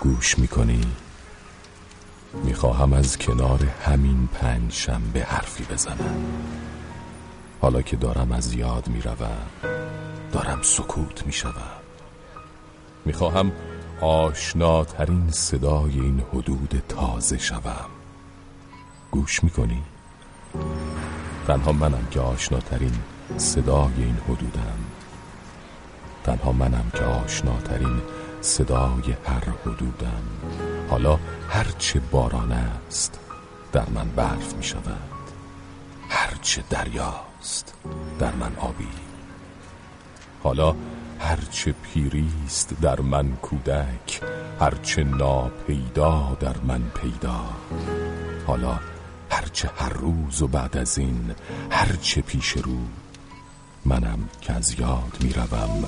گوش می‌کنی؟ می‌خواهم از کنار همین پنج به حرفی بزنم. حالا که دارم از یاد می‌روم دارم سکوت می‌شوم. می‌خواهم آشناترین صدای این حدود تازه شوم. گوش می‌کنی؟ تنها منم که آشناترین صدای این حدودم. تنها منم که آشناترین صدای هر حدودم. حالا هرچه باران است در من برف می شود هرچه دریاست در من آبی. حالا هرچه پیریست در من کودک. هرچه ناپیدا در من پیدا. حالا هرچه هر روز و بعد از این هرچه پیش رو منم که از یاد می‌روم.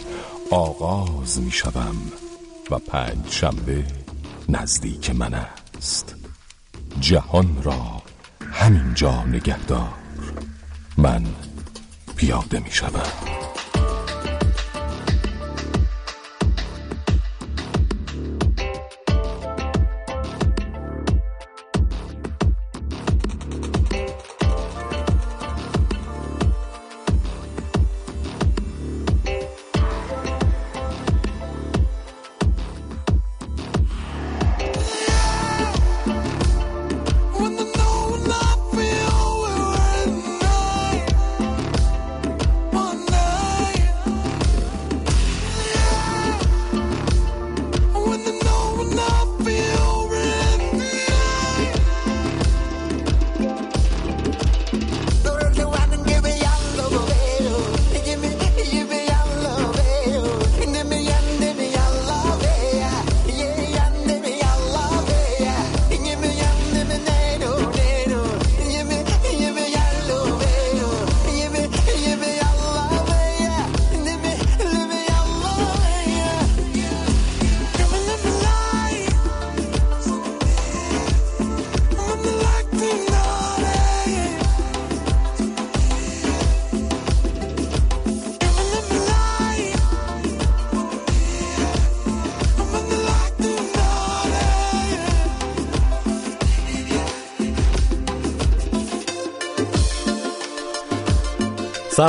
آغاز می‌شوم. و پنج شنبه نزدیک من است. جهان را همینجا نگهدار. من پیاده می‌شوم.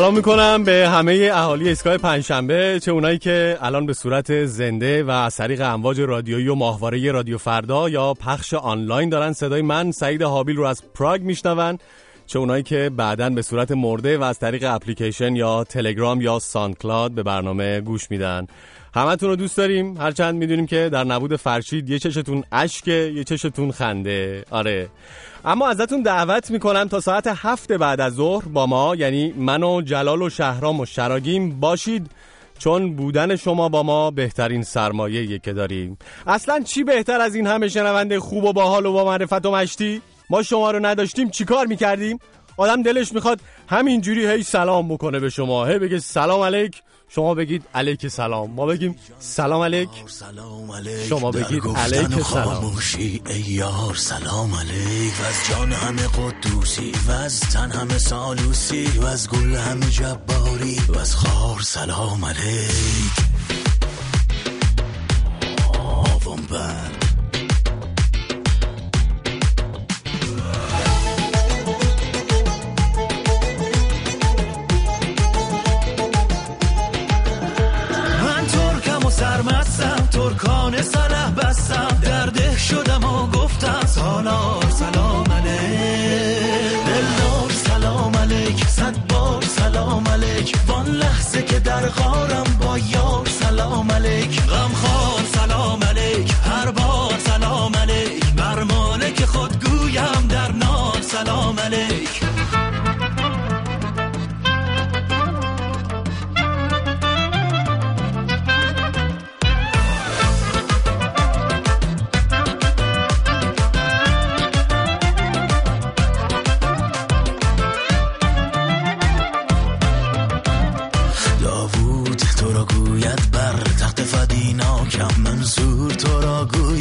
سلام می‌کنم به همه اهالی اسکای پنجشنبه چه اونایی که الان به صورت زنده و از طریق امواج رادیویی و ماهواره رادیو فردا یا پخش آنلاین دارن. صدای من سعید حابیل رو از پراگ میشنون. چه اونایی که بعدا به صورت مرده و از طریق اپلیکیشن یا تلگرام یا سانکلاد به برنامه گوش میدن. همتون رو دوست داریم. هرچند می‌دونیم که در نبود فرشید یه چشتون اشکه یه چشتون خنده. آره. اما ازتون دعوت می‌کنم تا ساعت هفت بعد از ظهر با ما یعنی من و جلال و شهرام و شراگیم باشید چون بودن شما با ما بهترین سرمایه که داریم. اصلا چی بهتر از این همه شنونده خوب و باحال و با معرفت و مشتی ما شما رو نداشتیم چیکار می‌کردیم؟ آدم دلش می‌خواد همینجوری هی سلام بکنه به شما. هی بگه سلام علیک. شما بگید علیک سلام. ما بگیم سلام علیک. شما بگید علیک سلام. ای یار سلام علیک. و از جان همه قدوسی و از تن همه سالوسی و از گل همه جباری و از خار سلام علیک. آوام بند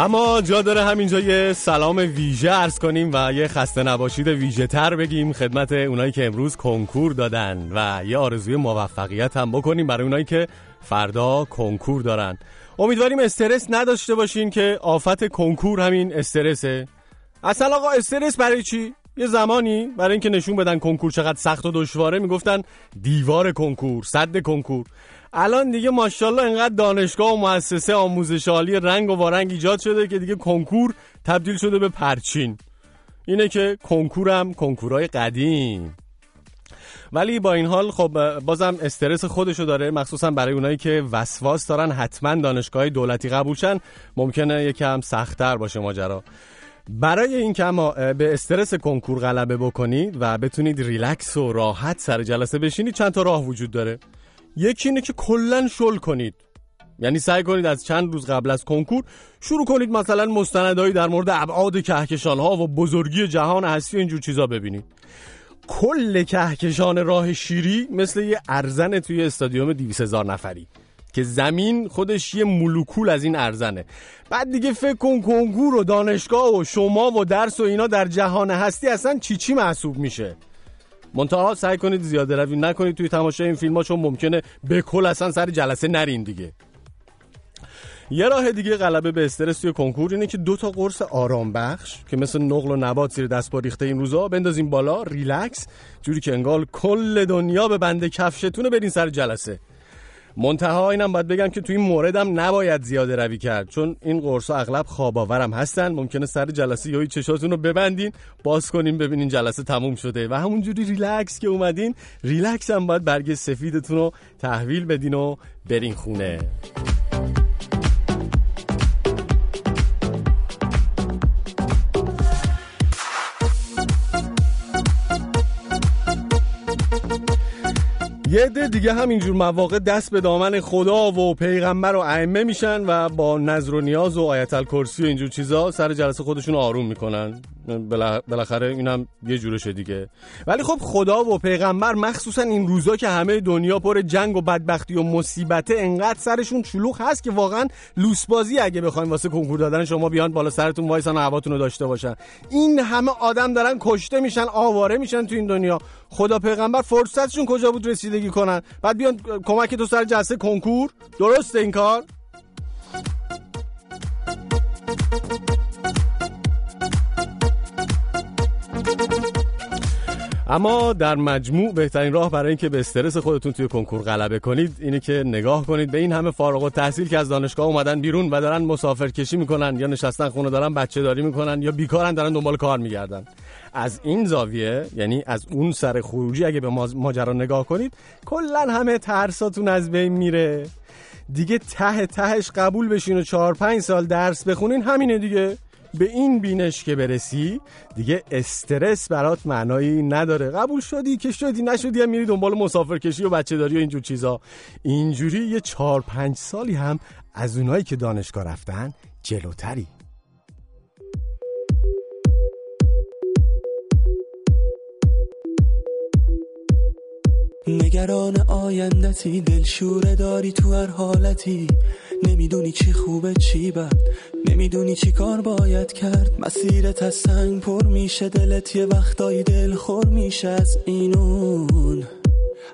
اما جا داره همینجا یه سلام ویژه ارز کنیم و یه خسته نباشید ویژه تر بگیم خدمت اونایی که امروز کنکور دادن و یه آرزوی موفقیت هم بکنیم برای اونایی که فردا کنکور دارن امیدواریم استرس نداشته باشین که آفت کنکور همین استرسه اصلا آقا استرس برای چی؟ یه زمانی برای اینکه نشون بدن کنکور چقدر سخت و دشواره می‌گفتن دیوار کنکور صد کنکور. الان دیگه ماشاءالله انقدر دانشگاه و مؤسسه آموزش عالی رنگ و وارنگ ایجاد شده که دیگه کنکور تبدیل شده به پرچین. اینه که کنکورم کنکورای قدیم. ولی با این حال خب بازم استرس خودشو داره مخصوصا برای اونایی که وسواس دارن حتما دانشگاه دولتی قبول شن. ممکنه یکم سختتر باشه ماجرا. برای این که اما به استرس کنکور غلبه بکنید و بتونید ریلکس و راحت سر جلسه بشینید چند تا راه وجود داره. یکی اینه که کلا شل کنید. یعنی سعی کنید از چند روز قبل از کنکور شروع کنید مثلا مستندهایی در مورد ابعاد کهکشان ها و بزرگی جهان هستی و اینجور چیزا ببینید. کل کهکشان راه شیری مثل یه ارزن توی استادیوم 200 هزار نفری. که زمین خودش یه مولکول از این ارزنه. بعد دیگه فکر کن کنکور و دانشگاه و شما و درس و اینا در جهان هستی اصلا چی چی محسوب میشه؟ منتها سعی کنید زیاده روی نکنید توی تماشای این فیلم ها چون ممکنه به کل اصلا سر جلسه نرین دیگه. یه راه دیگه غلبه به استرس توی کنکور اینه که دو تا قرص آرام بخش که مثل نقل و نبات زیر دست ریخته این روزا بندازیم بالا ریلکس جوری که انگار کل دنیا به بنده کفشتونه برین سر جلسه. منتها اینم باید بگم که توی این موردم نباید زیاده روی کرد. چون این قرص اغلب خواب آورم هستن. ممکنه سر جلسه یا چشاتون رو ببندین باز کنین ببینین جلسه تموم شده. و همونجوری ریلکس که اومدین ریلکس هم باید برگ سفیدتون رو تحویل بدین و برین خونه. یه عده دیگه همینجور مواقع دست به دامن خدا و پیغمبر و ائمه میشن و با نذر و نیاز و آیت الکرسی و اینجور چیزا سر جلسه خودشون آروم می‌کنن. بالاخره اینم یه جورشه دیگه. ولی خب خدا و پیغمبر مخصوصا این روزا که همه دنیا پر جنگ و بدبختی و مصیبته انقدر سرشون شلوغ هست که واقعا لوسبازی اگه بخوایم واسه کنکور دادن شما بیان بالا سرتون وایسن و هواتون رو داشته باشن. این همه آدم دارن کشته میشن آواره میشن تو این دنیا. خدا پیغمبر فرصتشون کجا بود رسیدگی کنن؟ بعد بیان کمک تو سر جلسه کنکور؟ درسته این کار؟ اما در مجموع بهترین راه برای اینکه به استرس خودتون توی کنکور غلبه کنید اینه که نگاه کنید. به این همه فارغ التحصیل که از دانشگاه اومدن بیرون و دارن مسافرکشی می‌کنن یا نشستن خونه دارن بچه داری می‌کنن یا بیکارن دارن دنبال کار میگردن. از این زاویه یعنی از اون سر خروجی اگه به ماجرا نگاه کنید کلا همه ترساتون از بین میره. دیگه ته تهش قبول بشین و چهار پنج سال درس بخونین همینه دیگه. به این بینش که برسی دیگه استرس برات معنایی نداره. قبول شدی که شدی نشدی هم میری دنبال مسافر کشی و بچه داری و اینجور چیزا. اینجوری یه چهار پنج سالی هم از اونایی که دانشگاه رفتن جلوتری. نگران آیندتی دلشوره داری تو هر حالتی. نمی‌دونی چی خوبه چی بد. نمی‌دونی چی کار باید کرد. مسیرت از سنگ پر میشه دلت یه وقتایی دل خور میشه از اینون.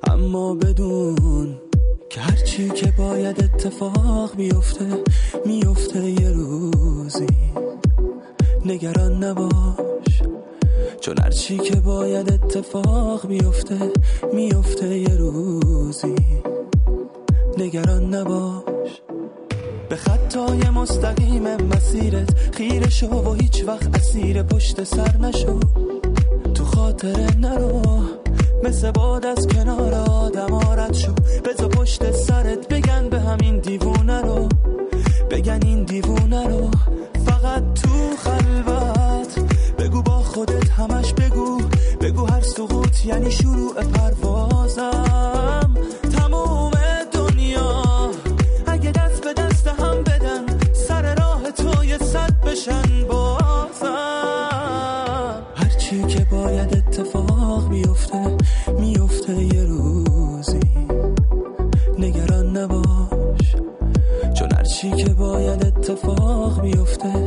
اما بدون که هرچی که باید اتفاق بیفته میفته یه روزی. نگران نباش. چون هرچی که باید اتفاق بیفته میفته یه روزی. نگران نباش. به خطای مستقیم مسیرت خیره شو و هیچ وقت اسیر پشت سر نشو. تو خاطر نرو مثل باد از کنار آدم آرد شو. بزا پشت سرت بگن به همین دیوونه رو. بگن این دیوونه رو فقط تو خلوت. بگو با خودت همش بگو. بگو هر سقوط یعنی شروع پروازم. بشن بازم. هرچی که باید اتفاق بیاد میفته میفته یه روزی. نگران نباش. چون هرچی که باید اتفاق میفته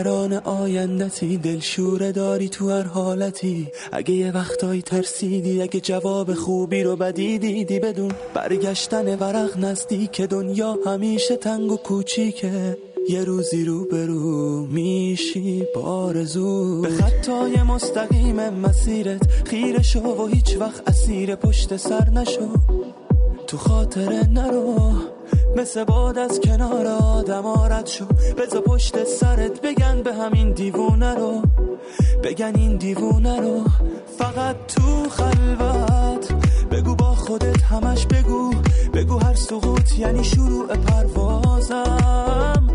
نگران آیندتی دلشوره داری تو هر حالتی. اگه یه وقتایی ترسیدی اگه جواب خوبی رو بدی دیدی بدون برگشتن ورق نزدیک دنیا همیشه تنگ و کوچیکه. یه روزی رو برو میشی بارزو به خطای مستقیم مسیرت خیره شو و هیچ وقت اسیر پشت سر نشو. تو خاطر نرو. مثل باد از کنار آدم رد شو. بزا پشت سرت بگن به همین دیوونه رو. بگن این دیوونه رو. فقط تو خلوت. بگو با خودت همش بگو. بگو هر سقوط یعنی شروع پروازم.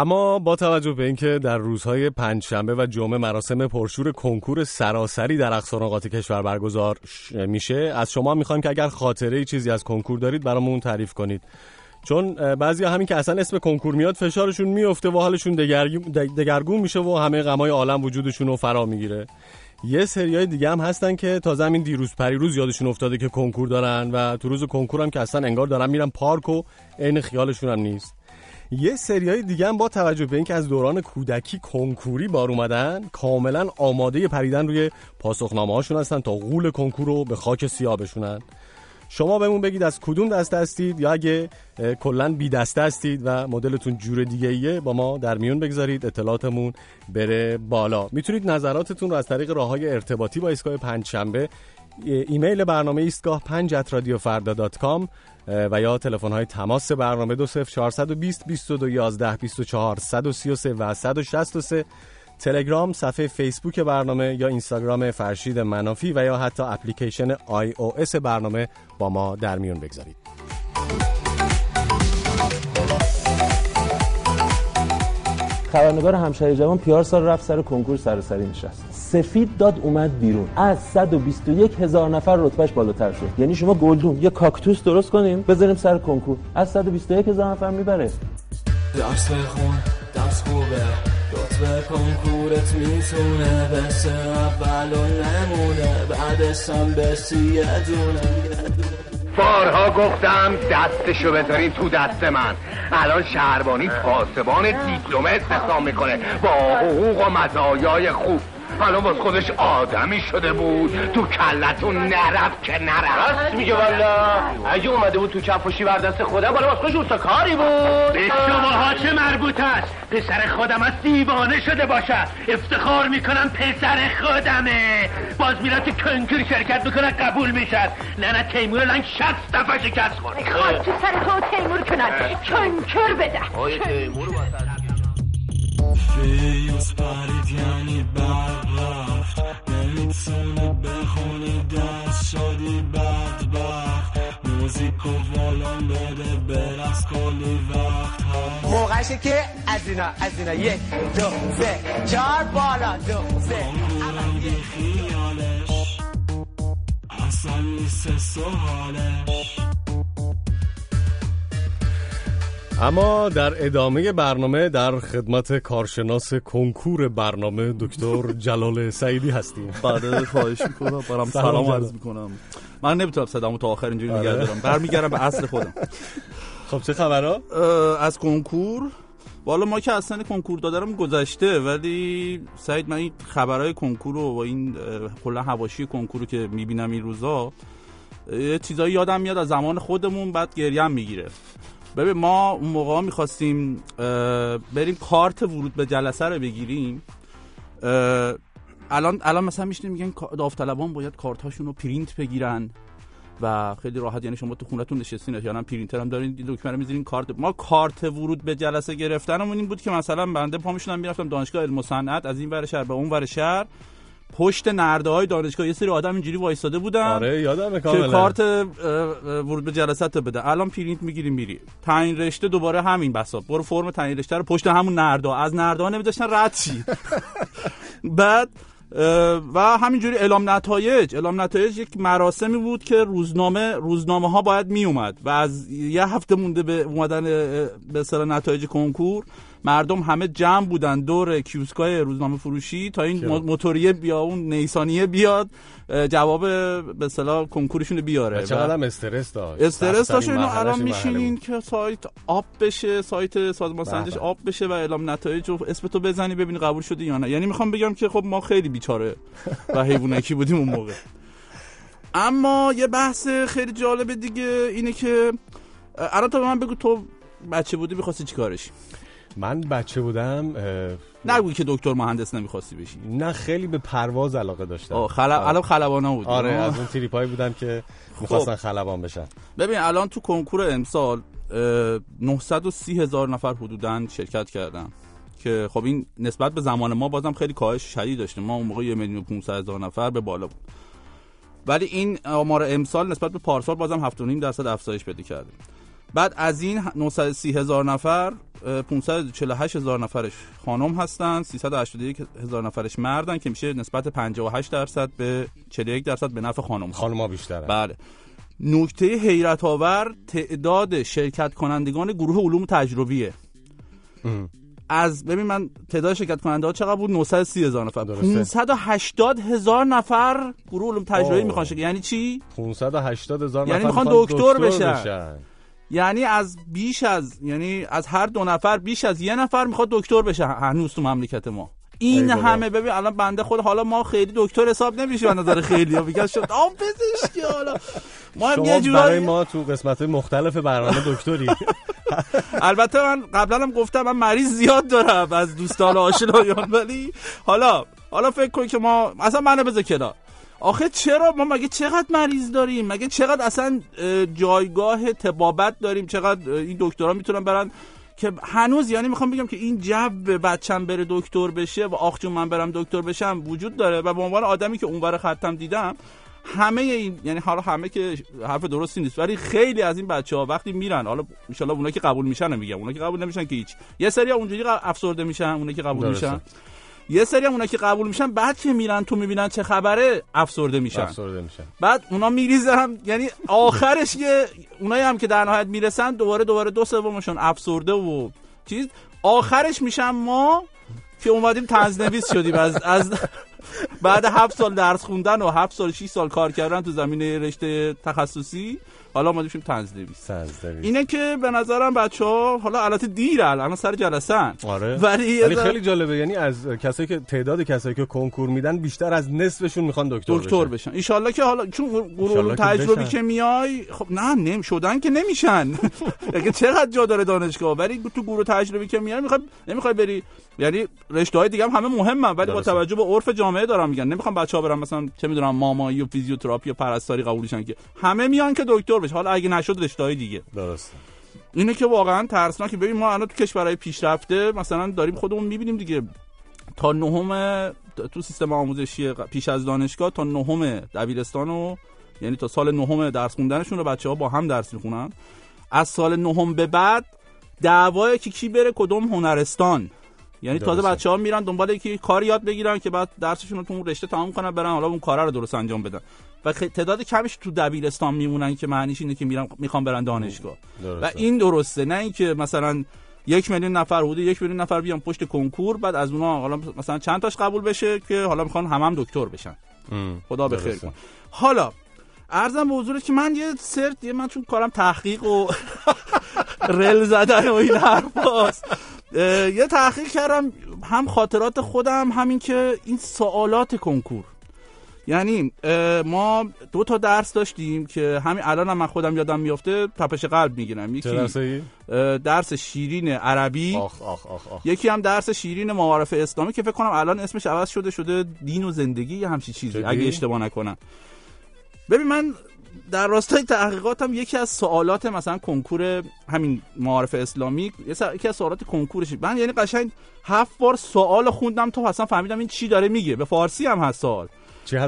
اما با توجه به اینکه در روزهای پنجشنبه و جمعه مراسم پرشور کنکور سراسری در اقصا نقاط کشور برگزار میشه از شما می‌خوایم که اگر خاطره ای چیزی از کنکور دارید برامون تعریف کنید. چون بعضی همین که اصلا اسم کنکور میاد فشارشون میفته و حالشون دگرگون, میشه و همه غمای عالم وجودشون رو فرا می‌گیره. یه سریای دیگه هم هستن که تازه همین دیروز پریروز یادشون افتاده که کنکور دارن و تو روز کنکور هم که اصلا انگار دارن میرن پارک و عین خیالشون هم نیست. یه سریای دیگه هم با توجه به اینکه از دوران کودکی کنکوری بار اومدن کاملا آماده پریدن روی پاسخنامه هاشون هستن تا غول کنکور رو به خاک سیاه بشونن شما بهمون بگید از کدوم دسته هستید یا اگه کلا بی دسته هستید و مدلتون جور دیگه ایه با ما در میون بگذارید اطلاعاتمون بره بالا. می‌تونید نظراتتون رو از طریق راه های ارتباطی با ایستگاه پنجشنبه ایمیل برنامه ایستگاه 5 رادیو فردا dot com و یا تلفن های تماس برنامه 20420 22 11 24 133 و 163 تلگرام صفحه فیسبوک برنامه یا اینستاگرام فرشید منافی و یا حتی اپلیکیشن iOS برنامه با ما در میون بگذارید. خبرنگار همشهری جوان پیارسال رفت سر کنکور سراسری نشست. سفید داد اومد بیرون. از 121 هزار نفر رتبهش بالاتر شد. یعنی شما گلدون یه کاکتوس درست کنیم بذاریم سر کنکور. از 121 هزار نفر می‌بره. درس بخون درس خوبه. رتبه کنکورت می‌تونه بس اول و نمونه. بعدش هم بسی یه دونه. بارها گفتم دستشو بذارین تو دست من. الان شهربانی پاسبان دیپلم استخدام می‌کنه. با حقوق و مزایای خوب. الان باز خودش آدمی شده بود. تو کلتون نرفت که نرفت. راست میگه والا. اگه اومده بود تو کفاشی بر دست خودم بالا واسه اوستا کاری بود. به شماها چه مربوط است؟ پسر خودم از دیوانه شده باشد. افتخار می‌کنم پسر خودمه. باز میرم تو کنکور شرکت می‌کنه قبول می‌شد. نه نه تیمور لنگ شست دفعه شکست خورد. خاک تو سر تو تیمور کنن؟ کنکر بده. تیمور فیوز پرید یعنی برق رفت نمی‌تونه بخونی دست شدی بدبخت. موزیک و والان بده برقص کلی وقت هست. موقعشه که از اینا از اینا. یک دو سه چهار بالا. دو سه. کنکورم بی خیالش. سال سه ساله اما در ادامه برنامه در خدمت کارشناس کنکور برنامه دکتر جلال سعیدی هستیم. بله خواهش می‌کنم. برام سلام عرض می‌کنم. من نمی‌تونم صدامو تا آخر اینجوری نگه دارم. برمیگردم به اصل خودم. خب چه خبرها؟ از کنکور. والا ما که اصلا کنکور دادرم گذشته ولی سعید من این خبرهای کنکور و این کلا حواشی کنکور رو که می‌بینم این روزا یه چیزایی یادم میاد از زمان خودمون بعد گریم می‌گیره. ببین ما اون موقع می‌خواستیم بریم کارت ورود به جلسه رو بگیریم. الان الان مثلا میشنیم میگن داوطلبان باید کارت هاشون رو پرینت بگیرن و خیلی راحت یعنی شما تو خونتون نشستین یا پرینتر هم دارین دکمه رو می‌ذارین کارت. ما کارت ورود به جلسه گرفتنمون این بود که مثلا بنده پا می‌شدم می‌رفتم دانشگاه علم و صنعت از این ور شهر به اون ور شهر. پشت نرده های دانشگاه یه سری آدم اینجوری وایساده بودن آره یادمه که کارت ورود به جلسات بده. الان پرینت می‌گیری میری تعیین رشته دوباره همین بساط. برو فرم تعیین رشته رو پشت همون نرده از نرده ها نمیداشتن رد بعد و همینجوری اعلام نتایج. اعلام نتایج یک مراسمی بود که روزنامه روزنامه ها باید می اومد و از یه هفته مونده به اومدن به اصطلاح نتایج کنکور مردم همه جمع بودن دور کیوسکای روزنامه فروشی تا این موتوریه بیا اون نیسانیه بیاد جواب به اصطلاح کنکورشون بیاره. چقدر هم استرس داشت؟ استرس داشت. اینو الان میشینین که سایت آب بشه سایت سازمان سنجش آب بشه و اعلام نتایج رو اسم تو بزنی ببینی قبول شده یا نه. یعنی می‌خوام بگم که خب ما خیلی بیچاره و حیوانکی بودیم اون موقع. اما یه بحث خیلی جالب دیگه اینه که الان تو من بگو تو بچه بودی می‌خواستی چیکارش؟ من بچه بودم نگوی که دکتر مهندس نمی‌خواستی بشی. نه خیلی به پرواز علاقه داشتم. آه خل... الان خلبانا بود آره از اون تریپایی بودم که می‌خواستن خب. خلبان بشن. ببین الان تو کنکور امسال 930 هزار نفر حدودا شرکت کردن. که خب این نسبت به زمان ما بازم خیلی کاهش شدید داشتیم ما اون موقع 1 میلیون 500 هزار نفر به بالا بود. ولی این آمار امسال نسبت به پارسال بازم 7.5 درصد افزایش پیدا کرده. بعد از این 930 هزار نفر 548 هزار نفرش خانم هستن 381 هزار نفرش مردن که میشه نسبت 58 درصد به 41 درصد به نفع خانم. خانم ها بیشتره. بله. نکته حیرت آور تعداد شرکت کنندگان گروه علوم تجربیه. از ببین من تعداد شرکت کننده ها چقدر بود 930 هزار نفر. 580 هزار نفر گروه علوم تجربی می‌خوان شرکت. یعنی چی؟ 580 هزار یعنی نفر می‌خوان دکتر, دکتر بشن. بشن. یعنی از بیش از یعنی از هر دو نفر بیش از یه نفر می‌خواد دکتر بشه هنوز تو مملکت ما. این همه ببین الان بنده خود حالا ما خیلی دکتر حساب نمیشه به نظر خیلی. ها میگن شد آم پزشکی حالا. ما هم یه برای ما تو قسمت مختلف برنامه دکتری. البته من قبلا هم گفتم من مریض زیاد دارم از دوستان آشنایان ولی حالا حالا فکر کن که ما اصلا منو بذار کنار. آخه چرا ما مگه چقدر مریض داریم؟ مگه چقدر اصلا جایگاه تبابت داریم؟ چقدر این دکترها می‌تونن برن؟ که هنوز یعنی می‌خوام بگم که این جو بچم بره دکتر بشه و آخ من برم دکتر بشم وجود داره و به عنوان آدمی که اونور خطم دیدم همه این یعنی حالا همه که حرف درستی نیست ولی خیلی از این بچه ها وقتی میرن حالا ان اونا که قبول میشن میگم اونا که قبول نمیشن که هیچ. یه سری اونجوری افسرده میشن اونا که قبول میشن. یه سری هم اونا که قبول میشن بعد که میرن تو می‌بینن چه خبره افسرده میشن. افسرده میشن. بعد اونا میریزن یعنی آخرش یه اونایی هم که در نهایت می‌رسن دوباره دوباره دو سومشون افسرده و چیز. آخرش میشن ما که اومدیم تنظنویس شدیم. از از بعد هفت سال درس خوندن و هفت سال 6 سال کار کردن تو زمینه رشته تخصصی. حالا ما میشیم تنز اینه که به نظرم بچه ها حالا البته دیر الان سر جلسه آره. ولی, ولی خیلی جالبه یعنی از کسایی که تعداد کسایی که کنکور میدن بیشتر از نصفشون می‌خوان دکتر دکتر بشن. ان که حالا چون گروه تجربی که میای خب نه نمی شدن که نمیشن. اگه چقدر جا داره دانشگاه ولی تو گروه تجربی که میای می‌خوای نمی‌خوای بری یعنی رشته های دیگه هم همه مهمن ولی با توجه به عرف جامعه دارم میگن. نمی‌خوام بچه‌ها برن مثلا چه می‌دونم مامایی و فیزیوتراپی و پرستاری قبولشن که. همه میان که دکتر بشه حالا اگه نشد رشته های دیگه. درسته. اینه که واقعا ترسناکه. ببین ما الان تو کشورهای پیشرفته مثلا داریم خودمون می‌بینیم دیگه. تا نهم تو سیستم آموزشی پیش از دانشگاه تا نهم دبیرستان و یعنی تا سال نهم درس خوندنشون رو بچه ها با هم درس می‌خونن. از سال نهم به بعد دعوای که کی بره کدوم هنرستان. یعنی تازه. بچه ها میرن دنبال یکی کار یاد بگیرن که بعد درسشون رو تو اون رشته تمام کنن برن حالا اون کارا رو درست انجام بدن و تعداد کمش تو دبیرستان میمونن که معنیش اینه که میرن می‌خوان برن دانشگاه و. این درسته نه اینکه مثلا یک میلیون نفر حدود یک میلیون نفر بیان پشت کنکور بعد از اونها حالا مثلا چند تاش قبول بشه که حالا می‌خوان هم هم دکتر بشن ام. خدا به خیر. کن حالا ارزم به حضورت که من یه سرت یه من چون کارم تحقیق و رل زدن و این حرفاست یه تحقیق کردم هم خاطرات خودم همین که این سوالات کنکور. یعنی ما دو تا درس داشتیم که همین الان هم من خودم یادم میفته تپش قلب می‌گیرم. یکی درس شیرین عربی. آخ آخ آخ آخ. یکی هم درس شیرین معارف اسلامی که فکر کنم الان اسمش عوض شده شده دین و زندگی همچی چیزی؟ اگه اشتباه نکنم. ببین من در راستای تحقیقاتم یکی از سوالات مثلا کنکور همین معارف اسلامی یکی از سوالات کنکورش. من یعنی قشنگ هفت بار سوال خوندم تا اصلا فهمیدم این چی داره میگه. به فارسی هم هست سوال.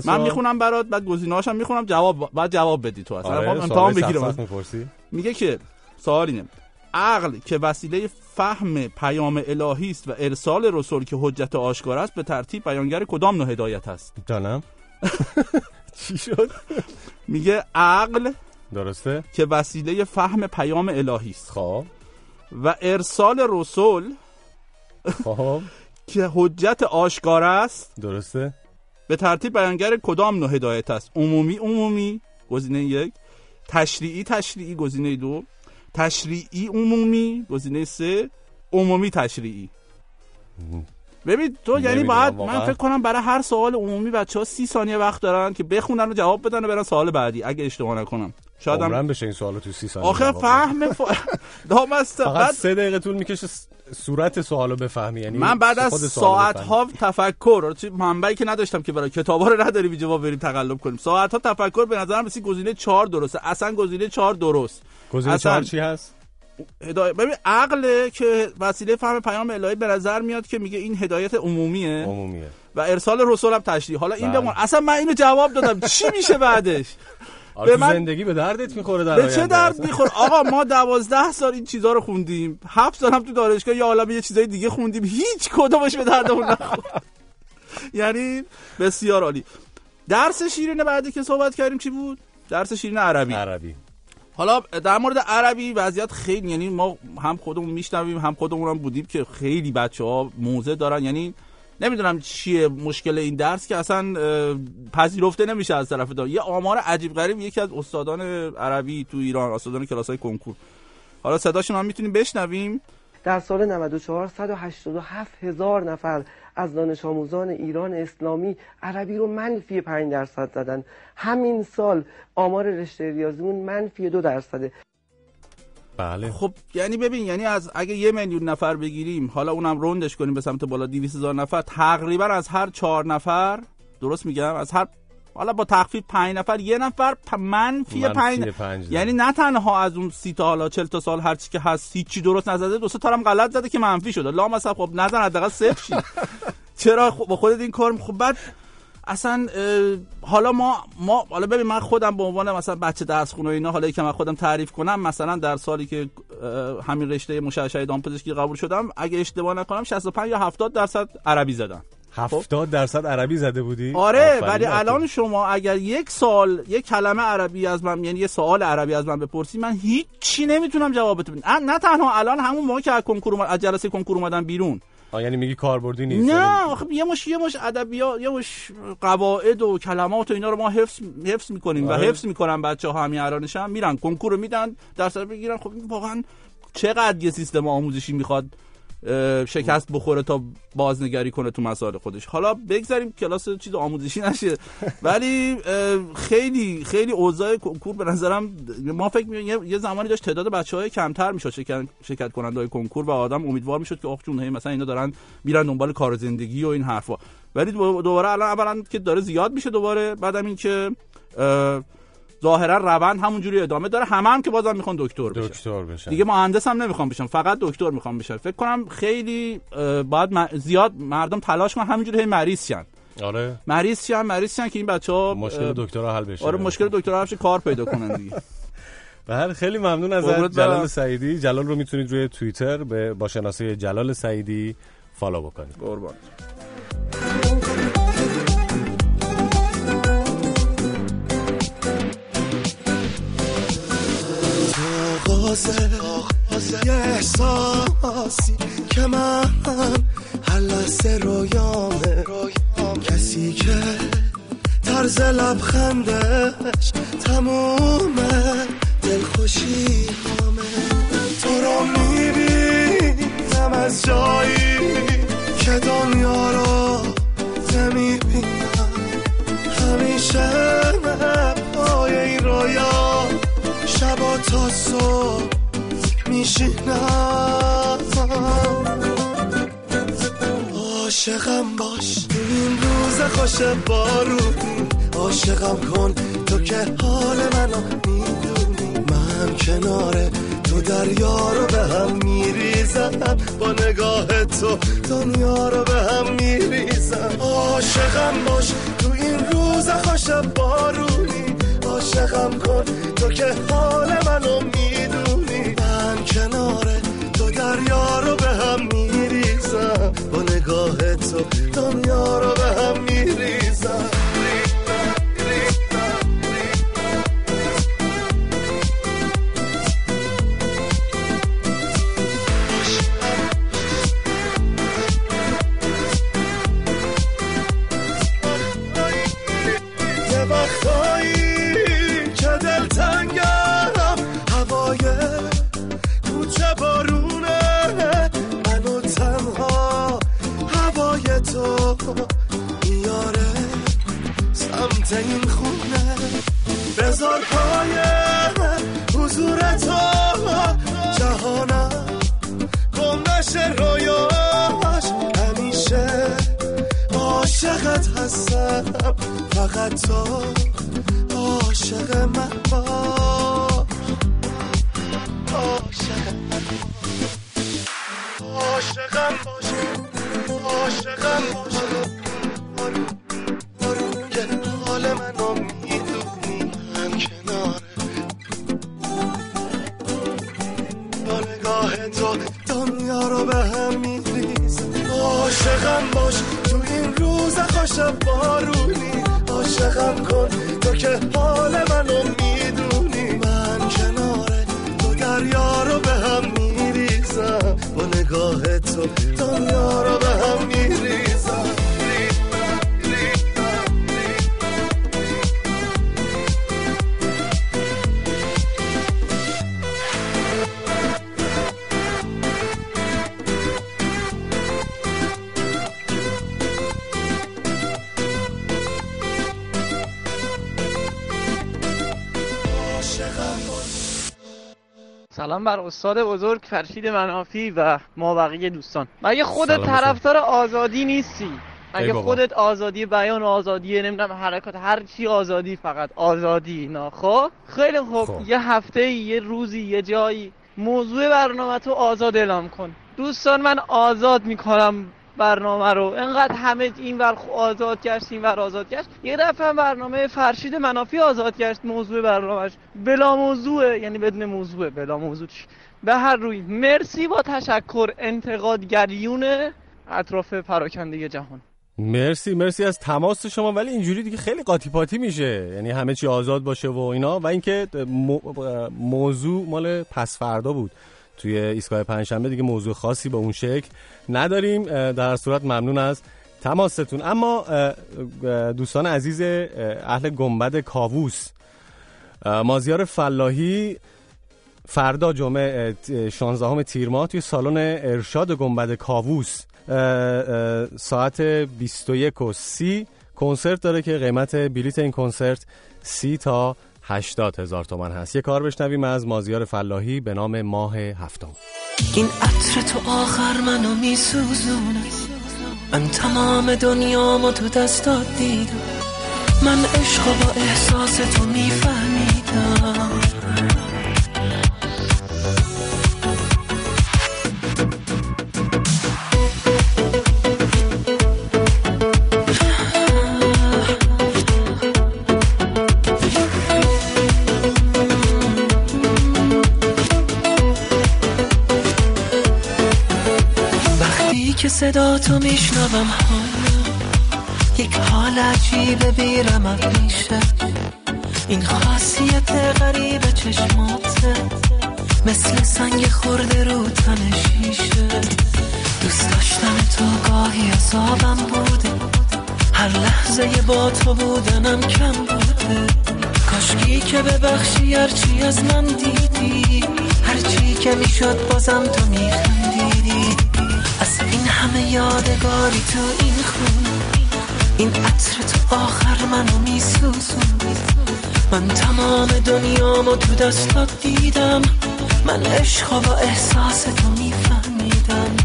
من؟ می‌خونم برات بعد گزینه‌هاش هم می‌خونم جواب بعد جواب بدی تو اصلا. آره، امتحان بگیرم؟ میگه که سوال اینه. عقل که وسیله فهم پیام الهی است و ارسال رسول که حجت آشکار است به ترتیب بیانگر کدام نوع هدایت است؟ جانم. چی شد؟ میگه عقل درسته؟ که وسیله فهم پیام الهی است. خب. و ارسال رسول خب. که حجت آشکار است. درسته؟ به ترتیب بیانگر کدام نوع هدایت است؟ عمومی عمومی گزینه یک. تشریعی تشریعی گزینه دو. تشریعی عمومی گزینه سه. عمومی تشریعی. ببین تو یعنی باید واقعا. من فکر کنم برای هر سوال عمومی بچه ها سی ثانیه وقت دارن که بخونن و جواب بدن و برن سوال بعدی اگه اشتباه نکنم. شاید هم بشه این سوالو تو سی ثانیه آخه جواب. فهم ف... دامست فقط بعد سه دقیقه طول می‌کشه صورت سوالو بفهمی. یعنی من بعد از ساعت. ها تفکر چه منبعی که نداشتم که برای کتابا رو نداریم اینجا ما بریم تقلب کنیم. ساعت ها تفکر به نظرم رسید گزینه چهار درسته. اصلا گزینه چهار درست. گزینه اصلا چهار چی هست؟ هدایت ببین عقل که وسیله فهم پیام الهی به نظر میاد که میگه این هدایت عمومیه عمومیه. و ارسال رسول هم تشریح. حالا این بله. بمون اصلا من اینو جواب دادم. چی میشه بعدش؟ آره به من- زندگی به دردت می‌خوره در به چه درد اصلا. میخور آقا ما دوازده سال این چیزا رو خوندیم. هفت سال هم تو دانشگاه یه عالم یه چیزای دیگه خوندیم. هیچ کدومش به دردمون نخورد یعنی بسیار عالی. درس شیرین بعدی که صحبت کردیم چی بود؟ درس شیرین عربی. عربی. حالا در مورد عربی وضعیت خیلی یعنی ما هم خودمون میشنویم هم خودمون هم بودیم که خیلی بچه ها موزه دارن. یعنی نمی‌دونم چیه مشکل این درس که اصلا پذیرفته نمیشه از طرف دار. یه آمار عجیب غریب یکی از استادان عربی تو ایران استادان کلاس های کنکور. حالا صداشون هم می‌تونیم بشنویم. در سال 94 187 هزار نفر از دانش آموزان ایران اسلامی عربی رو منفی 5 درصد زدن. همین سال آمار رشته ریاضیمون منفی دو درصده. بله. خب یعنی ببین یعنی از اگه یه میلیون نفر بگیریم حالا اونم روندش کنیم به سمت بالا 200 هزار نفر تقریبا از هر چهار نفر درست میگم؟ از هر حالا با تخفیف پنج نفر یه نفر منفی منفی پنج پنج زده. یعنی نه تنها از اون سی تا حالا 40 تا سال هر چی که هست هیچی درست نزده دو سه تا هم غلط زده که منفی شده. لا مثلا خب نزن حداقل صفر شی. چرا خب با خودت این کار خب بعد اصلا حالا ما ما حالا ببین من خودم به عنوان مثلا بچه درس خونه و اینا حالا که من خودم تعریف کنم مثلا در سالی که همین رشته مشعشعه دامپزشکی قبول شدم اگه اشتباه نکنم 65 یا 70 درصد عربی زدم. هفتاد درصد عربی زده بودی؟ آره ولی. الان شما اگر یک سال یک کلمه عربی از من یعنی یه سوال عربی از من بپرسی من هیچی نمی‌تونم جوابت بدم. نه- نه تنها الان همون موقع که از کنکور از جلسه کنکور اومدم بیرون. آه، یعنی میگی کاربردی نیست نه یعنی- آخه یه مش یه مش ادبیات یه مش قواعد و کلمات و اینا رو ما حفظ حفظ می‌کنیم و آره. حفظ می‌کنن بچه ها همین الانش هم میرن کنکور رو میدن درس بگیرن. خب واقعا چقدر یه سیستم آموزشی می‌خواد شکست بخوره تا بازنگری کنه تو مسائل خودش. حالا بگذاریم کلاس چیز آموزشی نشه. ولی خیلی خیلی اوضاع کنکور به نظرم ما فکر می یه- زمانی داشت تعداد بچه های کمتر می‌شد شرکت, شرکت کننده های کنکور و آدم امیدوار می‌شد که آخ جون مثلا اینا دارن میرن دنبال کار زندگی و این حرفا. ولی دو- دوباره الان اولا که داره زیاد میشه دوباره بعدم این که اه، ظاهرا روند همونجوری ادامه داره. همه هم که بازم می‌خوان دکتر بشن. دکتر بشن. دیگه مهندس هم نمی‌خوام بشن. فقط دکتر می‌خوام بشن. فکر کنم خیلی باید م- زیاد مردم تلاش کنن. همینجوری هی مریض شن آره. مریض شن مریض شن که این بچه ها مشکل دکترها حل بشه. آره مشکل دکتر هفش کار پیدا کنن دیگه. بله خیلی ممنون از جلال. سعیدی. جلال رو می‌تونید روی توییتر به با شناسه جلال سعیدی فالو بکنید. قربان. آغازه یه احساسی که من هر لحظه رویامه. کسی که طرز لبخندش تمومه. دلخوشی همه. تو رو می‌بینم از جایی که دنیا رو نمی‌بینم. همیشه پای این رویا شبا تا صبح میشینم. عاشقم باش. این روز خوش بارونی عاشقم کن. تو که حال منو می‌دونی. من کنار تو دریا رو به هم میریزم. با نگاه تو دنیا رو به هم میریزم. عاشقم باش. تو این روز خوش بارونی. عاشقم کن. تو که حال منو می‌دونی. من کنار تو دریا رو به هم میریزم. با نگاه تو دنیا رو به هم میریزم. این خونه. بذار پای حضور تو جهانم. گم نشه رویاش همیشه عاشقت هستم. فقط تو عاشق من باش. عاشق من عاشقم باش. عاشقم باش. منو می‌دونی من کناره با نگاه تو دنیا رو به هم میریزم عاشقم باش تو این روز خوش بارونی. عاشقم کن تو که حال منو می‌دونی. من کنار تو دریا رو به هم میریزم. با نگاه تو دنیا رو به هم میریزم. سلام بر استاد بزرگ فرشید منافی و ما بقیه دوستان. مگه خودت طرفدار آزادی نیستی؟ مگه. خودت آزادی بیان و آزادی نمی‌دونم حرکات هر چی آزادی فقط. آزادی اینا. خب؟ خیلی خوب. خب. یه هفته یه روزی یه جایی. موضوع برنامه تو آزاد اعلام کن. دوستان من آزاد می‌کنم. برنامه رو. انقدر همه این ور آزاد گشت این ور آزاد گشت. یه دفعه برنامه فرشید منافی آزاد گشت موضوع برنامهش. بلا موضوعه یعنی بدون موضوعه بلا موضوع؟ به هر روی. مرسی با تشکر انتقادگریون اطراف پراکنده جهان. مرسی مرسی از تماس شما. ولی اینجوری دیگه خیلی قاطی پاتی میشه. یعنی همه چی آزاد باشه و اینا. و اینکه مو- موضوع مال پس فردا بود. توی ایستگاه پنجشنبه دیگه موضوع خاصی به اون شکل نداریم در صورت ممنون از تماستون. اما دوستان عزیز اه، اهل گنبد کاووس مازیار فلاحی فردا جمعه اه، 16 تیر ماه توی سالن ارشاد گنبد کاووس ساعت 21 و 30 کنسرت داره که قیمت بلیت این کنسرت 30 تا 80 هزار تومن هست. یه کار بشنویم از مازیار فلاحی به نام ماه هفتم. این عطر تو آخر منو میسوزونه من تمام دنیامو تو دستات دیدم. من عشق با احساس تو میفهمیدم. صدا تو میشنوم. حالا یک حال عجیب بیرم میشه این خاصیت غریب چشماته مثل سنگ خورده رو تن شیشه. دوست داشتم تو گاهی عذابم بوده. هر لحظه با تو بودنم کم بوده. کاشکی که ببخشی هرچی از من دیدی. هرچی که می‌شد بازم تو میخندیدی. همه یادگاری تو این خون. این عطر تو آخر منو میسوزون من تمام دنیامو تو دستات دیدم. من عشق و احساس تو میفهمیدم.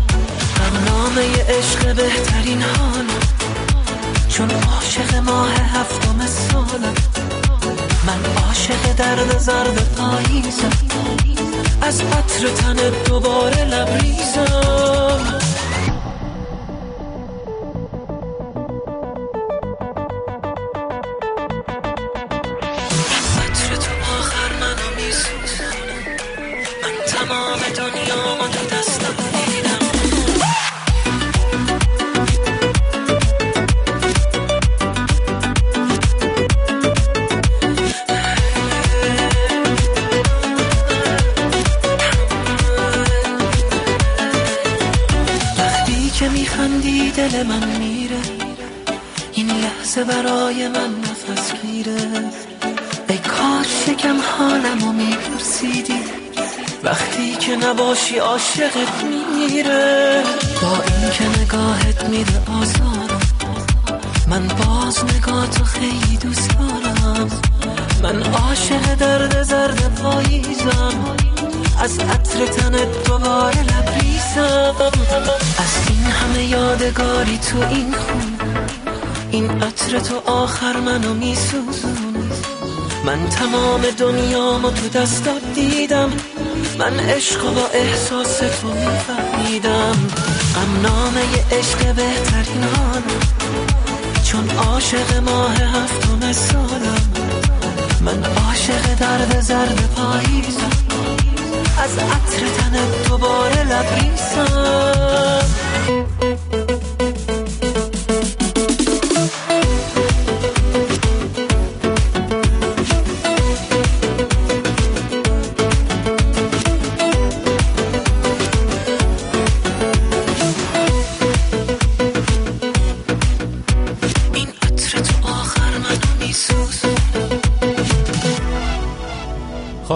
برنامه عشق بهترین حالم. چون عاشق ماه هفتم سالم. من عاشق درد زرد پاییزم. از عطر تن دوباره لبریزم. نباشی عاشقت میمیره. با این که نگاهت میده آزارم. من باز نگاه تو خیلی دوست دارم. من عاشق درد زرد پاییزم. از عطر تنت دوباره لبریزم. از این همه یادگاری تو این خون. این عطر تو آخر منو میسوزون من تمام دنیامو تو دستات دیدم. من عشق و احساس تو میفهمیدم غم نامه عشق بهترین حالم چون عاشق ماه هفتم سالم من عاشق درد زرد پاییزم. از عطر تنت دوباره لبریزم.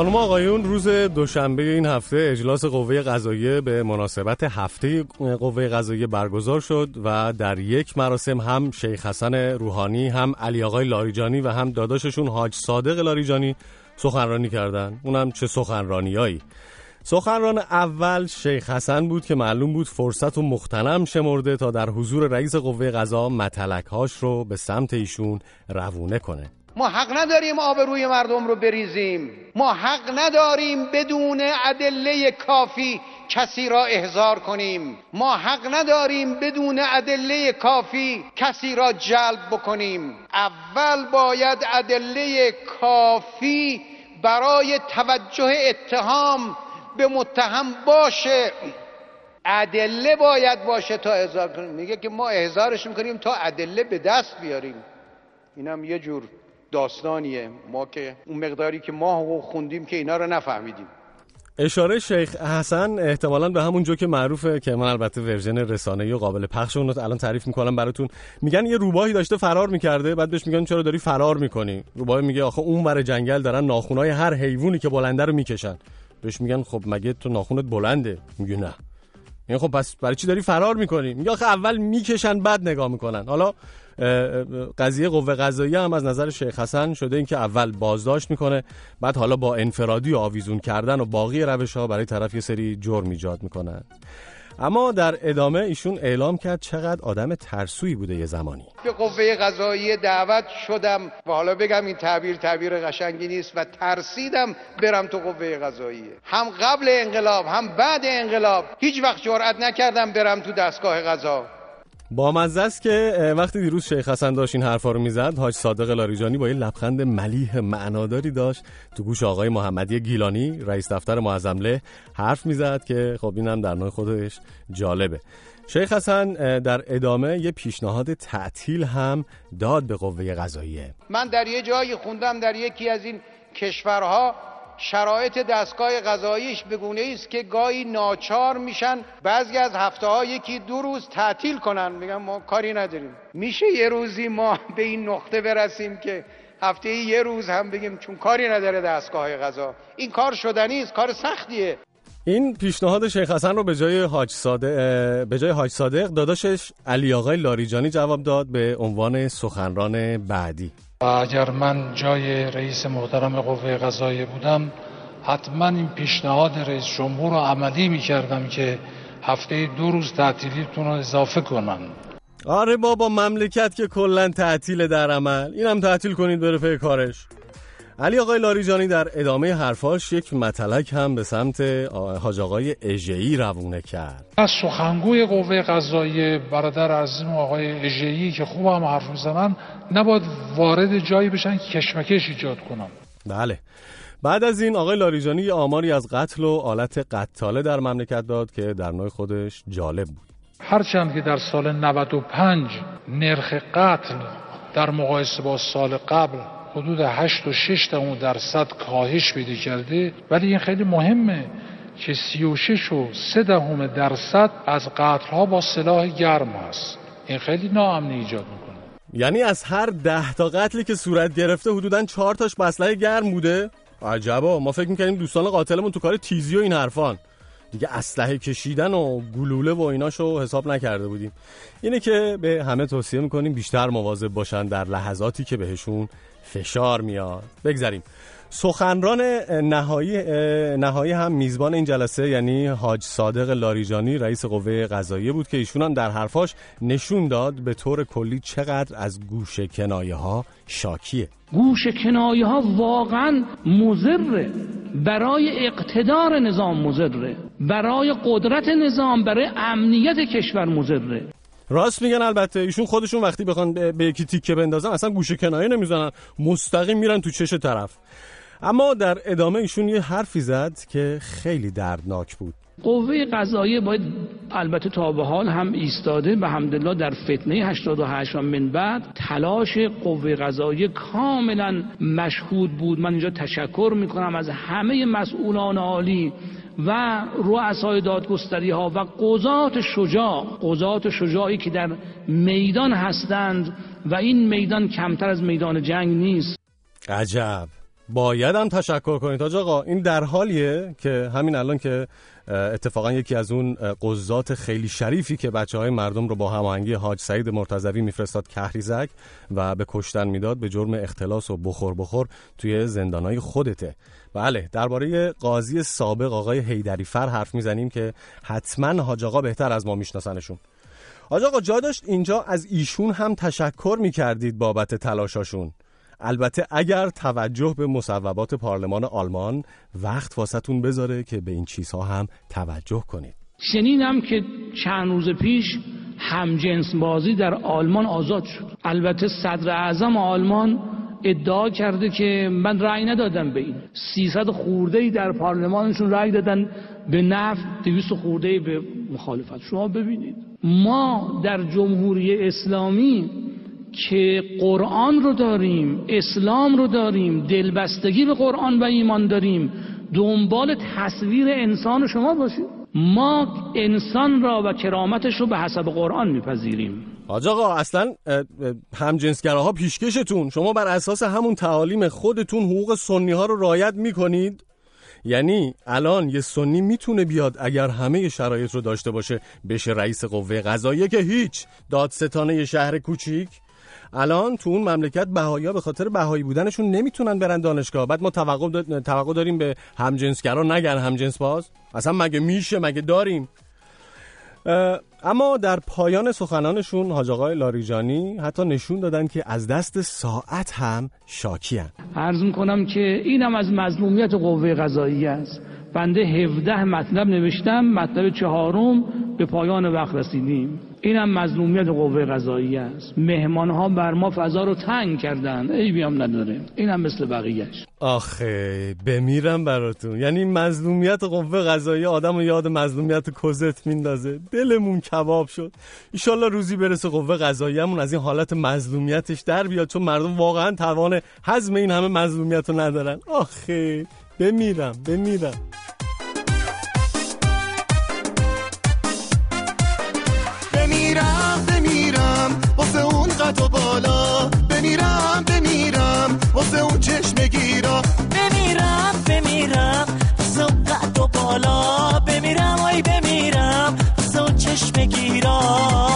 خانم آقایون روز دوشنبه این هفته اجلاس قوه قضاییه به مناسبت هفته قوه قضاییه برگزار شد و در یک مراسم هم شیخ حسن روحانی هم علی آقای لاریجانی و هم داداششون حاج صادق لاریجانی سخنرانی کردند. اونم چه سخنرانیایی سخنران اول شیخ حسن بود که معلوم بود فرصت و مختنم شمرده تا در حضور رئیس قوه قضا متلکهاش رو به سمت ایشون روونه کنه ما حق نداریم آبروی مردم رو بریزیم. ما حق نداریم بدون ادله کافی کسی را احضار کنیم. ما حق نداریم بدون ادله کافی کسی را جلب بکنیم. اول باید ادله کافی برای توجه اتهام به متهم باشه. ادله باید باشه تا احضار کنیم. میگه که ما احضارش می‌کنیم تا ادله به دست بیاریم. اینم یه جور داستانیه. ما که اون مقداری که ما خوندیم که اینا رو نفهمیدیم. اشاره شیخ حسن احتمالا به همون جو که معروفه که من البته ورژن رسانه‌ای و قابل پخش اون رو الان تعریف می‌کنم براتون. میگن یه روباهی داشته فرار می‌کرده بعد بهش میگن چرا داری فرار می‌کنی؟ روباه میگه آخه اون ور جنگل دارن ناخونای هر حیوانی که بلنده رو می‌کشن. بهش میگن خب مگه تو ناخونت بلنده؟ میگه نه. میگه خب پس برای چی داری فرار می‌کنی؟ میگه آخه اول می‌کشن بعد نگاه می‌کنن. حالا قضیه قوه قضاییه هم از نظر شیخ حسن شده اینکه اول بازداشت می‌کنه بعد حالا با انفرادی و آویزون کردن و باقی روش ها برای طرف یه سری جرم ایجاد می‌کنن اما در ادامه ایشون اعلام کرد چقدر آدم ترسویی بوده یه زمانی. به قوه قضاییه دعوت شدم و حالا بگم این تعبیر تعبیر قشنگی نیست و ترسیدم برم تو قوه قضاییه. هم قبل انقلاب هم بعد انقلاب. هیچ وقت جرأت نکردم برم تو دستگاه قضا. با مزه است که وقتی دیروز شیخ حسن داشت این حرفا رو می‌زد حاج صادق لاریجانی با یه لبخند ملیح معناداری داشت. تو گوش آقای محمدی گیلانی رئیس دفتر معظمله حرف می‌زد که خب اینم در نوع خودش جالبه. شیخ حسن در ادامه یه پیشنهاد تعطیل هم داد به قوه قضاییه. من در یه جایی خوندم در یکی از این کشورها شرایط دستگاه غذاییش بگونه است که گاهی ناچار میشن بعضی از هفته ها یکی دو روز تعطیل کنن. میگن ما کاری نداریم. میشه یه روزی ما به این نقطه برسیم که هفته یه روز هم بگیم چون کاری نداره دستگاه غذا این کار شدنی است کار سختیه. این پیشنهاد شیخ حسن رو به جای حاج صادق به جای حاج صادق داداشش علی آقای لاریجانی جواب داد به عنوان سخنران بعدی. و اگر من جای رئیس محترم قوه قضاییه بودم حتما این پیشنهاد رئیس جمهور رو عملی می کردم که هفته دو روز تعطیلیتون رو اضافه کنن آره بابا مملکت که کلا تعطیل در عمل. اینم تعطیل کنید بره کارش. علی آقای لاریجانی در ادامه حرفاش یک مطلق هم به سمت حاج آقای اژه‌ای روونه کرد. از سخنگوی قوه قضاییه برادر عزیزم آقای اژه‌ای که خوب هم حرف می‌زنن نباید وارد جایی بشن که کشمکش ایجاد کنن بله. بعد از این آقای لاریجانی آماری از قتل و آلت قتاله در مملکت داد که در نوع خودش جالب بود. هرچند که در سال 95 نرخ قتل در مقایسه با سال قبل حدود 8 و 6 درصد کاهش پیدا کرده. ولی این خیلی مهمه که 36 و 3 دهم درصد از قتل ها با سلاح گرم هست. این خیلی ناامنی ایجاد می‌کنه. یعنی از هر ده تا قتلی که صورت گرفته حدودا 4 تاش بسله گرم بوده؟ عجبا. ما فکر می‌کنیم دوستان قاتلمون تو کار تیزی و این حرفان. دیگه اسلحه کشیدن و گلوله و ایناشو حساب نکرده بودیم. اینه که به همه توصیه می‌کنیم بیشتر مواظب باشن در لحظاتی که بهشون فشار میاد. بگذاریم سخنران نهایی نهایی هم میزبان این جلسه یعنی حاج صادق لاریجانی رئیس قوه قضاییه بود که ایشون در حرفاش نشون داد به طور کلی چقدر از گوش کنایه ها شاکیه. گوش کنایه ها واقعا مزره برای اقتدار نظام مزره برای قدرت نظام برای امنیت کشور مزره راست میگن البته ایشون خودشون وقتی بخوان به یکی تیکه بندازن اصلا گوشه کنایه نمی‌زنن مستقیم میرن تو چش طرف. اما در ادامه ایشون یه حرفی زد که خیلی دردناک بود. قوه قضاییه باید البته تا به حال هم ایستاده به همدلله در فتنه 88 و من بعد تلاش قوه قضاییه کاملا مشهود بود. من اینجا تشکر می‌کنم از همه مسئولان عالی و رؤسای دادگستری ها و قضات شجاع قضات شجاعی که در میدان هستند و این میدان کمتر از میدان جنگ نیست. عجب. باید هم تشکر کنید آقا. این در حالیه که همین الان که اتفاقا یکی از اون قضات خیلی شریفی که بچه های مردم رو با هماهنگی حاج سعید مرتضوی میفرستاد کهریزک و به کشتن می‌داد به جرم اختلاس و بخور بخور توی زندانای خودته. بله درباره قاضی سابق آقای هیدری فر حرف می‌زنیم که حتما حاج آقا بهتر از ما میشناسنشون. حاج آقا جا داشت اینجا از ایشون هم تشکر می‌کردید بابت تلاشاشون. البته اگر توجه به مصوبات پارلمان آلمان وقت واسطون بذاره که به این چیزها هم توجه کنید. شنیدم که چند روز پیش همجنس بازی در آلمان آزاد شد. البته صدر اعظم آلمان ادعا کرده که من رأی ندادم به این. 300 خورده ای در پارلمانشون رأی دادن. به نفت 200 خورده ای به مخالفت. شما ببینید ما در جمهوری اسلامی که قرآن رو داریم اسلام رو داریم دلبستگی به قرآن و ایمان داریم دنبال تصویر انسان شما باشیم. ما انسان را و کرامتش رو به حسب قرآن میپذیریم. حاج آقا اصلا همجنسگراها پیشکشتون. شما بر اساس همون تعالیم خودتون حقوق سنی ها رو رایت می‌کنید؟ یعنی الان یه سنی می‌تونه بیاد اگر همه شرایط رو داشته باشه بشه رئیس قوه قضاییه که هیچ. دادستانه شهر کوچیک الان تو اون مملکت بهایی به خاطر بهایی بودنشون نمی‌تونن برن دانشگاه. بعد ما توقع, توقع داریم به همجنسگرا نگن همجنس باز. اصلا مگه میشه؟ مگه داریم؟ اما در پایان سخنانشون حاج آقای لاریجانی حتی نشون دادن که از دست ساعت هم شاکی هن. عرض می‌کنم که اینم از مظلومیت قوه قضایی است. بنده 17 مطلب نوشتم مطلب چهارم به پایان وقت رسیدیم. اینم مظلومیت قوه قضایی است. مهمان ها بر ما فضا رو تنگ کردن. ای بیام نداره. اینم مثل بقیهش آخه بمیرم براتون. یعنی مظلومیت قوه قضایی آدم و یاد مظلومیت کزت میندازه. دلمون کباب شد. ایشالله روزی برسه قوه قضاییمون از این حالت مظلومیتش در بیاد چون مردم واقعا توان حزم این همه مظلومیت رو ندارن. آخه بمیرم بمیرم. و بالا. بمیرم بمیرم. واسه اون چشم گیرا. بمیرم بمیرم. واسه اون قد و بالا. بمیرم آی بمیرم. واسه اون چشم گیرا.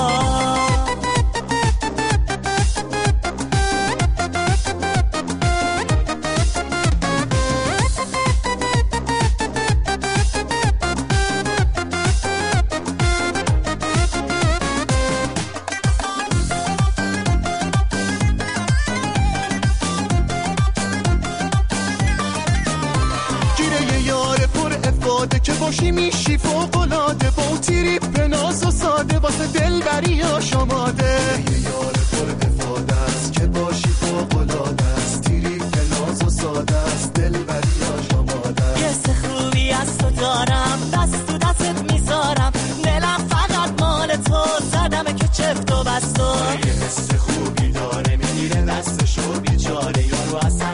میشی فوقلاده با اون تریپ ناز و ساده واسه دلبری آشاماده. یه یار پر افاده است که باشی فوقلاده است؟ تریپ ناز و ساده است دلبری آشاماده یه سه خوبی از تو دارم دست تو دستت می‌ذارم. دلم فقط مال تو زدم که چفت و بستو یه حس خوبی داره می‌گیره دستشو بیچاره. یارو اصلا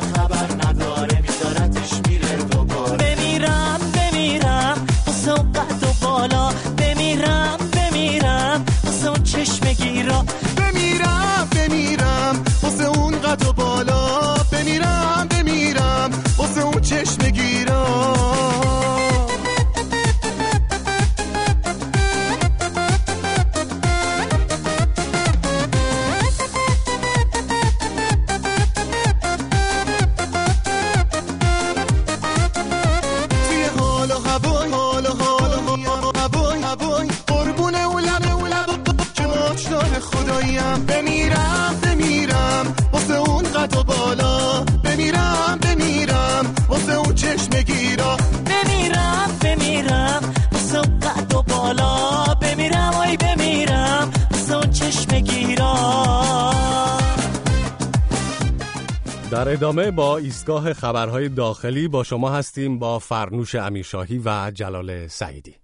در ادامه با ایستگاه خبرهای داخلی با شما هستیم با فرنوش امیرشاهی و جلال سعیدی.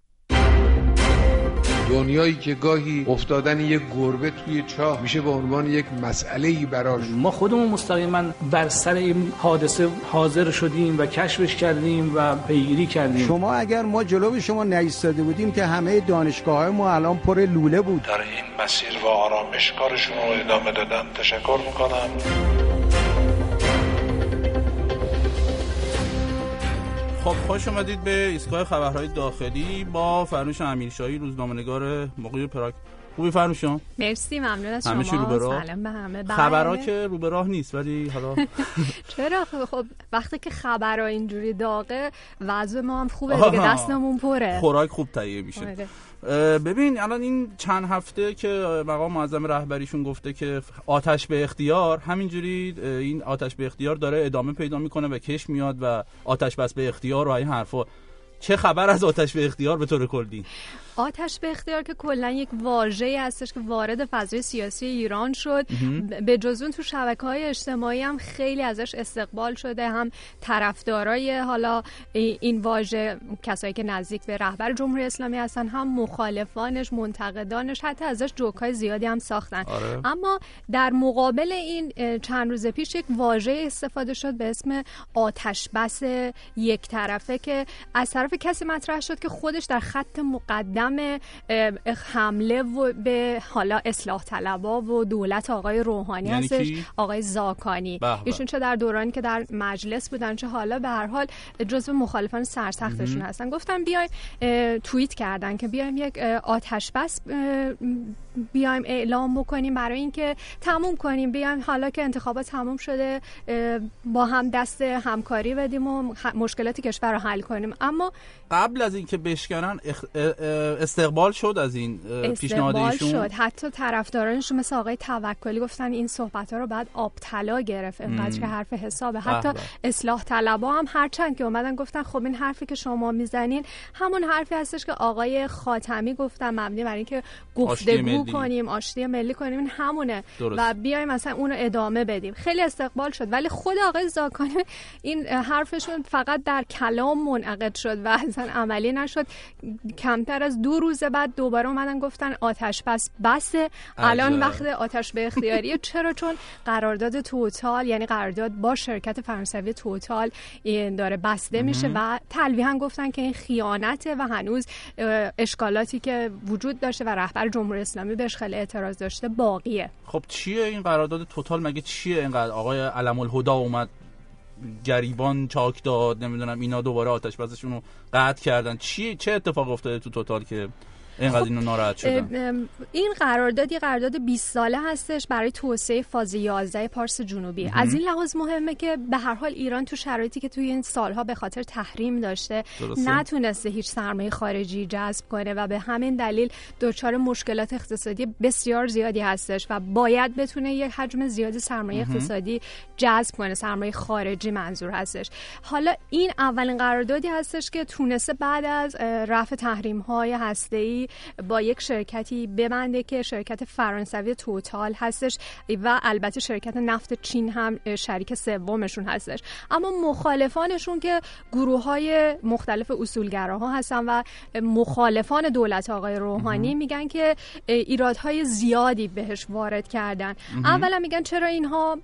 دنیایی که گاهی افتادن یک گربه توی چاه میشه به عنوان یک مسئله ای براش. ما خودمون مستقیما بر سر این حادثه حاضر شدیم و کشفش کردیم و پیگیری کردیم. شما اگر ما جلو شما نایستاده بودیم که همه دانشگاه ما الان پر لوله بود. در این مسیر و آرامش کارشون رو ادامه دادن. تشکر می‌کنم. خب خوش اومدید به ایستگاه خبرهای داخلی با فرنوش امیرشاهی روزنامه‌نگار موقعی پراگ خوبی فرنوش جان مرسی ممنون از شما؟ سلام به همه بله. خبرها که رو به راه نیست ولی حالا چرا خب, خب وقتی که خبرها اینجوری داغه وضع ما هم خوبه. دیگه دستمون پره خوراک خوب تهیه میشه آره. ببین الان این چند هفته که مقام معظم رهبریشون گفته که آتش به اختیار همینجوری این آتش به اختیار داره ادامه پیدا می‌کنه و کش میاد و آتش بس به اختیار و این حرفا. چه خبر از آتش به اختیار به طور کلی؟ آتش به اختیار که کلا یک واژه‌ای هستش که وارد فضای سیاسی ایران شد. به جز اون تو شبکه های اجتماعی هم خیلی ازش استقبال شده. هم طرفدارای حالا ای- این واژه کسایی که نزدیک به رهبر جمهوری اسلامی هستن هم مخالفانش منتقدانش حتی ازش جوکای زیادی هم ساختن. آره. اما در مقابل این چند روز پیش یک واژه استفاده شد به اسم آتش بس یک طرفه که از طرف کسی مطرح شد که خودش در خط مقدم اه، حمله و به حالا اصلاح طلبا و دولت آقای روحانی یعنی هستش کی؟ آقای زاکانی. ایشون چه در دورانی که در مجلس بودن چه حالا به هر حال جزو مخالفان سرسختشون. هستن گفتم بیایم توییت کردن که بیایم یک آتش بس بیایم اعلام بکنیم برای اینکه تموم کنیم. بیایم حالا که انتخابات تموم شده با هم دست همکاری بدیم و مشکلات کشور رو حل کنیم. اما قبل از اینکه بشکنن اخ... استقبال شد از این پیشنهاد ایشون؟ شد. حتی طرفدارانشون مثل آقای توکلی گفتن این صحبت ها رو بعد آب طلا گرفت. اینقدر که حرف حسابه. حتی به. اصلاح طلبا هم هرچند که اومدن گفتن خب این حرفی که شما می‌زنین همون حرفی هستش که آقای خاتمی گفتن. مبنی بر اینکه گفتگو. کنیم آشتی ملی کنیم این همونه. درست. و بیایم مثلا اون رو ادامه بدیم. خیلی استقبال شد. ولی خود آقای زاکانی این حرفشون فقط در کلام منعقد شد و اصلا عملی نشد. کمتر از دو روز بعد دوباره اومدن گفتن آتش بس بسه. الان. وقت آتش به اختیاریه چرا؟ چون قرارداد توتال یعنی قرارداد با شرکت فرانسوی توتال این داره بسته میشه و تلویحا گفتن که این خیانته و هنوز اشکالاتی که وجود داشته و رهبر جمهوری اسلامی بهش خیلی اعتراض داشته باقیه. خب چیه این قرارداد توتال؟ مگه چیه اینقدر؟ آقای علم الهدا اومد گریبان چاک داد نمی‌دونم اینا دوباره آتش بسشون رو قطع کردن. چی چه اتفاق افتاده تو توتال که اینقدر اینو ناراحت شدن ام، ام، این قرارداد یه قرارداد 20 ساله هستش برای توسعه فاز 11 پارس جنوبی. از این لحاظ مهمه که به هر حال ایران تو شرایطی که توی این سالها به خاطر تحریم داشته درسته. نتونسته هیچ سرمایه خارجی جذب کنه و به همین دلیل دچار مشکلات اقتصادی بسیار زیادی هستش و باید بتونه یک حجم زیادی سرمایه. اقتصادی جذب کنه سرمایه خارجی منظور هستش حالا این اولین قراردادی هستش که تونسته بعد از رفع تحریم های هسته با یک شرکتی ببنده که شرکت فرانسوی توتال هستش و البته شرکت نفت چین هم شریک سومشون هستش. اما مخالفانشون که گروه های مختلف اصولگراها هستن و مخالفان دولت آقای روحانی میگن که ایرادهای زیادی بهش وارد کردن. اولا میگن چرا اینها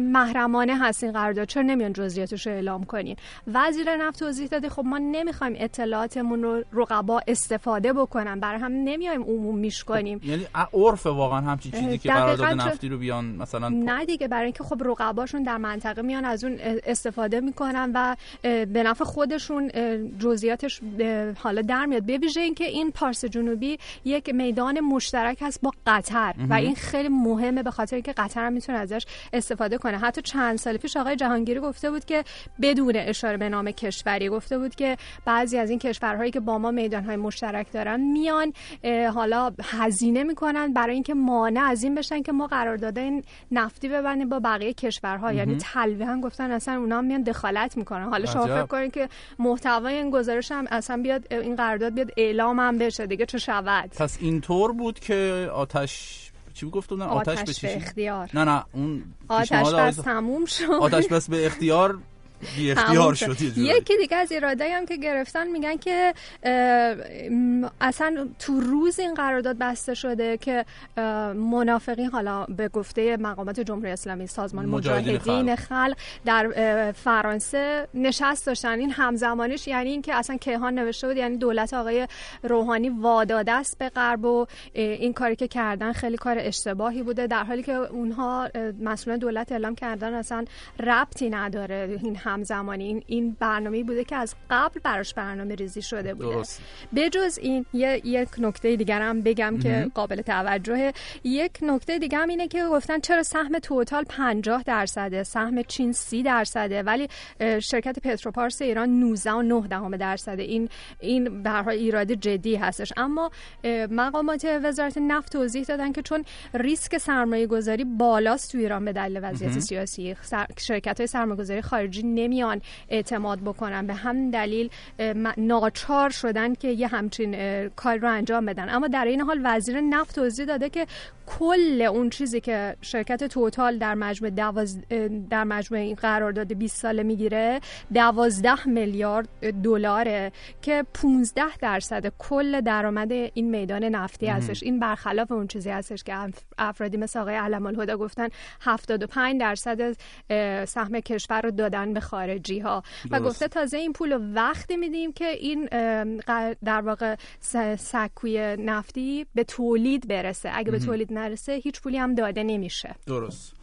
محرمانه هست این قرارداد؟ چرا نمیان جزئیاتش رو اعلام کنین؟ وزیر نفت توضیح داده خب ما نمی‌خوایم اطلاعاتمون رو رقبا استفاده بکنن. برای هم نمیایم عموم میش کنیم یعنی عرف واقعا همچین چیزی که قرارداد نفتی رو بیان مثلا نه دیگه برای اینکه خب رقباشون در منطقه میان از اون استفاده می‌کنن و به نفع خودشون جزئیاتش حالا در میاد. به ویژه اینکه این پارس جنوبی یک میدان مشترک هست با قطر و. این خیلی مهمه به خاطر اینکه قطر هم می‌تونه ازش استفاده کنه. حتی چند سال پیش آقای جهانگیری گفته بود که بدون اشاره به نام کشوری گفته بود که بعضی از این کشورهایی که با ما میدانهای مشترک دارن میان اه، حالا هزینه می‌کنن برای اینکه مانع از این بشن که ما قراردادهای نفتی ببندیم با بقیه کشورها یعنی. تلویحا گفتن اصلا اونا هم میان دخالت می‌کنن حالا شما. فکر کنید که محتوای این گزارش هم اصلا بیاد این قرارداد بیاد اعلام هم بشه دیگه چه شود پس اینطور بود که آتش چی گفت آتش, آتش به؟ اختیار. نه نه اون آتش بس تموم شد آتش بس به اختیار بی اختیار شد. یکی دیگه از ایرادایی هم که گرفتن میگن که اصلا تو روز این قرارداد بسته شده که منافقین حالا به گفته مقامات جمهوری اسلامی سازمان مجاهدین خلق. در فرانسه نشست داشتن. این همزمانش یعنی اینکه اصلا کیهان نوشته بود یعنی دولت آقای روحانی واداده است به غرب و این کاری که کردن خیلی کار اشتباهی بوده در حالی که اونها مسئولان دولت اعلام کردن اصلا ربطی نداره. این همزمانی این این برنامه بوده که از قبل براش برنامه ریزی شده بوده درست. بجز این یه یک نکته دیگر هم بگم که مهم. قابل توجهه یک نکته دیگه هم اینه که گفتن چرا سهم توتال 50 درصده سهم چین 30 درصده ولی شرکت پتروپارس ایران 19 و 9 دهم درصده این این به ایراد جدی هستش اما مقامات وزارت نفت توضیح دادن که چون ریسک سرمایه گذاری بالاست تو ایران به دلیل وضعیت. سیاسی شرکت های سرمایه گذاری خارجی نمیان اعتماد بکنن. به همین دلیل ناچار شدن که یه همچین کار رو انجام بدن. اما در این حال وزیر نفت توضیح داده که کل اون چیزی که شرکت توتال در مجموع دواز... در مجموع این قرارداد 20 ساله می‌گیره 12 میلیارد دلاره که 15 درصد کل درآمد این میدان نفتی. هستش. این برخلاف اون چیزی هستش که اف- افرادی مثل آقای علم الهدا گفتن 75 درصد سهم کشور رو دادن به خارجی ها و درست. گفته تازه این پول وقتی میدیم که این در واقع سکوی نفتی به تولید برسه اگه به. تولید نرسه هیچ پولی هم داده نمیشه درست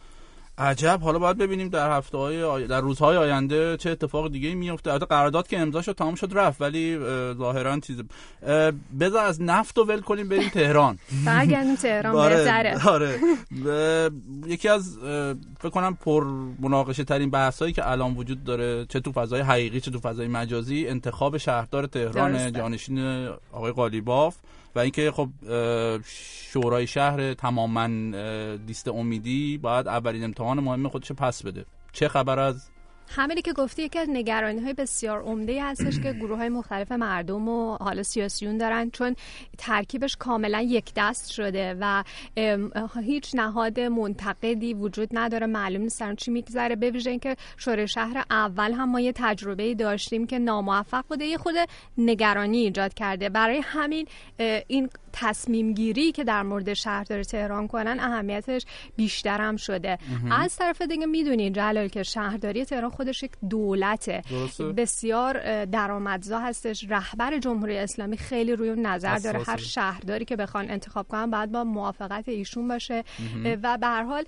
عجب. حالا باید ببینیم در هفته های آی... در روزهای آینده چه اتفاق دیگه میفته البته قرارداد که امضا شد تمام شد رفت ولی اه، ظاهرا چیز بذار از نفت رو ول کنیم بریم تهران. برگردیم تهران آره، بهتره. آره. یکی از فکر کنم پر مناقشه ترین بحث هایی که الان وجود داره چه تو فضای حقیقی چه تو فضای مجازی انتخاب شهردار تهران. جانشین آقای قالیباف. و اینکه خب شورای شهر تماما لیست امیدی باید اولین امتحان مهم خودش پس بده. چه خبر از همینی که گفتی یکی از نگرانی های بسیار عمده هستش که گروه های مختلف مردم و حالا سیاسیون دارن چون ترکیبش کاملا یک دست شده و هیچ نهاد منتقدی وجود نداره معلوم نیست چی میگذره. به اینکه شورای شهر اول هم ما یه تجربه داشتیم که ناموفق بوده یه خود نگرانی ایجاد کرده. برای همین این تصمیم گیری که در مورد شهردار تهران کنن اهمیتش بیشتر هم شده مهم. از طرف دیگه می‌دونین جلال که شهرداری تهران خودش یک دولته درسته. بسیار درآمدزا هستش رهبر جمهوری اسلامی خیلی روی نظر داره. هر شهرداری که بخوان انتخاب کنن بعد با موافقت ایشون باشه و به هر حال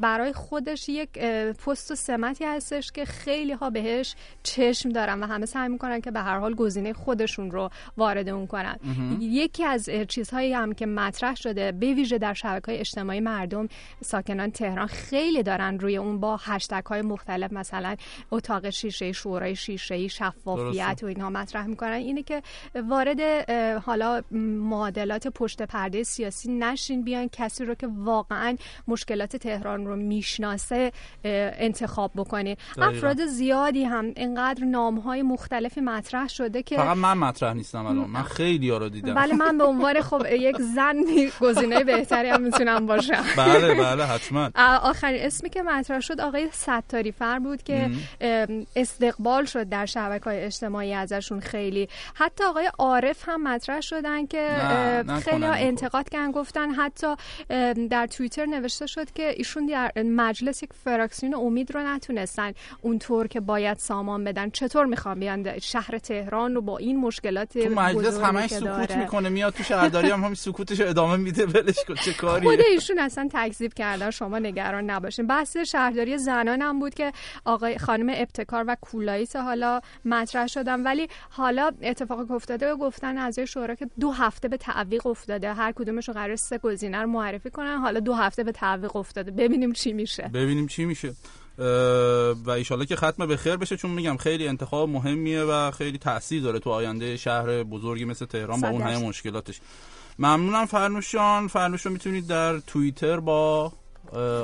برای خودش یک پست و سمتی هستش که خیلی ها بهش چشم دارن و همه سعی می‌کنن که به هر حال گزینه خودشون رو وارد اون کنن مهم. یکی از اه، چیزهایی هم که مطرح شده به ویژه در شبکه های اجتماعی مردم ساکنان تهران خیلی دارن روی اون با هشتگ های مختلف مثلا اتاق شیشه شورای شیشه شفافیت درسته. و اینها مطرح می‌کنن اینه که وارد حالا معادلات پشت پرده سیاسی نشین بیان کسی رو که واقعا مشکلات تهران رو می‌شناسه انتخاب بکنین دقیقاً. افراد زیادی هم اینقدر نام های مختلفی مطرح شده که فقط من مطرح نیستم الان من خیلی ها رو دیدم بله من به عنوان خب یک زن گزینه بهتری هم می‌تونم باشم. بله بله حتما. آخرین اسمی که مطرح شد آقای ستاری فر بود که استقبال شد در شبکه های اجتماعی ازشون خیلی. حتی آقای عارف هم مطرح شدن که نه، خیلی ها. انتقاد کردن گفتن حتی در توییتر نوشته شد که ایشون در مجلس یک فراکسیون امید رو نتونستن اونطور که باید سامان بدن. چطور می‌خوان بیان شهر تهران رو با این مشکلات تو مجلس همش سکوت. می‌کنه میاد تو شهرداری هم همین سکوتش رو ادامه میده ولش کن چه کاریه؟ خود ایشون اصلا تکذیب کردن شما نگران نباشین. بحث شهرداری زنان هم بود که آقای خانم ابتکار و کولاییس حالا مطرح شدن. ولی حالا اتفاقی که افتاده گفتن اعضای شورا که دو هفته به تعویق افتاده. هر کدومشون قرار سه گزینه رو معرفی کنن. حالا دو هفته به تعویق افتاده. ببینیم چی میشه. ببینیم چی میشه. و ایشالله که ختم به خیر بشه چون میگم خیلی انتخاب مهمیه و خیلی تاثیر داره تو آینده شهر بزرگی مثل تهران با اون همه. مشکلاتش. ممنونم فرنوشان. فرنوش رو می‌تونید در توییتر با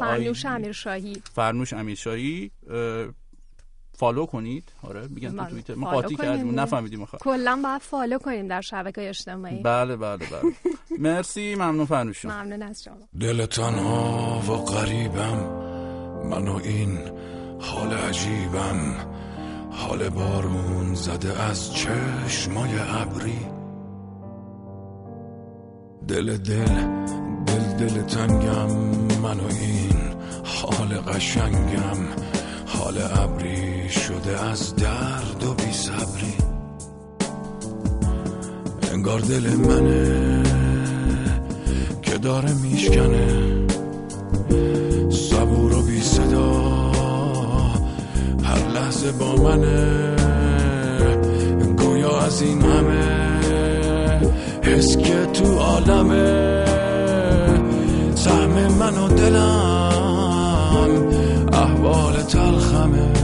فرنوش امیرشاهی. فرنوش امیرشاهی اه، follow کنید. آره میگن تو بله، توییتر. ما قاطی. کردیم نفهمیدیم آخه. کلا باید follow کنیم در شبکه اجتماعی. بله بله بله. مرسی ممنون فرنوش جان. ممنون از شما. دل تنها و غریبم من و این حال عجیبم. حال بارون زده از چشمای ابری. دل دل دل دل تنگم من و این حال قشنگم. حال ابری شده از درد و بی صبری. انگار دل منه که داره میشکنه. صبور و بی صدا هر لحظه با منه گویا از این همه حس که تو عالمه سهم من و دلم احوال تلخمه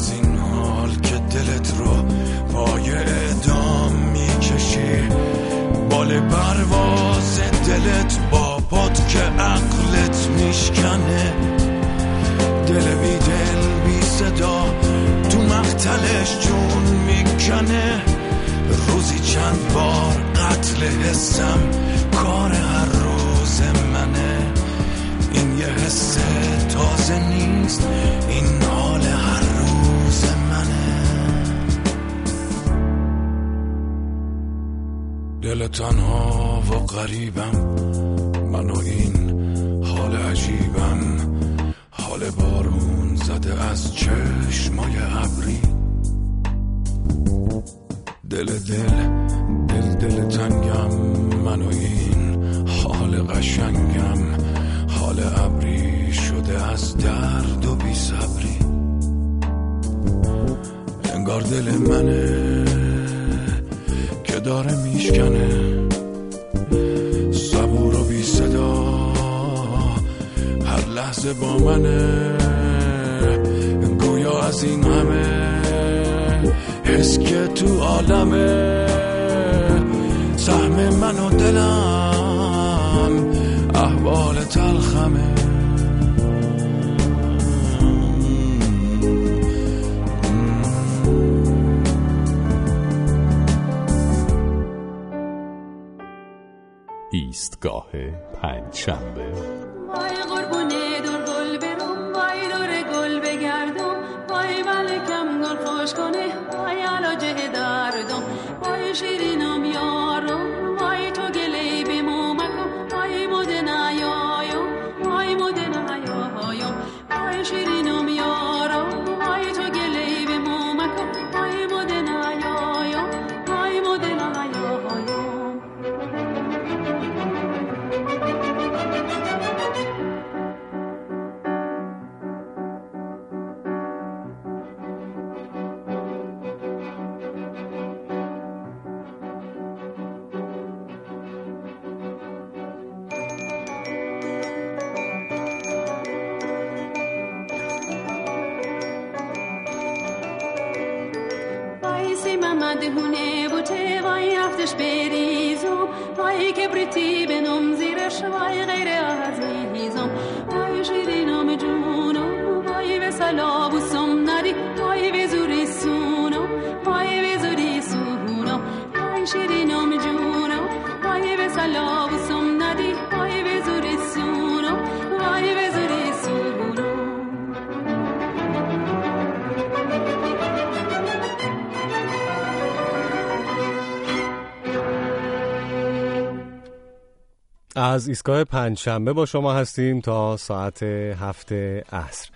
از این حال که دلت رو پای اعدام می‌کشی. بال پرواز دلت با پاد که عقلت میشکنه. دل بی دل بی صدا تو مقتلش جون می‌کنه. روزی چند بار قتل حسم کار هر روز منه. این یه حس تازه نیست این حال هر دل تنها و غریبم. من و این حال عجیبم. حال بارون زده از چشمای ابری. دل دل دل دل تنگم. من و این حال قشنگم. حال ابری شده از درد و بی صبری انگار دل منه. که داره میشکنه. صبور و بی صدا هر لحظه با منه. گویا از این همه حس که تو عالمه. سهم من و دلم احوال تلخمه. ایستگاه پنجشنبه. ایستگاه پنجشنبه با شما هستیم تا ساعت هفت عصر.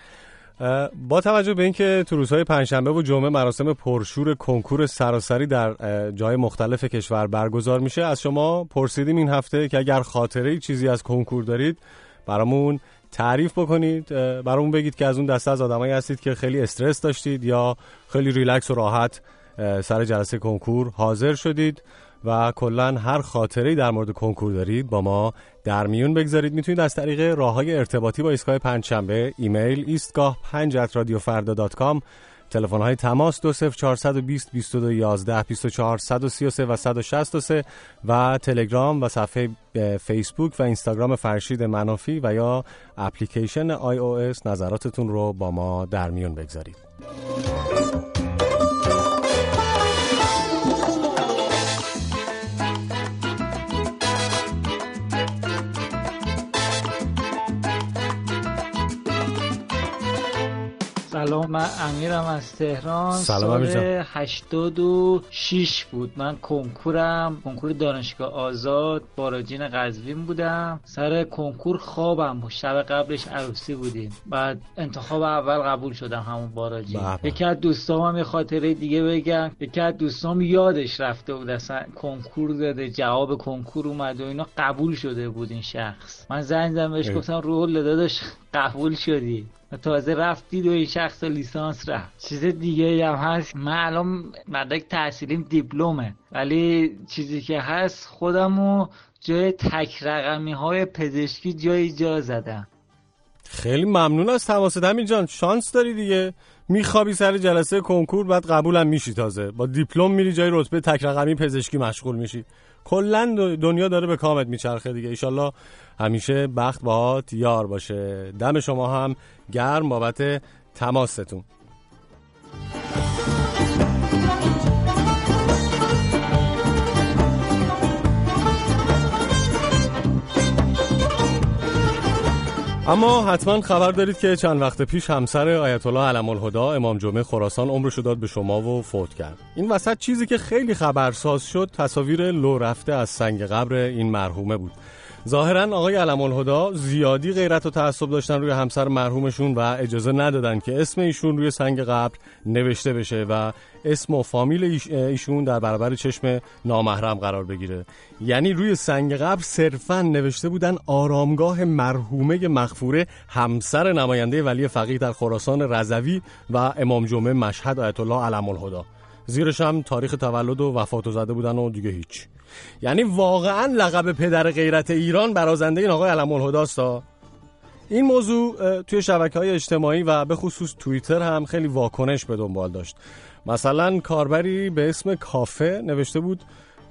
با توجه به اینکه تو روزهای پنجشنبه و جمعه مراسم پرشور کنکور سراسری در جای مختلف کشور برگزار میشه از شما پرسیدیم این هفته که اگر خاطره چیزی از کنکور دارید برامون تعریف بکنید. برامون بگید که از اون دسته از آدمایی هستید که خیلی استرس داشتید یا خیلی ریلکس و راحت سر جلسه کنکور حاضر شدید. و کلا هر خاطره در مورد کنکور دارید با ما در میون بگذارید. می‌تونید از طریق راه های ارتباطی با ایستگاه پنجشنبه ایمیل ایستگاه 5 رادیو فردا dot com تلفن های تماس 20420 22 11 24 133 و 163 و تلگرام و صفحه فیسبوک و اینستاگرام فرشید منافی و یا اپلیکیشن iOS نظراتتون رو با ما در میون بگذارید. سلام من امیرم از تهران. سلام سال جان. 86 بود. من کنکورم کنکور دانشگاه آزاد باراجین قزوین بودم. سر کنکور خوابم بود. شب قبلش عروسی بودیم. بعد انتخاب اول قبول شدم همون باراجین. به. یکی از دوستام هم یه خاطره دیگه بگم. یکی از دوستام یادش رفته بود. اصلا کنکور داده جواب کنکور اومد و اینا. قبول شده بود این شخص. من زنگ زدم بهش. گفتم رول داداش قبول شدی. و تازه رفتید و این شخص لیسانس رفت. چیز دیگه هم هست. من الان مدرک تحصیلیم دیپلمه. ولی چیزی که هست خودمو جای تک رقمی های پزشکی جای جا زدم. خیلی ممنون از تماست همین جان شانس داری دیگه. میخوابی سر جلسه کنکور بعد قبولم میشی تازه. با دیپلم میری جای رتبه تک رقمی پزشکی مشغول میشی. کلا دنیا داره به کامت میچرخه دیگه. ایشالله همیشه بخت باهات یار باشه. دم شما هم گرم بابت تماستون. اما حتما خبر دارید که چند وقت پیش همسر آیت الله علم الهدا امام جمعه خراسان عمرش داد به شما و فوت کرد. این وسط چیزی که خیلی خبرساز شد تصاویر لو رفته از سنگ قبر این مرحومه بود. ظاهرا آقای علم الهدا زیادی غیرت و تعصب داشتن روی همسر مرحومشون و اجازه ندادن که اسم ایشون روی سنگ قبر نوشته بشه و اسم و فامیل ایش- ایشون در برابر چشم نامحرم قرار بگیره. یعنی روی سنگ قبر صرفا نوشته بودن آرامگاه مرحومه مغفوره همسر نماینده ولی فقیه در خراسان رضوی و امام جمعه مشهد آیت الله علم الهدا زیرش هم تاریخ تولد و وفات و زده بودن و دیگه هیچ. یعنی واقعا لقب پدر غیرت ایران برازنده این آقای علم الهداست. این موضوع توی شبکه های اجتماعی و به خصوص توییتر هم خیلی واکنش به دنبال داشت. مثلا کاربری به اسم کافه نوشته بود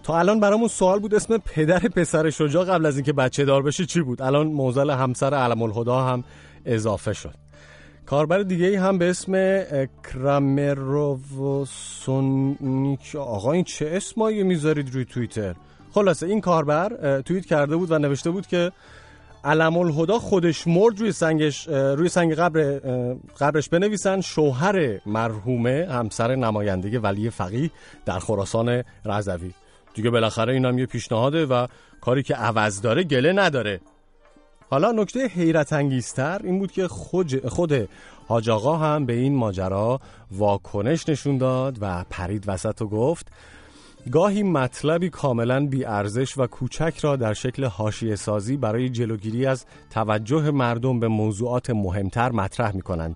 تا الان برامون سوال بود اسم پدر پسر شجاع قبل از اینکه بچه دار بشه چی بود؟ الان موزل همسر علم الهدا هم اضافه شد. کاربر دیگه ای هم به اسم کرامروسونیک آقا این چه اسمایی می‌ذارید روی توییتر؟ خلاصه این کاربر توییت کرده بود و نوشته بود که علم الهدا خودش مرد روی سنگش روی سنگ قبر قبرش بنویسن. شوهر مرحومه همسر نماینده ولی فقیه در خراسان رضوی. دیگه بالاخره این هم یه پیشنهاده و کاری که عوض داره گله نداره. حالا نکته حیرت انگیزتر این بود که خود, خود حاج آقا هم به این ماجرا واکنش نشون داد و پرید وسط و گفت گاهی مطلبی کاملا بی ارزش و کوچک را در شکل حاشیه سازی برای جلوگیری از توجه مردم به موضوعات مهمتر مطرح می کنند.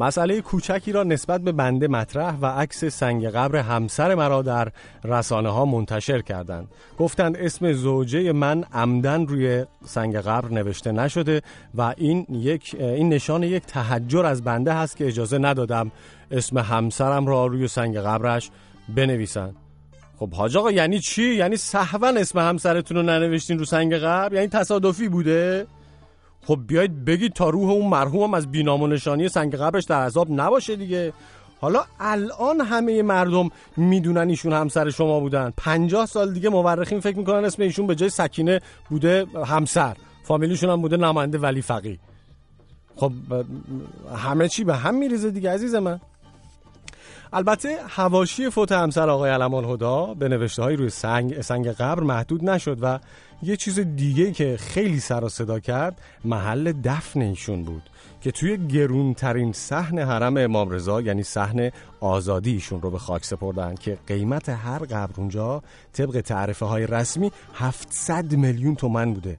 مسئله کوچکی را نسبت به بنده مطرح و عکس سنگ قبر همسر مرا در رسانه ها منتشر کردند. گفتند اسم زوجه من عمدن روی سنگ قبر نوشته نشده و این یک این نشان یک تحجر از بنده هست که اجازه ندادم اسم همسرم را روی سنگ قبرش بنویسند. خب حاج آقا یعنی چی؟ یعنی صحوا اسم همسرتون رو ننوشتین رو سنگ قبر؟ یعنی تصادفی بوده؟ خب بیایید بگید تا روح اون مرحوم از بینام و نشانی سنگ قبرش در عذاب نباشه دیگه. حالا الان همه مردم می‌دونن ایشون همسر شما بودن. پنجاه سال دیگه مورخین فکر می‌کنن اسم ایشون به جای سکینه بوده همسر. فامیلیشون هم بوده نماینده ولی فقی خب همه چی به هم میریزه دیگه عزیز من. البته هواشی فوت همسر آقای علم الهدا به نوشته های روی سنگ سنگ قبر محدود نشد و یه چیز دیگه که خیلی سر و صدا کرد محل دفن ایشون بود که توی گرونترین صحن حرم امام رضا یعنی صحن آزادی ایشون رو به خاک سپردن که قیمت هر قبر اونجا طبق تعرفه های رسمی 700 میلیون تومن بوده.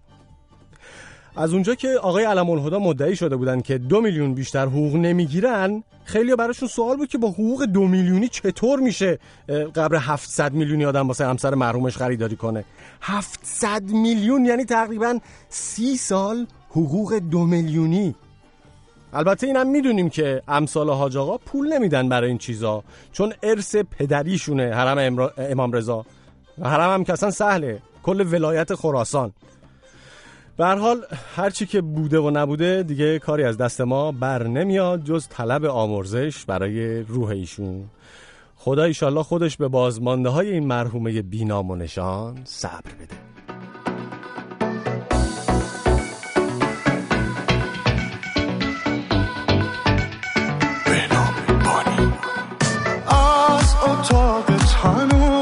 از اونجا که آقای علم الهدا مدعی شده بودن که دو میلیون بیشتر حقوق نمی‌گیرن خیلی براشون سوال بود که با حقوق دو میلیونی چطور میشه قبر 700 میلیونی آدم واسه همسر مرحومش خریداری کنه؟ 700 میلیون یعنی تقریبا سی سال حقوق دو میلیونی. البته اینم می‌دونیم که امثال حاج آقا پول نمیدن برای این چیزا چون ارث پدریشونه حرم امرا... امام رضا. حرم هم که اصلا سهله کل ولایت خراسان. به هر حال هرچی که بوده و نبوده دیگه کاری از دست ما بر نمیاد جز طلب آمرزش برای روح ایشون. خدا ایشالله خودش به بازمانده های این مرحومه بینام و نشان صبر بده.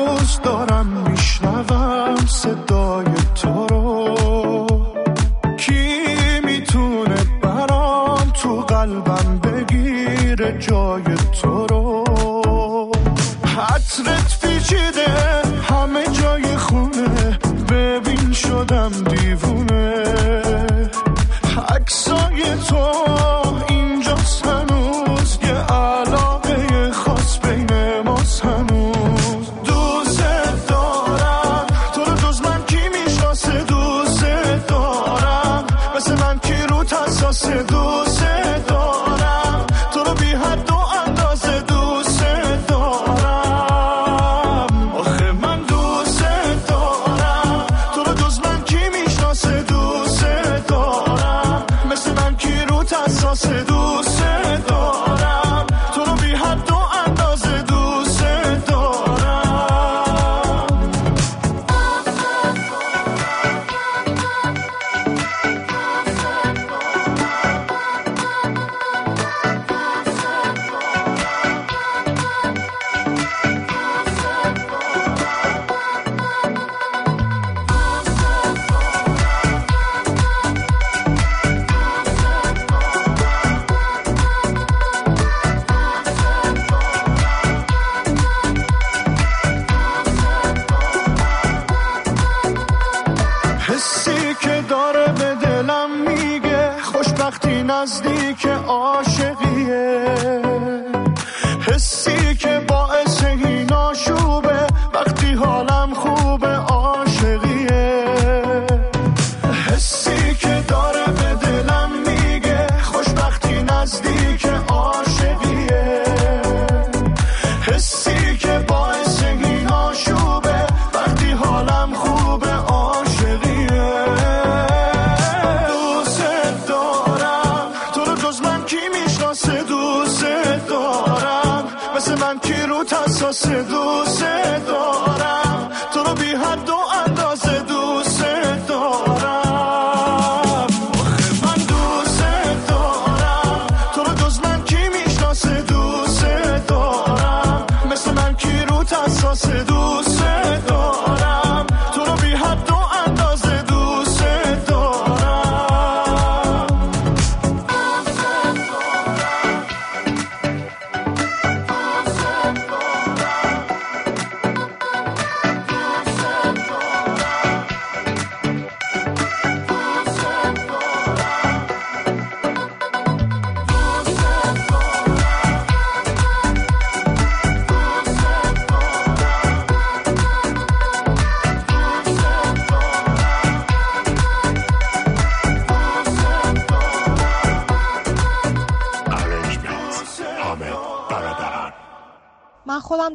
از دارم میشنوم صدای جای تو رو. حترت پیچیده همه جای خونه. ببین شدم دیوونه. عکسای تو.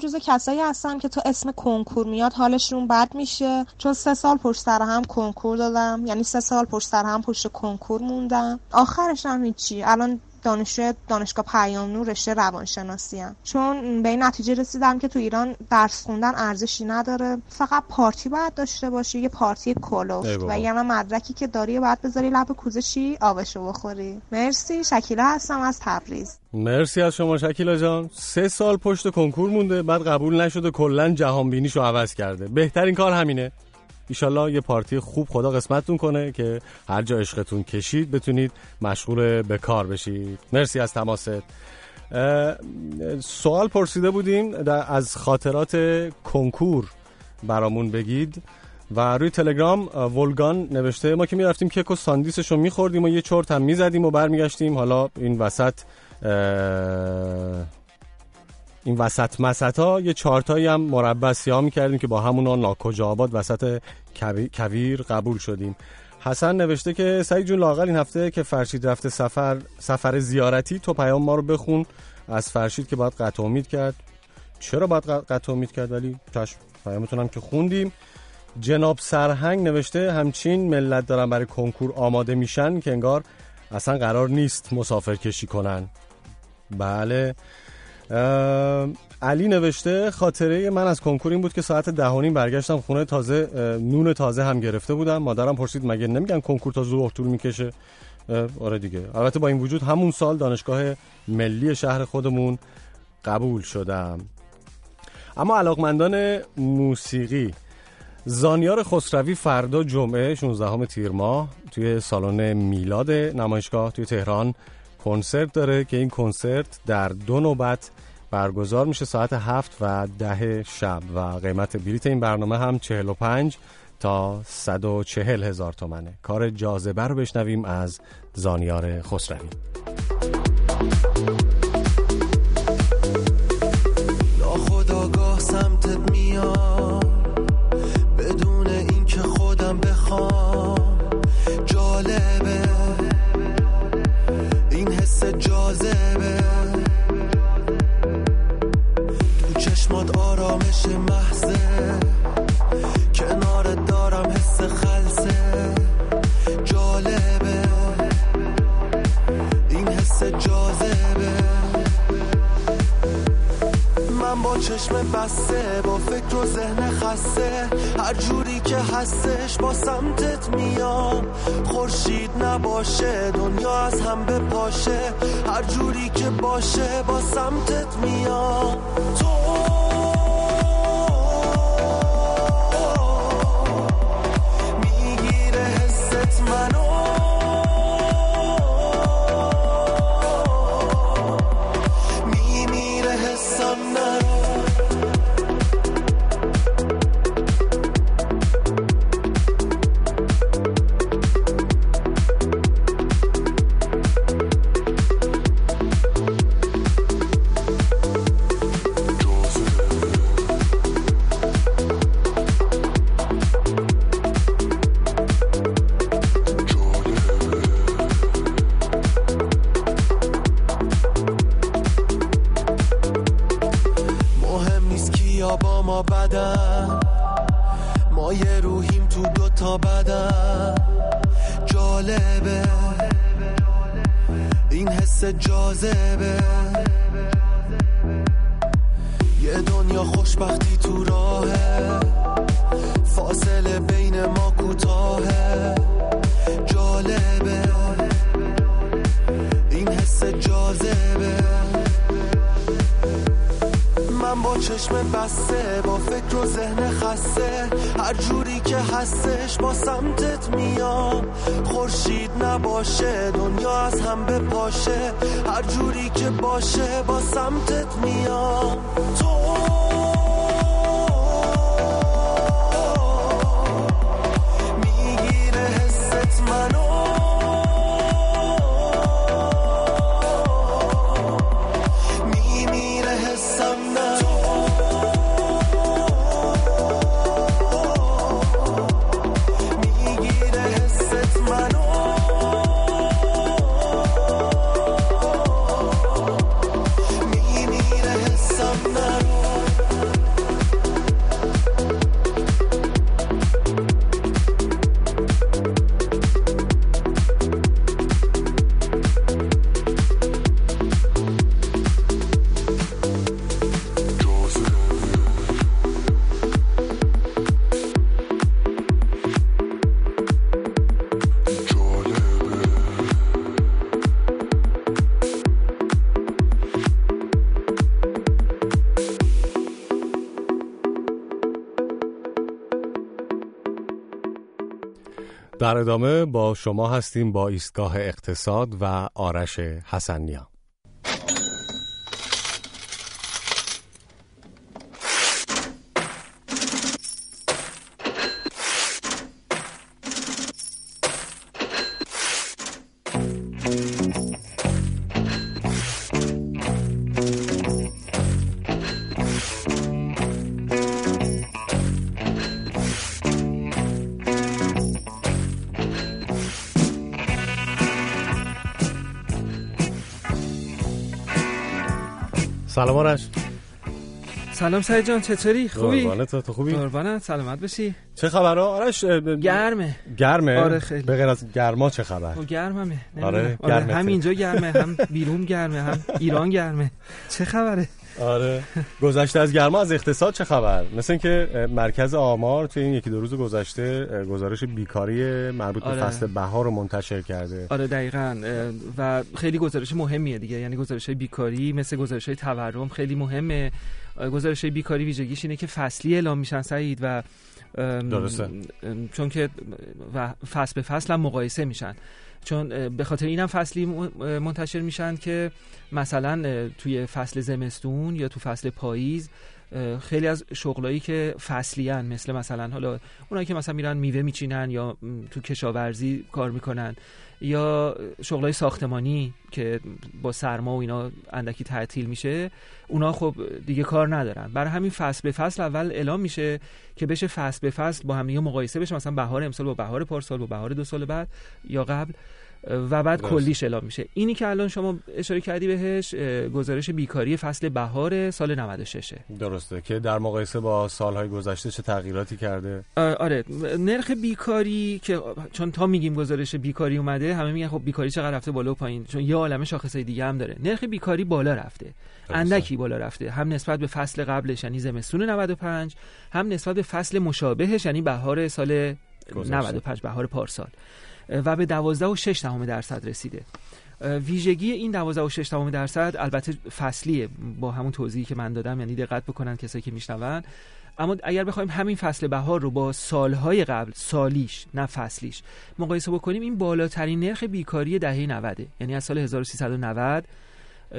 جز کسایی هستم که تو اسم کنکور میاد حالشون بد میشه. چون سه سال پشت سر هم کنکور دادم. یعنی سه سال پشت سر هم پشت کنکور موندم. آخرش هم هیچی. الان دانشجو دانشگاه پیام نور رشته روانشناسی هم. چون به این نتیجه رسیدم که تو ایران درس خوندن ارزشی نداره. فقط پارتی باید داشته باشی یه پارتی کلوفت بابا. و یعنی مدرکی که داری باید بذاری لب کوزه چی آبشو بخوری. مرسی. شکیله هستم از تبریز. مرسی از شما شکیلا جان. سه سال پشت کنکور مونده بعد قبول نشده کلا جهان بینیشو عوض کرده. بهترین کار همینه. ایشالله یه پارتی خوب خدا قسمتتون کنه که هر جا عشقتون کشید بتونید مشغول به کار بشید. مرسی از تماست. سوال پرسیده بودیم در- از خاطرات کنکور برامون بگید و روی تلگرام ولگان نوشته ما که می‌رفتیم کیک و ساندیسش رو میخوردیم و یه چرت هم می‌زدیم و برمیگشتیم. حالا این وسط این وسط مسط ها یه چارتایی هم مربع سیاه می‌کردیم که با همونا ناکجا آباد وسط کوی- کویر قبول شدیم. حسن نوشته که سعید جون لاقل این هفته که فرشید رفته سفر سفر زیارتی تو پیام ما رو بخون. از فرشید که باید قطع امید کرد. چرا باید قطع امید کرد؟ ولی چشم پیامتون هم که خوندیم. جناب سرهنگ نوشته همچین ملت دارن برای کنکور آماده میشن که انگار اصلا قرار نیست مسافر کشی کنن. بله. علی نوشته خاطره من از کنکور این بود که ساعت ده و نیم برگشتم خونه تازه نون تازه هم گرفته بودم. مادرم پرسید مگه نمیگن کنکور تا ظهر طول می‌کشه؟ آره دیگه. البته با این وجود همون سال دانشگاه ملی شهر خودمون قبول شدم. اما علاقمندان موسیقی. زانیار خسروی فردا جمعه 16 تیر ماه توی سالن میلاد نمایشگاه توی تهران کنسرت داره که این کنسرت در دو نوبت برگزار میشه ساعت هفت و ده شب و قیمت بلیت این برنامه هم 45 تا 140 هزار تومنه. کار جاذبه رو بشنویم از زانیار خسروی. ناخداگاه سمتت میام آرامش محضه. کنارت دارم حس خلصه. جالبه. این حس جاذبه. من با چشم بسته با فکر و ذهن خسته. هر جوری که هستش با سمتت میام. خورشید نباشه دنیا از هم بپاشه هر جوری که باشه با سمتت میام. تو manos. در ادامه با شما هستیم با ایستگاه اقتصاد و آرش حسنیا سلام آرش. سلام سعید جان چطوری؟ خوبی؟ قربانت تو خوبی؟ قربانت سلامت بشی. چه خبر آرش گرمه. گرمه؟ آره خیلی. به غیر از گرما چه خبر؟ او گرممه. آره، نمی‌دونم. گرمته. هم اینجا گرمه هم بیرون گرمه هم ایران گرمه. چه خبره؟ آره. گذشته از گرما از اقتصاد چه خبر؟ مثل اینکه مرکز آمار توی این یکی دو روز گذشته گزارش بیکاری مربوط به آره. فصل بهار رو منتشر کرده. آره دقیقا. و خیلی گزارش مهمیه دیگه. یعنی گزارش بیکاری مثل گزارش تورم خیلی مهمه. گزارش بیکاری ویژگیش اینه که فصلی اعلام میشن سعید و درسته. چون که و فصل به فصل هم مقایسه میشن. چون به خاطر اینم فصلی منتشر میشن که مثلا توی فصل زمستون یا تو فصل پاییز خیلی از شغلایی که فصلی هن مثل مثلا حالا اونایی که مثلا میرن میوه میچینن یا تو کشاورزی کار می‌کنن یا شغلای ساختمانی که با سرما و اینا اندکی تعطیل میشه اونا خب دیگه کار ندارن. برای همین فصل به فصل اول اعلام میشه که بشه فصل به فصل با هم مقایسه بشه مثلا بهار امسال با بهار پارسال با بهار دو سال بعد یا قبل. و بعد درست. کلیش اعلام میشه. اینی که الان شما اشاره کردی بهش گزارش بیکاری فصل بهار سال 96 درسته. که در مقایسه با سالهای گذشته چه تغییراتی کرده؟ آره. نرخ بیکاری که چون تا میگیم گزارش بیکاری اومده همه میگن خب بیکاری چقدر رفته بالا و پایین؟ چون یه عالمه شاخصای دیگه هم داره. نرخ بیکاری بالا رفته. اندکی بالا رفته. هم نسبت به فصل قبلش یعنی زمستون 95 هم نسبت به فصل مشابهش یعنی بهار سال گذشته. 95 بهار پارسال. و به 12 و 6 دهم درصد رسیده. ویژگی این 12 و 6 دهم درصد البته فصلیه. با همون توضیحی که من دادم یعنی دقت بکنن کسایی که میشنون. اما اگر بخوایم همین فصل بهار رو با سالهای قبل سالیش نه فصلیش مقایسه بکنیم این بالاترین نرخ بیکاری دهه 90 یعنی از سال 1390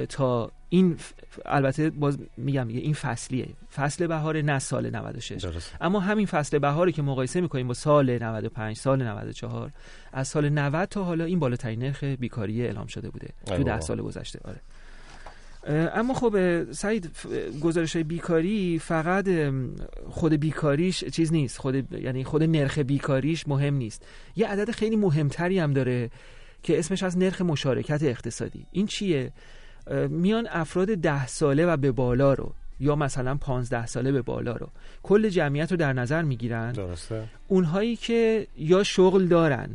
تا این ف- البته باز میگم این فصلیه. فصل بهار نه سال 96 اما همین فصل بهاری که مقایسه می‌کنیم با سال 95 سال 94 از سال 90 تا حالا این بالاترین نرخ بیکاری اعلام شده بوده. تو ده. سال گذشته. آره. اما خب سعید گزارش بیکاری فقط خود بیکاریش چیز نیست. خود یعنی خود نرخ بیکاریش مهم نیست. یه عدد خیلی مهمتری هم داره که اسمش از نرخ مشارکت اقتصادی. این چیه؟ میان افراد ده ساله و به بالا رو یا مثلا پانزده ساله به بالا رو. کل جمعیت رو در نظر می‌گیرن. درسته. اونهایی که یا شغل دارن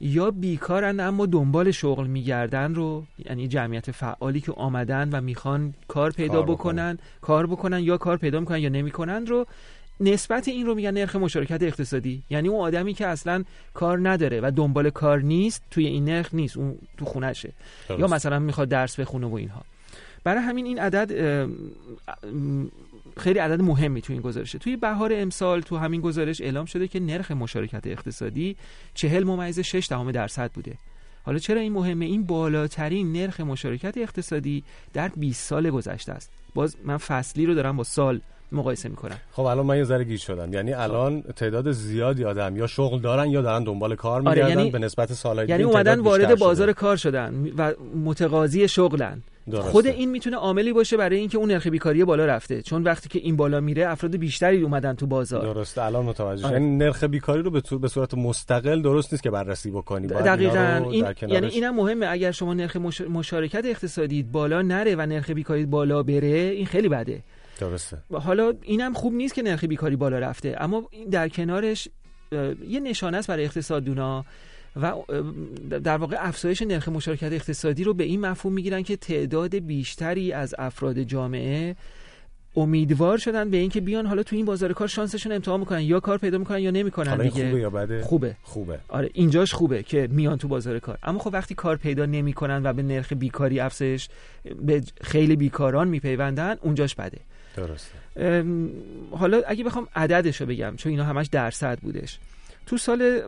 یا بیکارن اما دنبال شغل میگردن رو یعنی جمعیت فعالی که آمدن و می‌خوان کار پیدا کار بکنن. کار بکنن یا کار پیدا می‌کنن یا نمی‌کنن رو نسبت این رو میگن نرخ مشارکت اقتصادی. یعنی اون آدمی که اصلا کار نداره و دنبال کار نیست توی این نرخ نیست اون تو خونشه. یا مثلا می‌خواد درس بخونه و اینها. برای همین این عدد خیلی عدد مهمی تو این گزارشه. توی بهار امسال تو همین گزارش اعلام شده که نرخ مشارکت اقتصادی 40 ممیز 6 دهم درصد بوده. حالا چرا این مهمه؟ این بالاترین نرخ مشارکت اقتصادی در 20 سال گذشته است. باز من فصلی رو دارم با سال مقایسه می‌کنم خب الان من یه ذره گیج شدم. یعنی الان تعداد زیادی آدم یا شغل دارن یا دارن دنبال کار آره، میگردن یعنی- به نسبت سالهای یعنی اومدن وارد شده. بازار کار شدن و متقاضی شغلن. درسته. خود این می‌تونه عاملی باشه برای اینکه اون نرخ بیکاری بالا رفته. چون وقتی که این بالا میره افراد بیشتری اومدن تو بازار. درسته. الان متوجه آره. شدم. یعنی نرخ بیکاری رو به طور- به صورت مستقل درست نیست که بررسی بکنی. دقیقا. این یعنی اینم مهمه. اگر شما نرخ مش- مشارکت اقتصادی بالا نره و نرخ بیکاری بالا بره این خیلی بده. درسته. و حالا اینم خوب نیست که نرخ بیکاری بالا رفته اما در کنارش یه نشانه است برای اقتصاددونا و اه، در واقع افزایش نرخ مشارکت اقتصادی رو به این مفهوم می‌گیرن که تعداد بیشتری از افراد جامعه امیدوار شدن به اینکه بیان حالا تو این بازار کار شانسشون امتحان می‌کنن یا کار پیدا می‌کنن یا نمی‌کنن دیگه. خوبه یا بده؟ خوبه. خوبه. آره اینجاش خوبه که میان تو بازار کار. اما خب وقتی کار پیدا نمی‌کنن و به نرخ بیکاری افزایش به خیلی بیکاران میپیوندن اونجاش بده. درسته. حالا اگه بخوام عددش رو بگم چون اینا همش درصد بودش. تو سال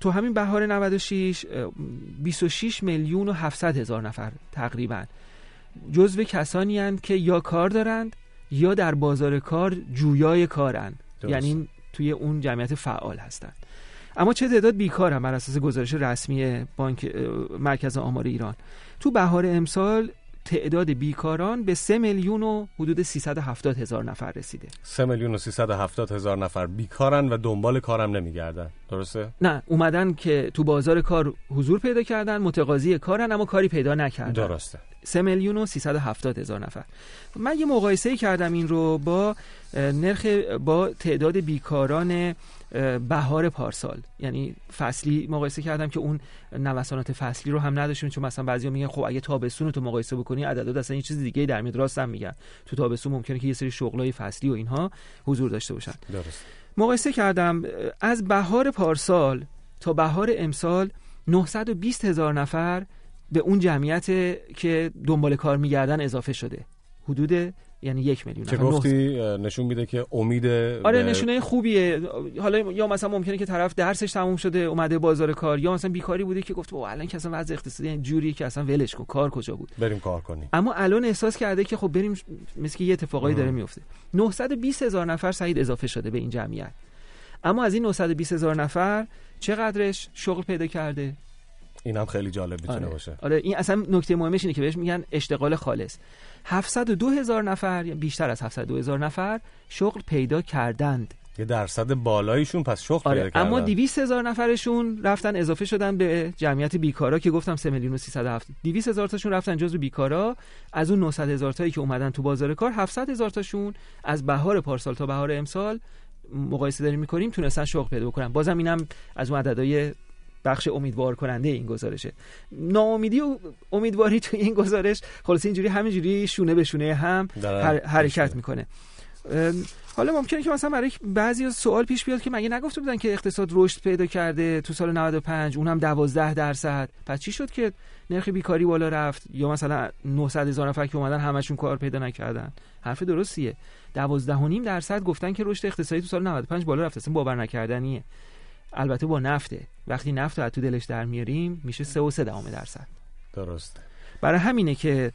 تو همین بهار 96 اه، 26 میلیون و 700 هزار نفر تقریبا. جزو کسانی هستند که یا کار دارند یا در بازار کار جویای کارند. یعنی توی اون جمعیت فعال هستند اما چه تعداد بیکار هم بر اساس گزارش رسمی بانک مرکز آمار ایران. تو بهار امسال تعداد بیکاران به 3 میلیون و حدود 370 هزار نفر رسیده. 3 میلیون و 370 هزار نفر بیکارن و دنبال کارم نمیگردن. درسته؟ نه اومدن که تو بازار کار حضور پیدا کردن متقاضی کارن اما کاری پیدا نکردن. درسته. 3 میلیون و 370 هزار نفر. من یه مقایسه کردم این رو با نرخ با تعداد بیکاران بهار پارسال. یعنی فصلی مقایسه کردم که اون نوسانات فصلی رو هم نداشتیم چون مثلا بعضیا میگن خب اگه تابستون رو تو مقایسه بکنی عددات اصلا یه چیز دیگه در میاد. راست هم میگن. تو تابستون ممکنه که یه سری شغلای فصلی و اینها حضور داشته باشن. درست. مقایسه کردم از بهار پارسال تا بهار امسال 920 هزار نفر به اون جمعیت که دنبال کار میگردن اضافه شده. حدود یعنی یک میلیون که. نه- گفتی نشون میده که امید آره نشونه خوبیه. حالا یا مثلا ممکنه که طرف درسش تموم شده اومده بازار کار یا مثلا بیکاری بوده که گفت الان که اصلا وضع اقتصادی یعنی جوریه که اصلا ولش کن کار کجا بود؟ بریم کار کنیم. اما الان احساس کرده که خب بریم مثل که یه اتفاقایی داره میفته. 920 هزار نفر سعید اضافه شده به این جمعیت. اما از این 920 هزار نفر چقدرش شغل پیدا کرده؟ این هم خیلی جالب می‌تونه آره. باشه. آره این اصلا نکته مهمش اینه که بهش میگن اشتغال خالص. 702 هزار نفر یا بیشتر از 702 هزار نفر شغل پیدا کردند. یه درصد بالایشون پس شغل پیدا آره کردن. اما 200 هزار نفرشون رفتن اضافه شدن به جمعیت بیکارا که گفتم 3 میلیون و 307 200 هزار تاشون رفتن جزو بیکارا. از اون 900 هزار تایی که اومدن تو بازار کار 700 هزار تاشون از بهار پارسال تا بهار امسال مقایسه داریم می‌کنیم تونستن شغل پیدا بکنن. بازم اینم از اون عددهای بخش امیدوار کننده این گزارشه. ناامیدی و امیدواری توی این گزارش خلاص اینجوری همینجوری شونه به شونه هم هر- حرکت می‌کنه. ام، حالا ممکنه که مثلا برای بعضی سوال پیش بیاد که مگه نگفته بودن که اقتصاد رشد پیدا کرده تو سال 95 اونم 12 درصد. پس چی شد که نرخ بیکاری بالا رفت؟ یا مثلا 900 هزار نفر که اومدن همشون کار پیدا نکردن؟ حرف درستیه. 12.5 درصد گفتن که رشد اقتصادی تو سال 95 بالا رفت. اصلا باور نکردنیه. البته با نفته. وقتی نفت رو از تو دلش در میاریم میشه 3.3 دهم درصد. درست. برای همینه که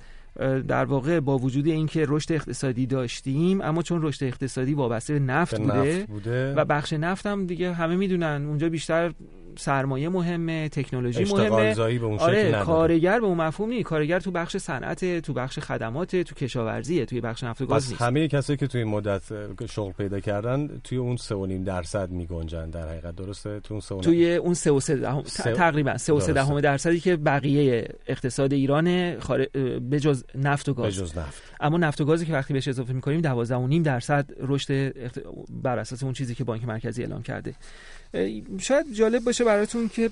در واقع با وجود اینکه رشد اقتصادی داشتیم اما چون رشد اقتصادی وابسته به نفت, بوده, نفت بوده. و بخش نفت هم دیگه همه می‌دونن اونجا بیشتر سرمایه مهمه تکنولوژی مهمه. به اون آره. کارگر به اون مفهوم نیست. کارگر تو بخش صنعت تو بخش خدمات تو کشاورزیه توی بخش نفت و گاز نیست. همه کسایی که توی این مدت شغل پیدا کردن توی اون 3.5 درصد میگنجن در حقیقت. درسته؟ تو اون 3.5 توی اون 3 و 3 دهم تقریبا 3 و 3 درسته. دهم درصدی که بقیه اقتصاد ایران خارج به جز نفت و گاز. به جز نفت. اما نفت و گازی که وقتی بهش اضافه می‌کنیم 12.5 درصد رشد اخت- بر اساس اون چیزی که بانک مرکزی اعلام کرده. شاید جالب باشه براتون که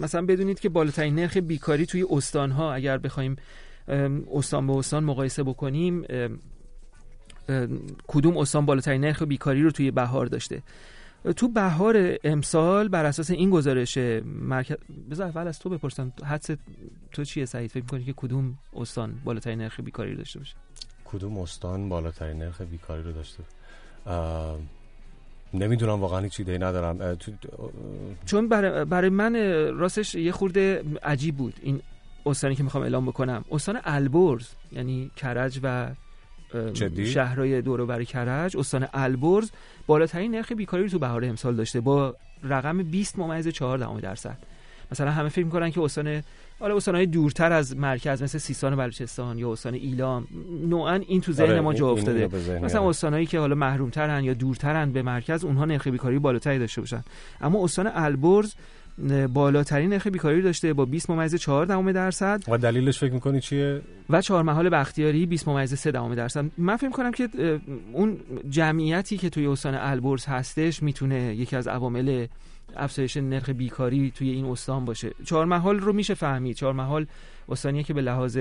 مثلا بدونید که بالاترین نرخ بیکاری توی استانها اگر بخوایم استان به استان مقایسه بکنیم کدوم استان بالاترین نرخ بیکاری رو توی بهار داشته. تو بهار امسال بر اساس این گزارش مرکز بذار اول از تو بپرسم حدس تو چیه سعید؟ فکر می‌کنی که کدوم استان بالاترین نرخ بیکاری رو داشته باشه؟ کدوم استان بالاترین نرخ بیکاری رو داشته نمی‌دونم واقعا هیچ ایده ندارم. چون برای, برای من راستش یه خورده عجیب بود این استانی که می‌خوام اعلام بکنم. استان البرز یعنی کرج و جدی؟ شهرهای دور و بر کرج. استان البرز بالاترین نرخ بیکاری رو تو بهار امسال داشته با رقم 20 ممیز 4 درصد. مثلا همه فکر می‌کنن که استان حالا استانهای دورتر از مرکز مثل سیستان و بلوچستان یا استان ایلام نوعا این تو ذهن آره، ما جا افتاده. مثلا میاد. استانهایی که حالا محرومترن یا دورترن به مرکز اونها نرخ بیکاری بالاتری داشته باشن. اما استان البرز بالاترین نرخ بیکاری داشته با 20 ممیز 4 دهم درصد. و دلیلش فکر می‌کنی چیه؟ و چهار محال بختیاری 20 ممیز 3 دهم درصد. من فکر کنم که اون جمعیتی که توی استان البرز هستش می‌تونه یکی از عوامل افزایش نرخ بیکاری توی این استان باشه. چهار محال رو میشه فهمید. چهار محال استانیه که به لحاظ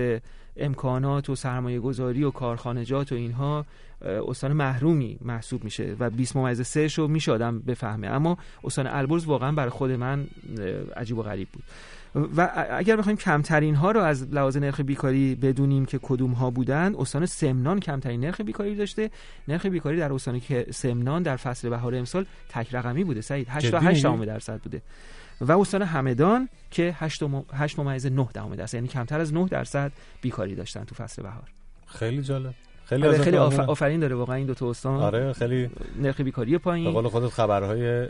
امکانات و سرمایه گذاری و کارخانجات و اینها استان محرومی محسوب میشه و 20 ممیز 3 شو میشه آدم بفهمه. اما استان البرز واقعا برای خود من عجیب و غریب بود. و اگر بخوایم کمترین ها رو از لحاظ نرخ بیکاری بدونیم که کدوم ها بودن استان سمنان کمترین نرخ بیکاری داشته. نرخ بیکاری در استان که سمنان در فصل بهار امسال تک رقمی بوده. سعید 8 تا جدی 8 میگی؟ دهم درصد بوده. و استان همدان که 8 مم- 8 ممیز 9 دهم درصد. یعنی کمتر از 9 درصد بیکاری داشتن تو فصل بهار. خیلی جالب. خیلی ازت خیلی آف-. آفرین داره واقعا این دو تا استان. آره خیلی نرخ بیکاری به پایین قول خودت خبرهای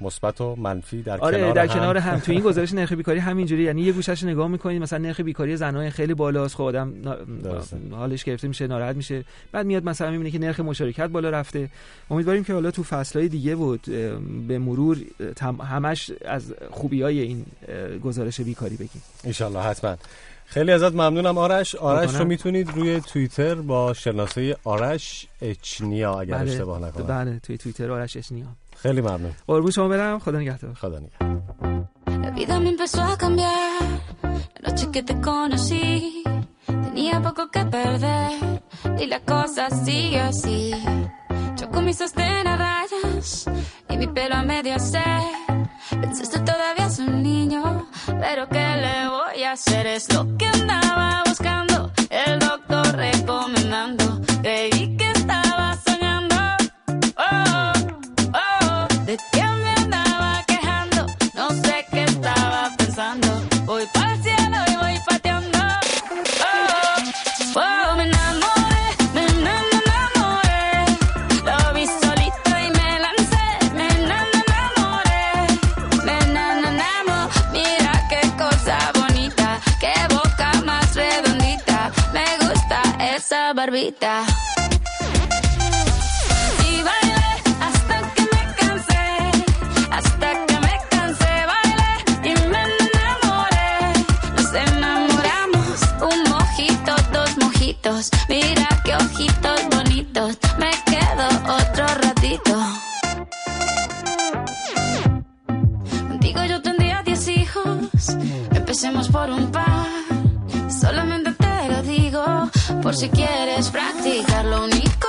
مثبت و منفی در آره کنار در هم. کنار هم. تو این گزارش نرخ بیکاری همینجوری یعنی یه گوشش نگاه می‌کنید مثلا نرخ بیکاری زنای خیلی بالاست خب آدم نا-. حالش گرفته میشه ناراحت میشه. بعد میاد مثلا می‌بینه که نرخ مشارکت بالا رفته. امیدواریم که حالا تو فصلهای دیگه بود به مرور همش از خوبی های این گزارش بیکاری بگیم. انشالله حتما. خیلی ازت ممنونم آرش. آرش. رو می‌تونید روی توییتر با شناسه آرش اچنیا اگر اشتباه نکنم. بله توی توییتر آرش اشنیا خیلی ممنون. قربون شما برم. خدا نگهدار. خدا نگهدار La vida me empezó a cambiar. La noche que te conocí. Tenía poco que perder. Y la cosa sigue así. Yo con mi sostén a rayas y mi pelo a medio hacer. Pensaste todavía es un niño, pero ¿qué le voy a hacer? Es lo que andaba buscando, el doctor recomendando. Creí que barbita. Y bailé hasta que me cansé, hasta que me cansé, bailé y me enamoré. Nos enamoramos, un mojito, dos mojitos. Mira qué ojitos bonitos, me quedo otro ratito. Contigo yo tendría diez hijos, empecemos por un par. Por si quieres practicar. Lo único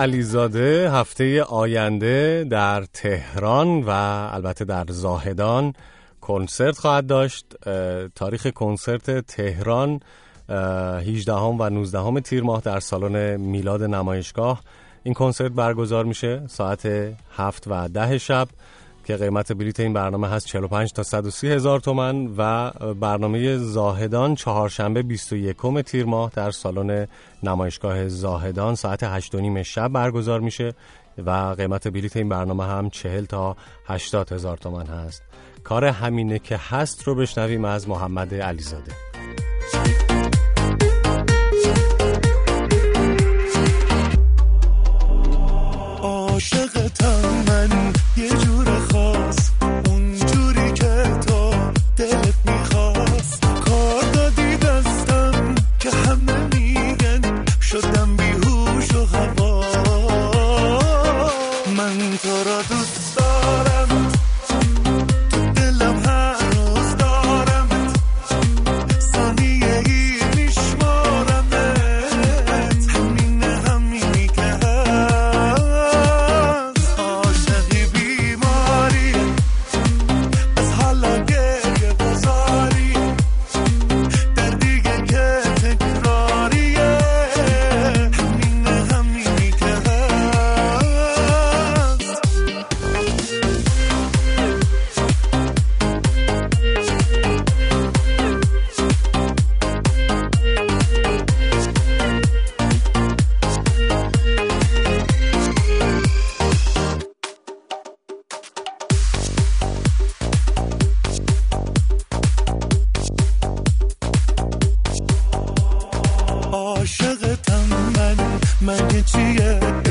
علیزاده هفته آینده در تهران و البته در زاهدان کنسرت خواهد داشت. تاریخ کنسرت تهران 18 هم و 19 هم تیر ماه در سالن میلاد نمایشگاه. این کنسرت برگزار میشه ساعت 7 و 10 شب. که قیمت بلیت این برنامه هست 45 تا 130 هزار تومن و برنامه زاهدان چهارشنبه 21 تیر ماه در سالن نمایشگاه زاهدان ساعت 8 شب برگزار میشه و قیمت بلیت این برنامه هم 40 تا 80 هزار تومن هست. کار همینه که هست رو بشنویم از محمد علیزاده. عاشقتم من یه جور خاص اونجوری که تو دل manhã te amo.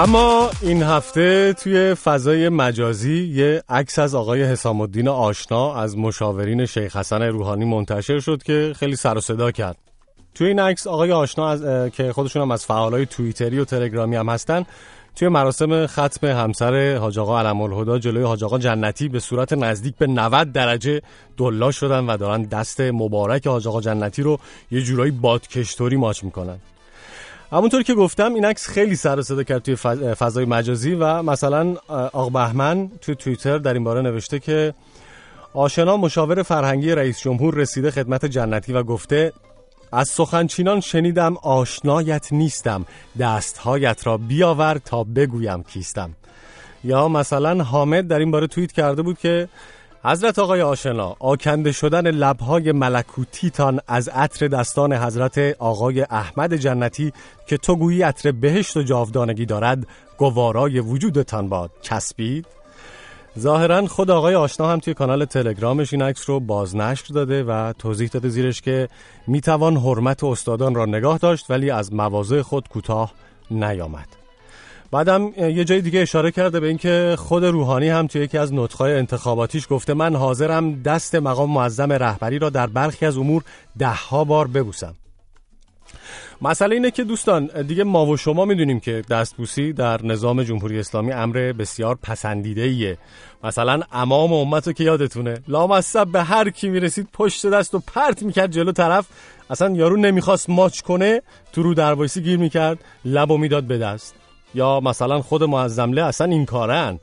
اما این هفته توی فضای مجازی یه عکس از آقای حسام الدین آشنا از مشاورین شیخ حسن روحانی منتشر شد که خیلی سر و صدا کرد. توی این عکس آقای آشنا از... که خودشون هم از فعالای توییتری و تلگرامی هم هستن توی مراسم ختم همسر حاج آقا علم الهدا جلوی حاج آقا جنتی به صورت نزدیک به 90 درجه دلا شدن و دارن دست مبارک حاج آقا جنتی رو یه جورایی بادکشتوری ماچ می‌کنن. همونطور که گفتم این عکس خیلی سر و صدا کرد توی فض- فضای مجازی و مثلا آقا بهمن توی توییتر در این باره نوشته که آشنا مشاور فرهنگی رئیس جمهور رسیده خدمت جنتی و گفته از سخنچینان شنیدم آشنایت نیستم دستهایت را بیاور تا بگویم کیستم. یا مثلا حامد در این باره توییت کرده بود که حضرت آقای آشنا آکنده شدن لبهای ملکوتیتان از عطر دستان حضرت آقای احمد جنتی که تو گویی عطر بهشت و جاودانگی دارد گوارای وجودتان باد. کسبید ظاهرا خود آقای آشنا هم توی کانال تلگرامش این عکس رو بازنشر داده و توضیح داده زیرش که می‌توان حرمت استادان را نگاه داشت ولی از مواضع خود کوتاه نیامد. بعدم یه جای دیگه اشاره کرده به اینکه خود روحانی هم توی یکی از نطقهای انتخاباتیش گفته من حاضرم دست مقام معظم رهبری را در برخی از امور دهها بار ببوسم. مسئله اینه که دوستان دیگه ما و شما می‌دونیم که دستبوسی در نظام جمهوری اسلامی امر بسیار پسندیده ایه مثلا امام امت رو که یادتونه لامصب به هر کی می‌رسید پشت دست و پرت می‌کرد جلو طرف. اصلا یارو نمی‌خواست ماچ کنه تو رو دروایسی گیر می‌کرد لب و می‌داد به دست. یا مثلا خود معظمله اصلا این کارن.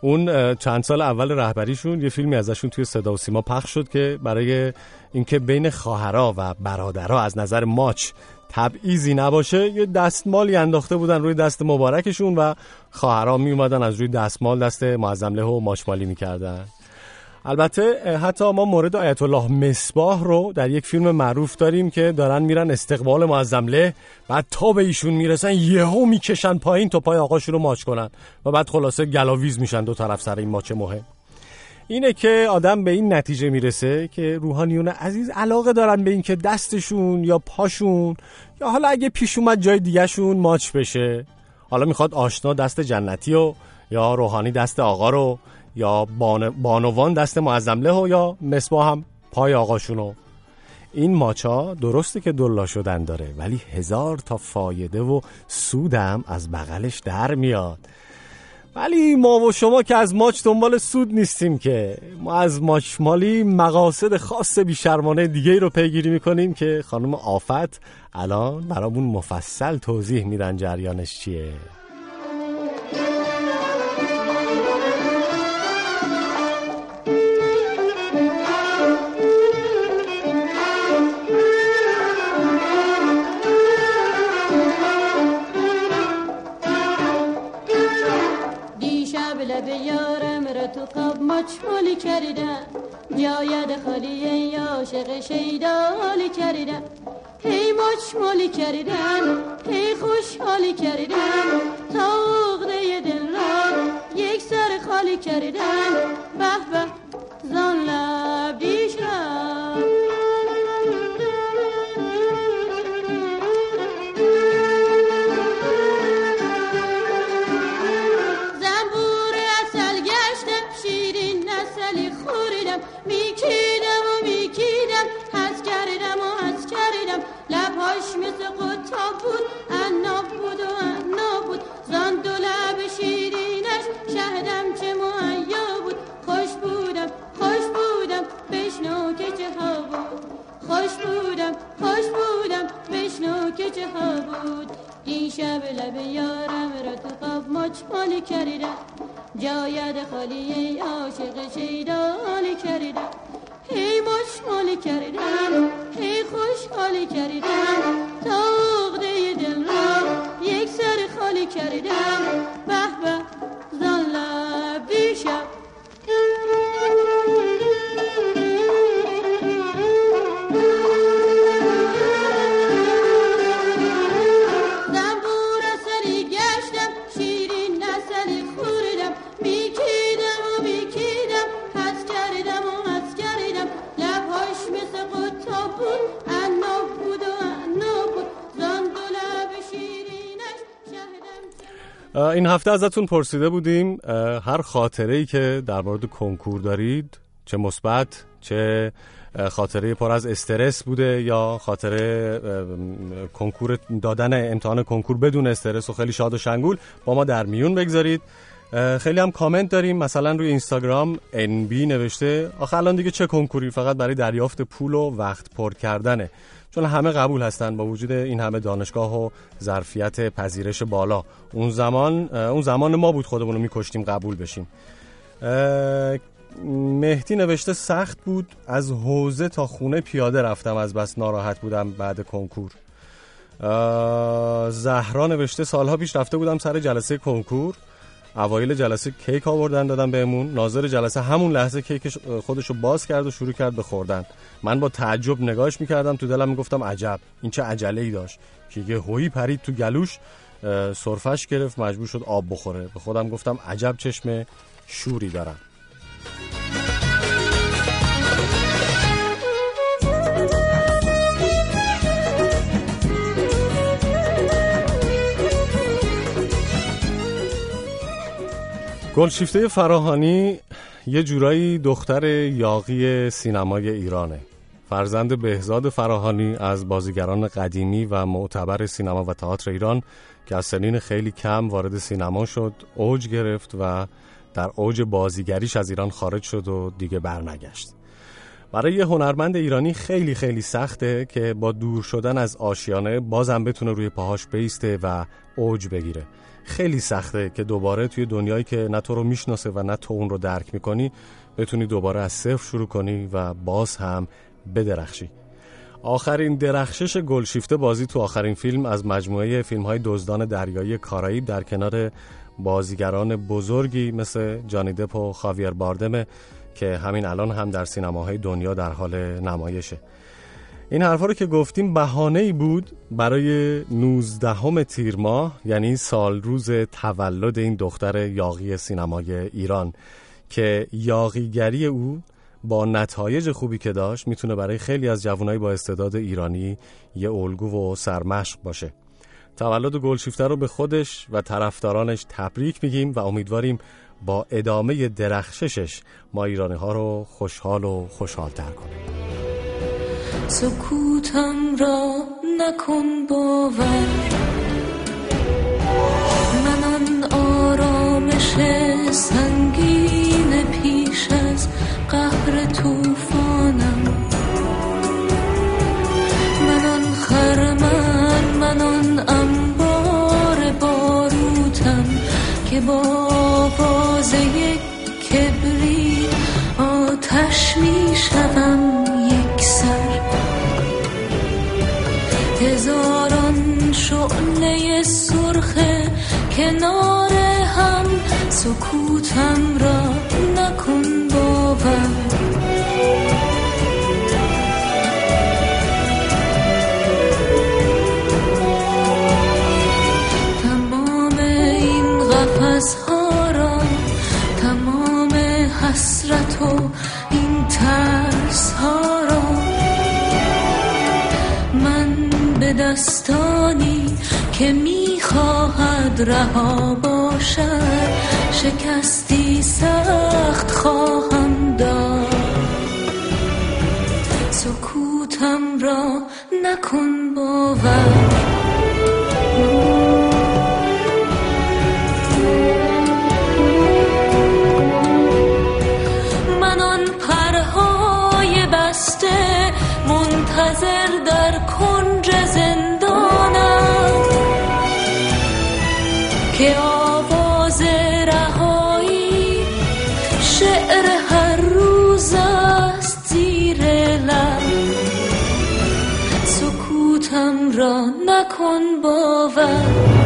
اون چند سال اول رهبریشون یه فیلمی ازشون توی صدا و سیما پخش شد که برای اینکه بین خواهرا و برادرها از نظر ماچ تبعیضی نباشه یه دستمالی انداخته بودن روی دست مبارکشون و خواهرا می اومدن از روی دستمال دست معظمله و ماچمالی می‌کردن. البته حتی ما مورد آیت الله مصباح رو در یک فیلم معروف داریم که دارن میرن استقبال معظمله بعد تا به ایشون می‌رسن یهو می‌کشن پایین تا پای آقاشون رو ماچ کنن و بعد خلاصه گلاویز میشن دو طرف سر این ماچ مهم. اینه که آدم به این نتیجه می‌رسه که روحانیون عزیز علاقه دارن به اینکه دستشون یا پاشون یا حالا اگه پیش اومد جای دیگهشون ماچ بشه. حالا می‌خواد آشنا دست جنتی و یا روحانی دست آقا رو یا بان... بانوان دست معظمله و یا مصباح هم پای آقاشونو. این ماچا درسته که دلا شدن داره ولی هزار تا فایده و سودم از بغلش در میاد. ولی ما و شما که از ماچ دنبال سود نیستیم که. ما از ماچ مالی مقاصد خاص بیشرمانه دیگه رو پیگیری می‌کنیم که خانم آفت الان برامون مفصل توضیح میدن جریانش چیه. تو خواب مچمالی کردم. جاید خالی ای عاشق شیدالی کردم. هی مچمالی کردم. هی خوشحالی کردم. تا عقده دل را یک سر خالی کردم. به به زان لب دیشب. زنبور قطاب بود عناب بود و عناب بود. زان دو لب شیرینش شهدم چه مهیا بود. خوش بودم خوش بودم بشنو که چه ها بود. خوش بودم خوش بودم بشنو که چه ها بود. دیشب لب یارم را تو خواب مچمالی کردم. جاید خالی عاشق شیدالی کردم. هی مچمالی کردم هی خوشحالی کردم تا عقده دل را یک سر خالی کردم. به به زان لب دیشب این هفته ازتون پرسیده بودیم هر خاطره ای که در مورد کنکور دارید چه مثبت چه خاطره پر از استرس بوده یا خاطره کنکور دادن امتحان کنکور بدون استرس و خیلی شاد و شنگول با ما در میون بگذارید. خیلی هم کامنت داریم مثلا روی اینستاگرام NB نوشته آخه الان دیگه چه کنکوری؟ فقط برای دریافت پول و وقت پر کردنه. چون همه قبول هستن با وجود این همه دانشگاه و ظرفیت پذیرش بالا. اون زمان اون زمان ما بود خودمون رو میکشتیم قبول بشیم. مهدی نوشته سخت بود از حوزه تا خونه پیاده رفتم از بس ناراحت بودم بعد کنکور. زهرا نوشته سالها پیش رفته بودم سر جلسه کنکور. اوایل جلسه کیک آوردن دادن بهمون. ناظر جلسه همون لحظه کیک خودشو باز کرد و شروع کرد به خوردن. من با تعجب نگاهش می‌کردم تو دلم می‌گفتم عجب. این چه عجله ای داشت. که یه هویی پرید تو گلوش سرفش گرفت مجبور شد آب بخوره. به خودم گفتم عجب چشم شوری دارم. گلشیفته فراهانی یه جورایی دختر یاقی سینمای ایرانه. فرزند بهزاد فراهانی از بازیگران قدیمی و معتبر سینما و تئاتر ایران که از سنین خیلی کم وارد سینما شد اوج گرفت و در اوج بازیگریش از ایران خارج شد و دیگه برنگشت. برای یه هنرمند ایرانی خیلی خیلی سخته که با دور شدن از آشیانه بازم بتونه روی پاهاش بیسته و اوج بگیره. خیلی سخته که دوباره توی دنیایی که نه تو رو می‌شناسه و نه تو اون رو درک می‌کنی بتونی دوباره از صفر شروع کنی و باز هم بدرخشی. آخرین درخشش گلشیفته بازی تو آخرین فیلم از مجموعه فیلم های دزدان دریایی کارایی در کنار بازیگران بزرگی مثل جانی دپ و خاویر باردمه که همین الان هم در سینماهای دنیا در حال نمایشه. این حرفا رو که گفتیم بهانه ای بود برای 19 تیر ماه یعنی سال روز تولد این دختر یاقی سینمای ایران که یاقیگری او با نتایج خوبی که داشت می‌تونه برای خیلی از جوانای با استعداد ایرانی یه الگو و سرمشق باشه. تولد گلشیفته رو به خودش و طرفدارانش تبریک میگیم و امیدواریم با ادامه درخششش ما ایرانی ها رو خوشحال و خوشحال تر کنیم. سکوتم را نکن باور. من آن آرامش سنگین پیش از قهر طوفانم. من آن خرمن من آن انبار باروتم که با آواز یک کبری آتش می شوم شعله سرخ کنار هم سکوتم را نکن باور. تمام این قفس ها را تمام حسرت و این ترس ها را من به دستانی که می‌خواهد رها باشد شکستی سخت خواهم داد. سکوتم را نکن باور. من آن پرهای بسته منتظر در کنج را نکن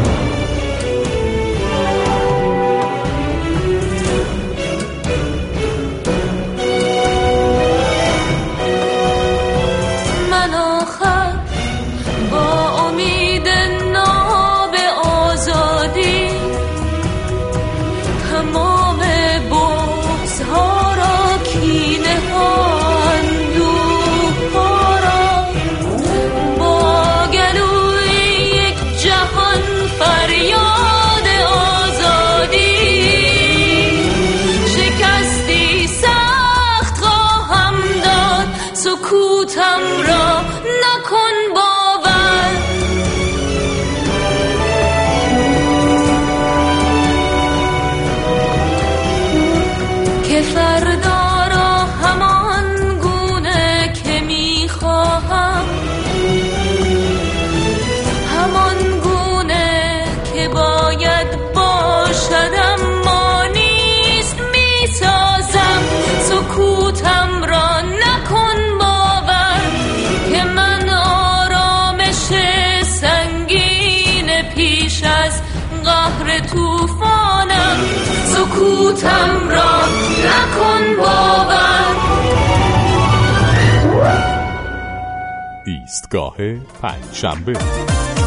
ایستگاه پنجشنبه.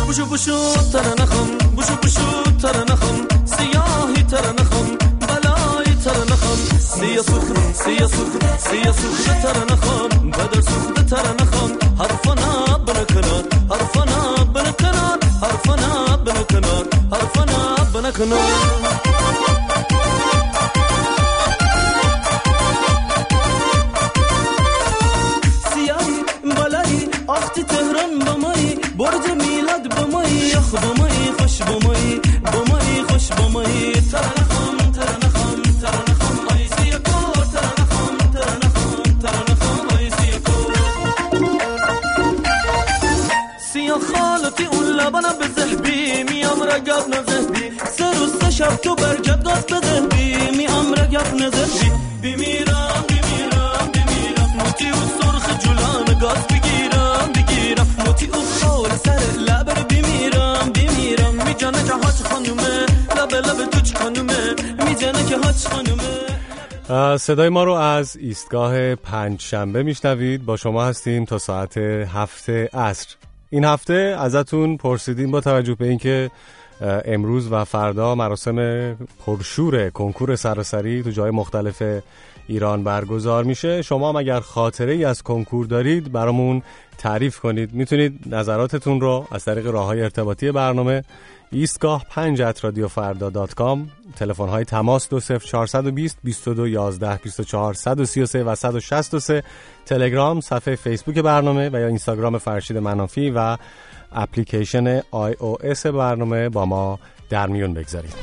بوشو بوشو تر نخم بوشو بوشو تر نخم سیاهی تر نخم بلایی تر نخم سیا سخن سیا سخن سیا سخن تر نخم بدر سخن تر نخم حرفنا بنکنار حرفنا بنکنار حرفنا بنکنار حرفنا بنکنار شب تو برگت گاز به زهبی میام رگب نزهبی بمیرم بمیرم بمیرم موتی و سرخ جولان گاز بگیرم بگیرم. موتی و خال سر لبر بمیرم بمیرم. میجانه که حاج خانومه. لب لب توچ خانومه. میجانه که حاج خانومه. صدای ما رو از ایستگاه پنج شنبه میشنوید. با شما هستیم تا ساعت هفت عصر. این هفته ازتون پرسیدیم با توجه به اینکه امروز و فردا مراسم پرشور کنکور سراسری تو جای مختلف ایران برگزار میشه. شما هم اگر خاطره ای از کنکور دارید برامون تعریف کنید. می‌تونید نظراتتون رو از طریق راه های ارتباطی برنامه ایستگاه 5 رادیو فردا دات کام تلفن های تماس 20420 22 11 24 133 و 163 تلگرام صفحه فیسبوک برنامه و یا اینستاگرام فرشید منافی و اپلیکیشن اس برنامه با ما در میون بگذارید.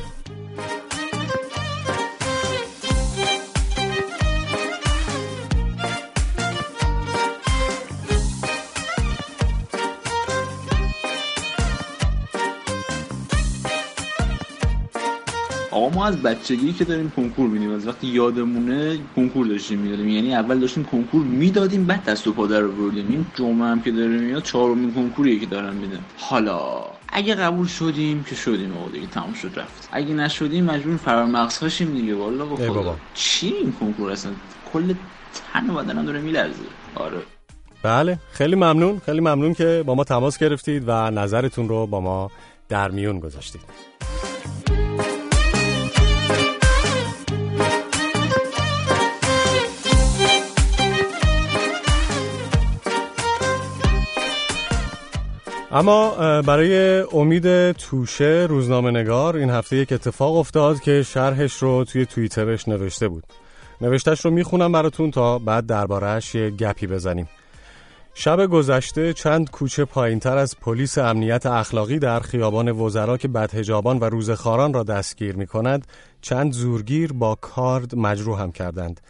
آقا ما از بچگی که داریم کنکور میدیم از وقتی یادمونه کنکور داشتیم می‌دادیم. یعنی اول داشتیم کنکور می‌دادیم بعد دست و پا در بردیم این جمعه هم که داره میاد چهارمین کنکوریه که دارم میدم. حالا اگه قبول شدیم که شدیم آقا دیگه تموم شد رفت. اگه نشدیم مجبور فرار مغز هاشیم دیگه. والا با خدا. چی این کنکور اصلا؟ کل تن و بدنم داره میلرزه. آره. بله. خیلی ممنون. خیلی ممنون که با ما تماس گرفتید و نظرتون رو با ما در میون گذاشتید. اما برای امید توشه روزنامه نگار این هفته یک اتفاق افتاد که شرحش رو توی توییترش نوشته بود. نوشتش رو می‌خونم براتون تا بعد دربارهش یه گپی بزنیم. شب گذشته چند کوچه پایینتر از پلیس امنیت اخلاقی در خیابان وزرا که بدهجابان و روزخاران را دستگیر می کند چند زورگیر با کارد هم کردند.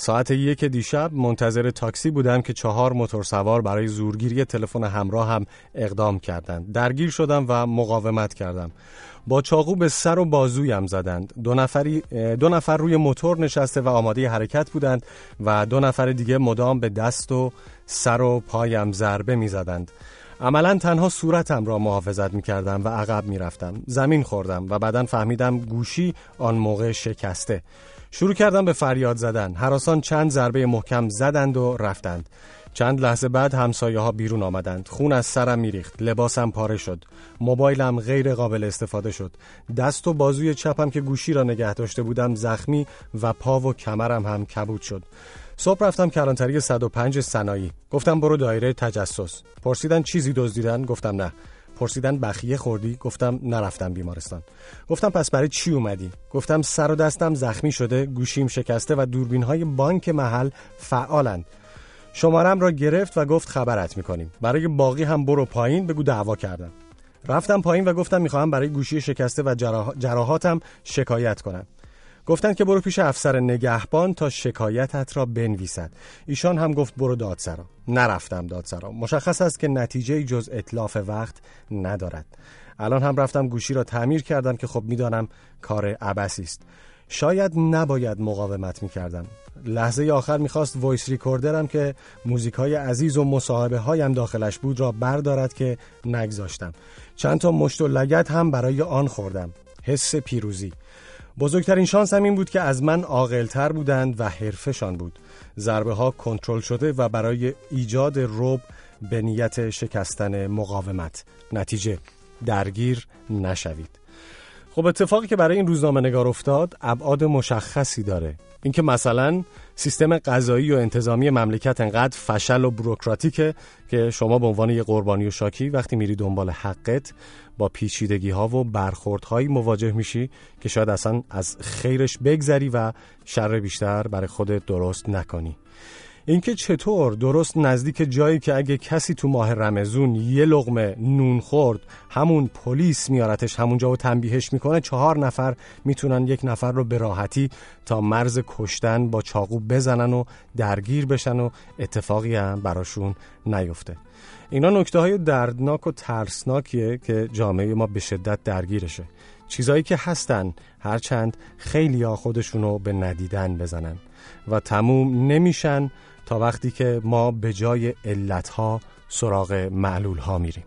ساعت یک دیشب منتظر تاکسی بودم که چهار موتور سوار برای زورگیری تلفن همراه هم اقدام کردند. درگیر شدم و مقاومت کردم. با چاقو به سر و بازویم زدند. دو نفری دو نفر روی موتور نشسته و آماده حرکت بودند و دو نفر دیگه مدام به دست و سر و پایم ضربه می زدند. عملا تنها صورتم را محافظت می کردم و عقب می رفتم. زمین خوردم و بعدا فهمیدم گوشی آن موقع شکسته. شروع کردم به فریاد زدن. هراسان چند ضربه محکم زدند و رفتند. چند لحظه بعد همسایه ها بیرون آمدند. خون از سرم میریخت. لباسم پاره شد. موبایلم غیر قابل استفاده شد. دست و بازوی چپم که گوشی را نگه داشته بودم زخمی و پا و کمرم هم کبود شد. صبح رفتم کلانتری 105 سنایی گفتم برو دایره تجسس. پرسیدن چیزی دزدیدن؟ گفتم نه. پرسیدن بخیه خوردی؟ گفتم نرفتم بیمارستان. گفتم پس برای چی اومدی؟ گفتم سر و دستم زخمی شده گوشیم شکسته و دوربین های بانک محل فعالند. شمارم را گرفت و گفت خبرت می‌کنیم. برای باقی هم برو پایین بگو دعوا کردم. رفتم پایین و گفتم می‌خواهم برای گوشی شکسته و جراحاتم شکایت کنم. گفتند که برو پیش افسر نگهبان تا شکایتت را بنویسد. ایشان هم گفت برو دادسرا. نرفتم دادسرا. مشخص است که نتیجه جز اطلاف وقت ندارد. الان هم رفتم گوشی را تعمیر کردم که خب می‌دانم کار عبسی است. شاید نباید مقاومت می‌کردم. لحظه آخر می‌خواست voice recorder م که موزیک های عزیز و مصاحبه هایم داخلش بود را بردارد که نگذاشتم. چند تا مشت و لگد هم برای آن خوردم. حس پیروزی. بزرگترین شانس هم این بود که از من عاقلتر بودند و حرفشان بود. ضربه ها کنترل شده و برای ایجاد رعب به نیت شکستن مقاومت نتیجه درگیر نشوید. خب اتفاقی که برای این روزنامه نگار افتاد ابعاد مشخصی داره. اینکه مثلا سیستم قضایی و انتظامی مملکت انقدر فشل و بروکراتیکه که شما به عنوان یه قربانی و شاکی وقتی میری دنبال حقت با پیچیدگی ها و برخوردهایی مواجه میشی که شاید اصلا از خیرش بگذری و شر بیشتر برای خودت درست نکنی. اینکه چطور درست نزدیک جایی که اگه کسی تو ماه رمزون یه لغمه نون خورد همون پلیس میارتش همونجا و تنبیهش می‌کنه چهار نفر می‌تونن یک نفر رو به راحتی تا مرز کشتن با چاقو بزنن و درگیر بشن و اتفاقی هم براشون نیفته. اینا نکته های دردناک و ترسناکیه که جامعه ما به شدت درگیرشه. چیزایی که هستن هرچند خیلی ها خودشونو به ندیدن بزنن و تموم نمیشن. تا وقتی که ما به جای علتها سراغ معلول ها میریم.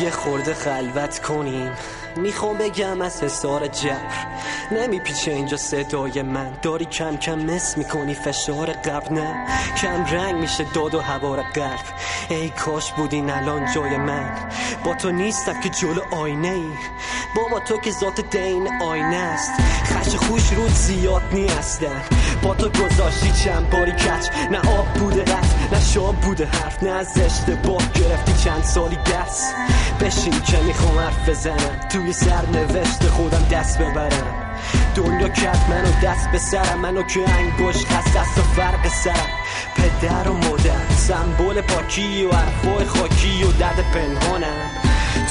یه خورده خلوت کنیم. می‌خوام بگم از حسار جبر. نمیپیچه اینجا صدای من. داری کم کم مس می‌کنی فشار قبل نه کم رنگ میشه داد و هوار قلب ای کاش بودین الان جای من. با تو نیستم که جلو آینه ای. بابا تو که ذات دین آینه است. خش خوش رود زیاد نیستن با تو گذاشتی چند باری کچ نه آب بوده رفت نه شاب بوده حرف. نه از اشتباه گرفتی چند سالی دست بشین که می‌خوام حرف بزنم. توی سر نوشته خودم دست ببرم. دنیا کرد منو دست به سرم. منو که انگوش دست و فرق سرم. پدر و مادر سمبول پاکی و حرفای خاکی و درد پنهانم.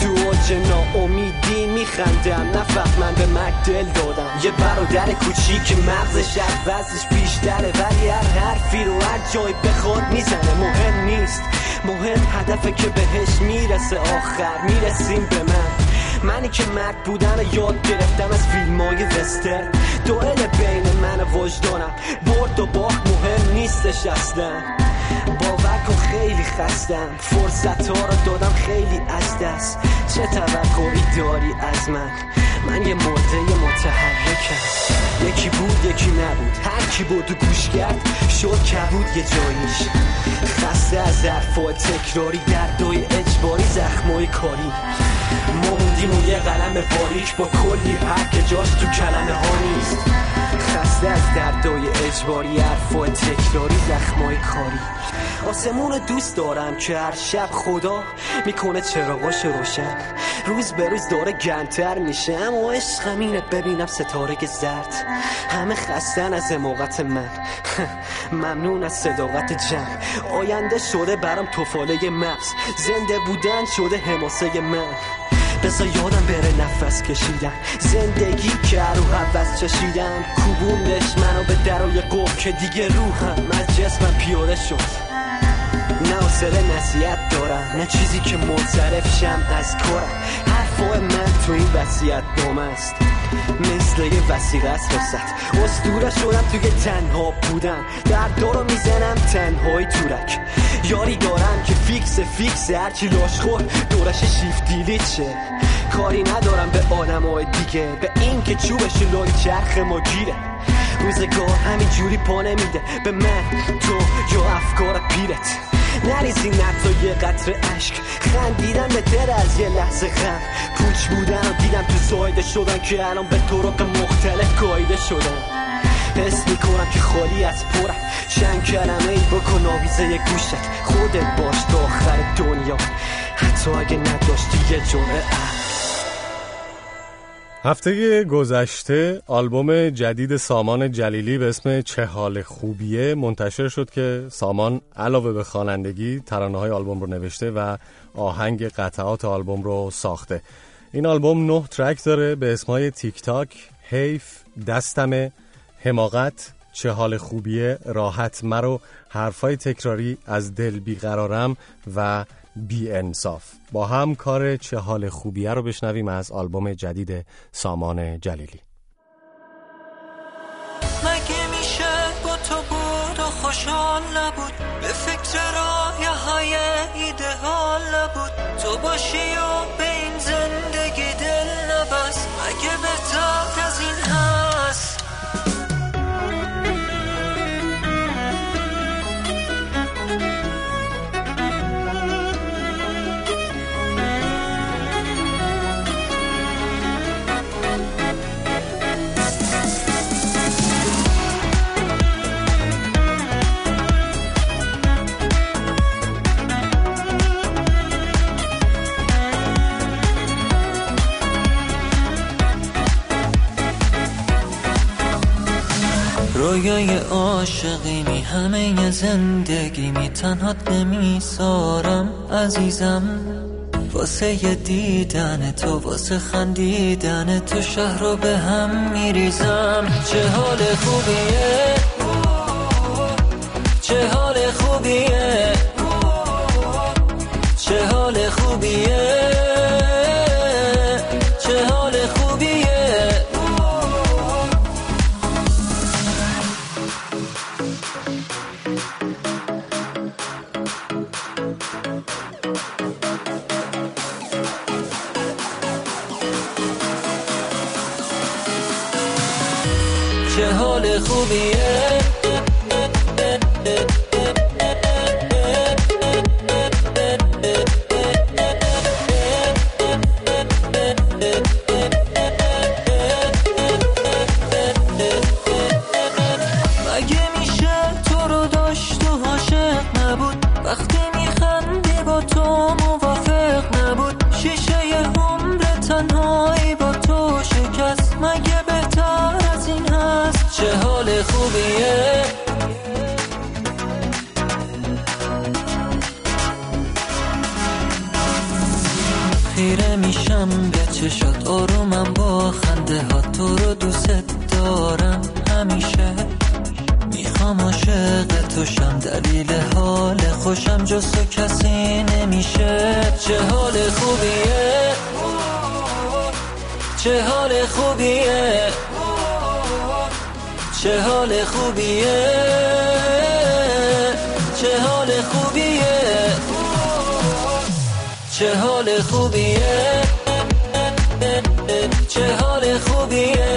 تو اوج ناامیدی میخندم. نفق من به مرگ دل دادم. یه برادر کوچیک مغزش عوضش بیشتره. ولی هر حرفی رو هر جای بخواد می‌زنه. مهم نیست. مهم هدفه که بهش می‌رسه. آخر می‌رسیم به من. منی که مرد بودن یاد گرفتم از فیلم های وستر دوئل بین من و وجدانم. برد و باخت مهم نیستش اصلا. باور کن خیلی خستم. فرصت ها رو دادم خیلی از دست. چه توقعی داری از من؟ من یه مرده متحرکم. یکی بود یکی نبود. هر کی بود و گوش کرد شد کبود یه جاییش. خسته از حرفای تکراری دردای اجباری زخمای کاری. موندیم و یه قلم باریک با کلی حرف که جاش تو کلمه ها نیست. خسته از دردای اجباری حرفای تکراری زخمای کاری. آسمون دوست دارم که هر شب خدا می‌کنه چراغاش روشن. روز به روز داره گرمتر میشه اما عشقم اینه ببینم ستاره زرد. همه خستن از حماقت من. ممنون از صداقت جمع. آینده شده برام توفاله مغز. زنده بودن شده حماسه من. بذار یادم بره نفس کشیدم. زندگی که رو حوض چشیدم. کوبوندش منو به درای قب که دیگه روحم از جسمم پیاده شد. نه حوصله نصیحت دارم. نه چیزی که منصرف شم از کارم. حرفای من تو این وسیعت نام است مثل یه وسیقه است وسط استوره شدم توی تنها بودن. در رو می‌زنم تنهای تورک. یاری دارم که فیکس فیکس هرچی لاش خور دورش شیفت دیلیت کاری ندارم به آدم دیگه. به این که چوبش لای چرخ ما گیره روزگار همین جوری پا نمیده. به من تو یا افکار پیرت. نریزی نتا یه قطر عشق خندیدم به در از یه لحظه غم. پوچ بودن و دیدم تو سایده شدن که الان به طرق مختلف قایده شدن حس می‌کنم که خالی از پرم. چند کلمه ای بکن آویزه گوشت. خودت باش تا آخر دنیا. حتی اگه نداشتی یه جرعه هفته گذشته آلبوم جدید سامان جلیلی به اسم چه حال خوبیه منتشر شد که سامان علاوه به خوانندگی ترانه های آلبوم رو نوشته و آهنگ قطعات آلبوم رو ساخته. این آلبوم نه ترک داره به اسمهای تیک تاک، حیف، دستمه، حماقت، چه حال خوبیه، راحت مرو، حرفای تکراری از دل بیقرارم و بی انصاف با هم کار چه حال خوبیه رو بشنویم از آلبوم جدید سامان جلیلی. مگه میشه با تو بود و خوشحال نبود؟ به فکر رایه های ایدهال نبود. تو باشی و به این زندگی دل نبست. اگه بهتر رویای عاشقی می همه زندگی می تنهات نمیسارم عزیزم. واسه دیدن تو واسه خندیدن تو شهر رو به هم میریزم. چه حال خوبیه؟ چه حال خوبیه؟ چه حال خوبیه؟ دوست دارم همیشه. می‌خوام عاشق تو شم دلیل حال خوشم جز تو کسی نمیشه. چه حال خوبیه؟ چه حال خوبیه؟ چه حال خوبیه؟ چه حال خوبیه؟ چه حال خوبیه؟ چه حال خوبیه؟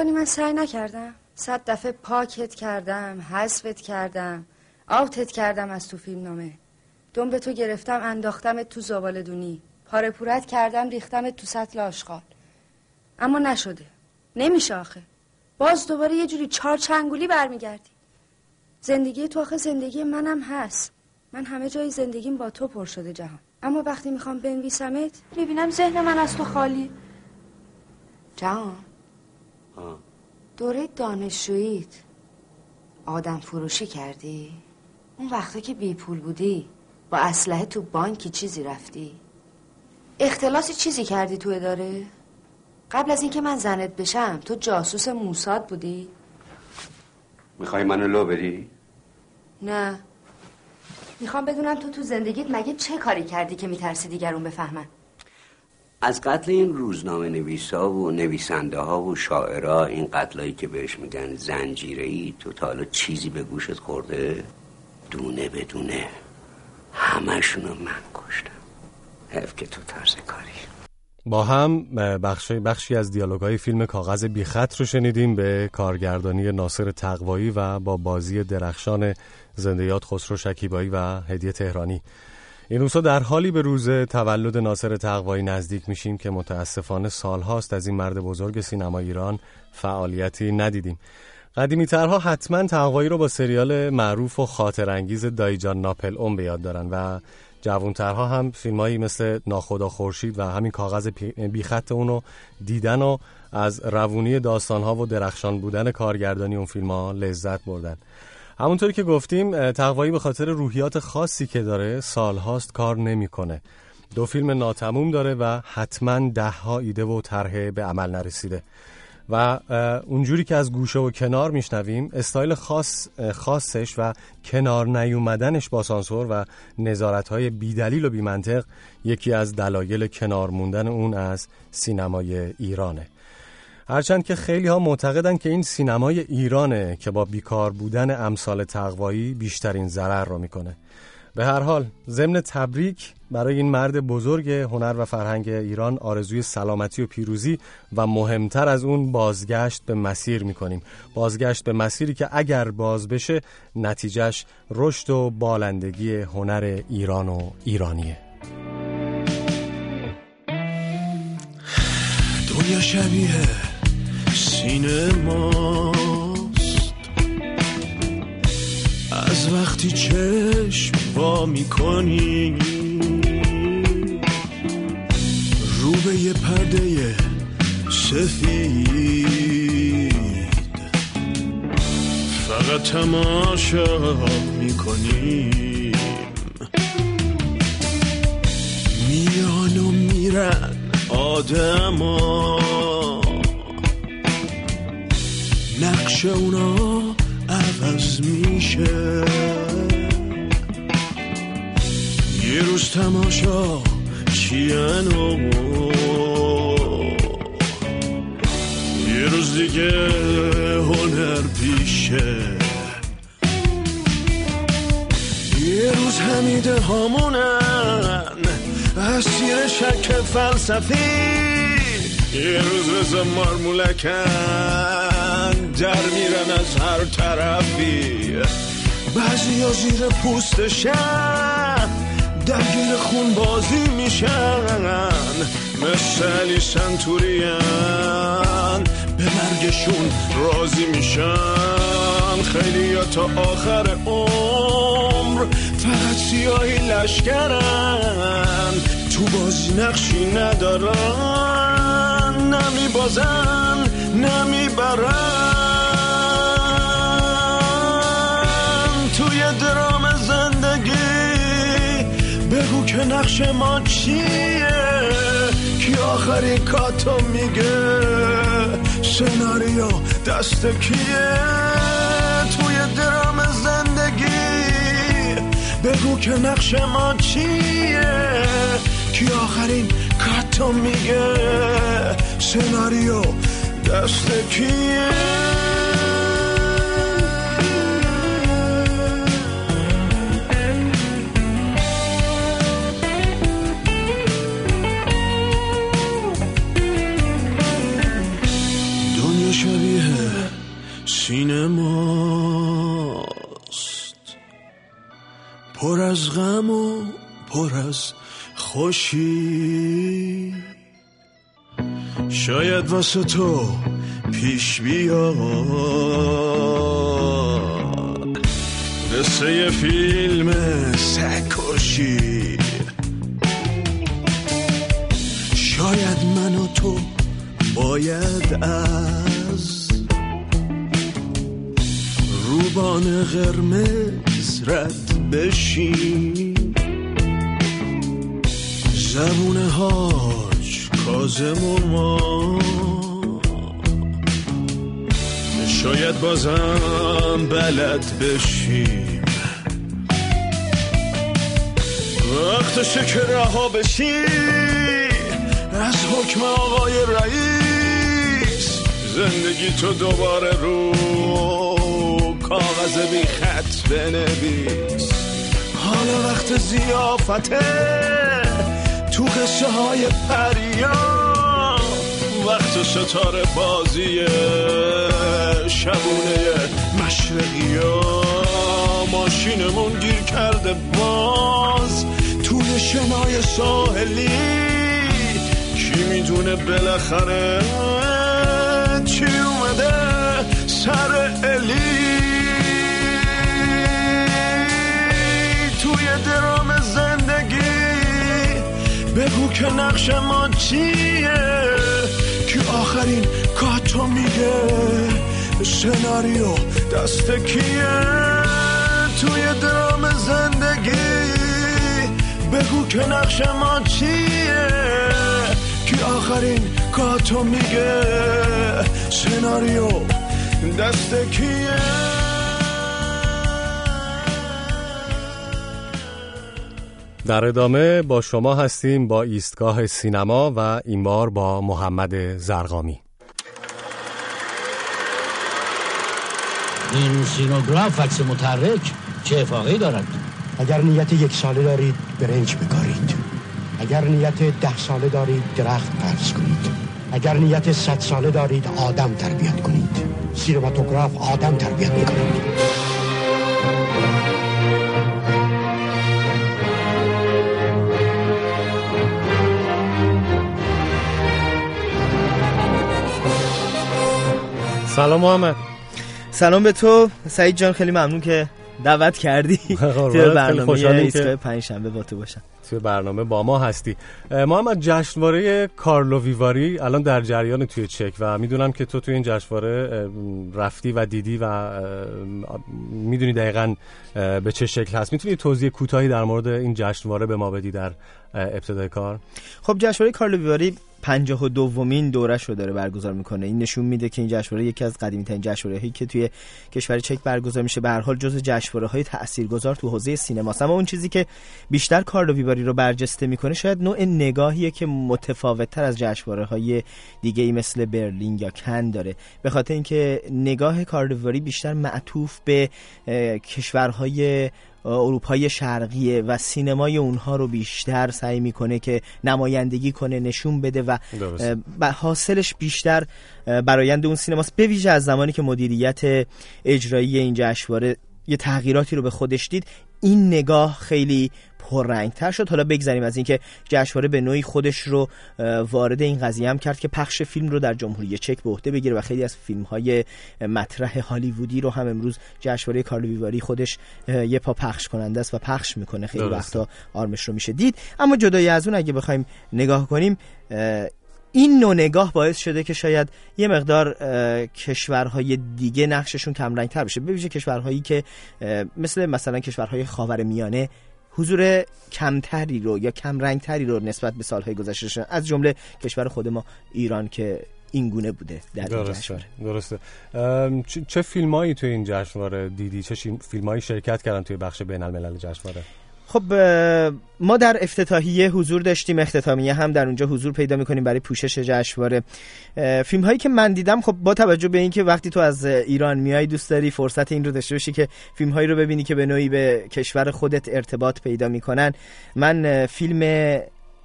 می‌کنی من سعی نکردم. صد دفعه پاکت کردم حذفت کردم آوتت کردم از تو فیلم نامه. دنب تو گرفتم انداختمت تو زباله دونی پاره پورت کردم ریختمت تو سطل آشغال. اما نشده. نمیشه آخه. باز دوباره یه جوری چهار چنگولی برمیگردی. زندگی تو آخه زندگی منم هست. من همه جای زندگیم با تو پر شده جهان. اما وقتی می‌خوام بنویسمت می‌بینم ذهن من از تو خالی. جهان. دوره دانشجوییت آدم فروشی کردی؟ اون وقتا که بی پول بودی با اسلحه تو بانکی چیزی رفتی؟ اختلاسی چیزی کردی تو اداره؟ قبل از اینکه من زنت بشم تو جاسوس موساد بودی؟ می‌خوای منو لو بری؟ نه می‌خوام بدونم تو تو زندگیت مگه چه کاری کردی که میترسی دیگرون بفهمن از قتل این روزنامه نویسا و نویسنده ها و شاعرها این قتلایی که بهش میگن زنجیره ای تو تا حالا چیزی به گوشت خورده؟ دونه بدونه همشون رو من کشتم. حیف که تو طرز کاری. با هم بخشی, بخشی از دیالوگ های فیلم کاغذ بیخط رو شنیدیم به کارگردانی ناصر تقوایی و با بازی درخشان زندیات خسرو شکیبایی و هدیه تهرانی. این روزها در حالی به روز تولد ناصر تقوایی نزدیک میشیم که متاسفانه سالهاست از این مرد بزرگ سینما ایران فعالیتی ندیدیم. قدیمی ترها حتما تقوایی رو با سریال معروف و خاطر انگیز دایجان ناپل اون به دارن و جوانترها هم فیلمایی مثل ناخدا خورشید و همین کاغذ بیخط اونو دیدن و از روونی داستانها و درخشان بودن کارگردانی اون فیلم ها لذت بردن. همونطوری که گفتیم تقوایی به خاطر روحیات خاصی که داره سالهاست کار نمی‌کنه. دو فیلم ناتموم داره و حتما ده ها ایده و طرح به عمل نرسیده و اونجوری که از گوشه و کنار میشنویم استایل خاص خاصش و کنار نیومدنش با سانسور و نظارت های بیدلیل و بیمنطق یکی از دلایل کنار موندن اون از سینمای ایرانه هرچند که خیلی ها معتقدن که این سینمای ایرانه که با بیکار بودن امثال تقوایی بیشترین ضرر رو می‌کنه. به هر حال ضمن تبریک برای این مرد بزرگ هنر و فرهنگ ایران آرزوی سلامتی و پیروزی و مهمتر از اون بازگشت به مسیر می‌کنیم. بازگشت به مسیری که اگر باز بشه نتیجهش رشد و بالندگی هنر ایران و ایرانیه. دنیا شبیه سینماست از وقتی چشم وا می‌کنی رو به یه پرده سفید فقط تماشا می‌کنیم. میان و میرن آدما. نقش اونا عوض میشه. یه روز تماشا چین و یه روز دیگه هنر پیشه. یه روز حمیده هامونن اسیر شک فلسفی. یه روز رزا مارمولکن در میرن از هر طرفی. بعضی ها زیر پوستشن درگیر خون بازی میشن. مثل علی سنتوریان به مرگشون راضی میشن. خیلی ها تا آخر عمر فقط سیاهی لشکرن. تو بازی نقشی ندارن نمی بازن نمی برن توی درام زندگی بگو که نقش ما چیه؟ کی آخری کاتو میگه؟ سناریو دست کیه؟ توی درام زندگی بگو که نقش ما چیه؟ کی آخرین کاتو میگه؟ سناریو دست کیه؟ دنیا شبیه سینماست. پر از غم و پر از خوشی؟ شاید واسه تو پیش بیاد. قصه یه فیلم سکشی شاید من و تو باید از روبان قرمز رد بشیم. زبون هاج کازم و ما شاید بازم بلد بشیم. وقتشه که رها بشی از حکم آقای رئیس. زندگی تو دوباره رو کاغذ بی خط بنویس. حالا وقت زیافته تو قصه های پریا وقت ستاره بازی شبونه مشرقی ماشینمون گیر کرده باز. توی شنای ساحلی کی می‌دونه بالاخره چی اومده سر الی بگو که نقش ما چیه؟ که آخرین کاتو میگه؟ سناریو دست کیه؟ توی درام زندگی بگو که نقش ما چیه؟ که آخرین کاتو میگه؟ سناریو دست کیه؟ در ادامه با شما هستیم با ایستگاه سینما و این بار با محمد زرقامی. این سینوگراف عکس متحرک چه افاقی دارد؟ اگر نیت یک ساله دارید برنج بکارید. اگر نیت ده ساله دارید درخت پرس کنید. اگر نیت صد ساله دارید آدم تربیت کنید. سینماتوگراف آدم تربیت می‌کنید سلام محمد. سلام به تو. سعید جان خیلی ممنون که دعوت کردی. توی برنامه ایستگاه پنج شنبه با تو باشم. توی برنامه با ما هستی. محمد جشنواره کارلو ویواری الان در جریان توی چک و می‌دونم که تو توی این جشنواره رفتی و دیدی و می‌دونی دقیقا به چه شکل هست. می‌تونی توضیح کوتاهی در مورد این جشنواره به ما بدی در ابتدای کار؟ خب جشنواره کارلو ویواری پنجاه و دومین دورش رو داره برگزار می‌کنه. این نشون میده که این جشنواره یکی از قدیمی ترین جشنواره هایی که توی کشور چک برگزار میشه. به هر حال جزو جشنواره های تاثیرگذار تو حوزه سینما اما اون چیزی که بیشتر کارلو ویواری رو برجسته می‌کنه شاید نوع نگاهیه که متفاوت تر از جشنواره های دیگه ای مثل برلین یا کن داره. به خاطر اینکه نگاه کارلو ویواری بیشتر معطوف به کشورهای اروپای شرقیه و سینمای اونها رو بیشتر سعی می‌کنه که نمایندگی کنه نشون بده و حاصلش بیشتر برایند اون سینماست. به ویژه از زمانی که مدیریت اجرایی این جشنواره یه تغییراتی رو به خودش دید این نگاه خیلی پررنگتر شد. حالا بگذاریم از اینکه جشنواره به نوعی خودش رو وارد این قضیه هم کرد که پخش فیلم رو در جمهوری چک به عهده بگیره و خیلی از فیلم های مطرح هالیوودی رو هم امروز جشنواره کارلو ویواری خودش یه پا پخش کننده است و پخش می‌کنه. خیلی وقتا آرمش رو میشه دید. اما جدای از اون اگه بخوایم نگاه کنیم این نوع نگاه باعث شده که شاید یه مقدار کشورهای دیگه نقششون کمرنگتر بشه. ببینید کشورهایی که مثل مثلا کشورهای خاور میانه حضور کمتری رو یا کم رنگتری رو نسبت به سالهای گذشته از جمله کشور خود ما ایران که این گونه بوده در این درسته جشنواره. درسته. چه, چه فیلمایی توی این جشنواره دیدی؟ چه فیلمایی شرکت کردن توی بخش بین الملل جشنواره؟ خب ما در افتتاحیه حضور داشتیم اختتامیه هم در اونجا حضور پیدا می‌کنیم برای پوشش جشنواره. فیلم هایی که من دیدم خب با توجه به اینکه وقتی تو از ایران میای دوست داری فرصت این رو داشته باشی که فیلم هایی رو ببینی که به نوعی به کشور خودت ارتباط پیدا می‌کنن. من فیلم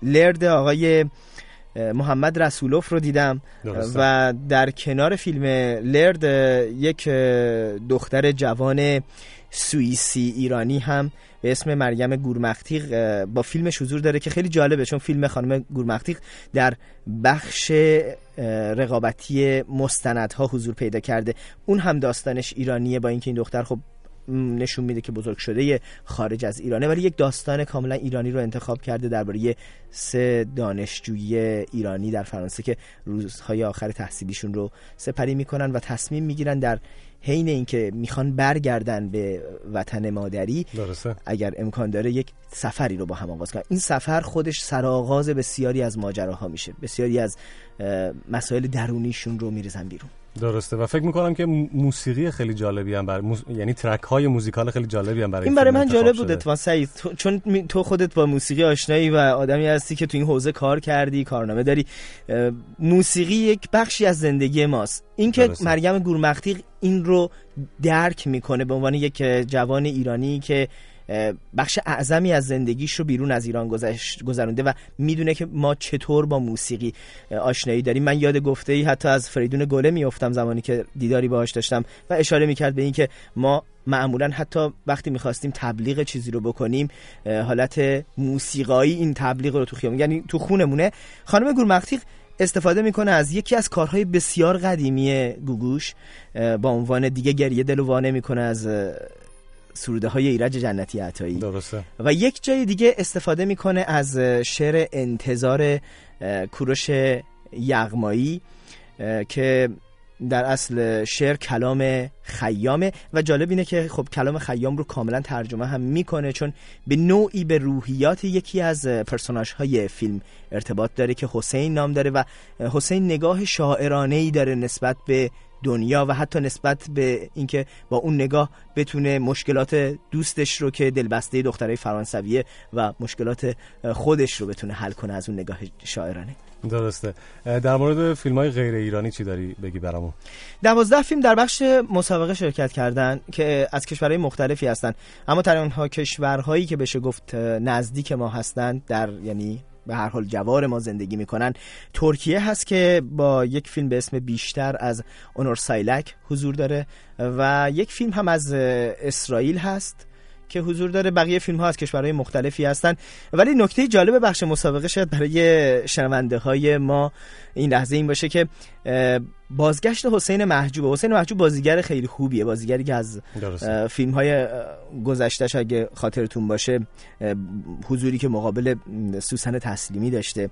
لرد آقای محمد رسولوف رو دیدم. درسته. و در کنار فیلم لرد یک دختر جوان سوئیسی ایرانی هم به اسم مریم گورمختیق با فیلمش حضور داره که خیلی جالبه چون فیلم خانم گورمختیق در بخش رقابتی مستندها حضور پیدا کرده. اون هم داستانش ایرانیه با اینکه این دختر خب نشون میده که بزرگ شده خارج از ایرانه ولی یک داستان کاملا ایرانی رو انتخاب کرده درباره سه دانشجوی ایرانی در فرانسه که روزهای آخر تحصیلیشون رو سپری می‌کنن و تصمیم می‌گیرن در حین اینکه می‌خوان برگردن به وطن مادری درسته. اگر امکان داره یک سفری رو با هم آغاز کنن. این سفر خودش سرآغاز بسیاری از ماجراها میشه. بسیاری از مسائل درونیشون رو میریزن بیرون. درسته و فکر می‌کنم که موسیقی خیلی جالبی هم برای موس... یعنی ترک های موزیکال خیلی جالبی هم برای این برای من جالب. بود اتفاقا سعید تو- چون تو خودت با موسیقی آشنایی و آدمی هستی که تو این حوزه کار کردی کارنامه داری موسیقی یک بخشی از زندگی ماست اینکه. مریم گورمختیق این رو درک می‌کنه به عنوان یک جوان ایرانی که بخش اعظمی از زندگیش رو بیرون از ایران گذرونده و می‌دونه که ما چطور با موسیقی آشنایی داریم. من یاد گفته ای حتی از فریدون گله میافتم زمانی که دیداری باهاش داشتم و اشاره می‌کرد به اینکه ما معمولا حتی وقتی می‌خواستیم تبلیغ چیزی رو بکنیم حالت موسیقایی این تبلیغ رو تو خیابون یعنی تو خونمونه. خانم گورمختیق استفاده می‌کنه از یکی از کارهای بسیار قدیمی گوگوش با عنوان دیگه گریه دل و می‌کنه از سروده های ایرج جنتی عطایی. درسته. و یک جای دیگه استفاده می‌کنه از شعر انتظار کوروش یغمایی که در اصل شعر کلام خیامه. و جالب اینه که خب کلام خیام رو کاملا ترجمه هم می‌کنه چون به نوعی به روحیات یکی از پرسوناج های فیلم ارتباط داره که حسین نام داره و حسین نگاه شاعرانه ای داره نسبت به دنیا و حتی نسبت به اینکه با اون نگاه بتونه مشکلات دوستش رو که دلبسته دخترای فرانسویه و مشکلات خودش رو بتونه حل کنه از اون نگاه شاعرانه. درسته. در مورد فیلم های غیر ایرانی چی داری بگی برامون؟ دوازده فیلم در بخش مسابقه شرکت کردن که از کشورهای مختلفی هستن. اما در آنها کشورهایی که بشه گفت نزدیک ما هستند در یعنی به هر حال جوار ما زندگی می‌کنن. ترکیه هست که با یک فیلم به اسم بیشتر از اونور سایلک حضور داره و یک فیلم هم از اسرائیل هست. که حضور داره. بقیه فیلم ها از کشورهای مختلفی هستن. ولی نکته جالب بخش مسابقه شاید برای شنونده های ما این لحظه این باشه که بازگشت حسین محجوب حسین محجوب بازیگر خیلی خوبیه. بازیگری که از درسته. فیلم های گذشتهش اگه خاطرتون باشه حضوری که مقابل سوسن تسلیمی داشته.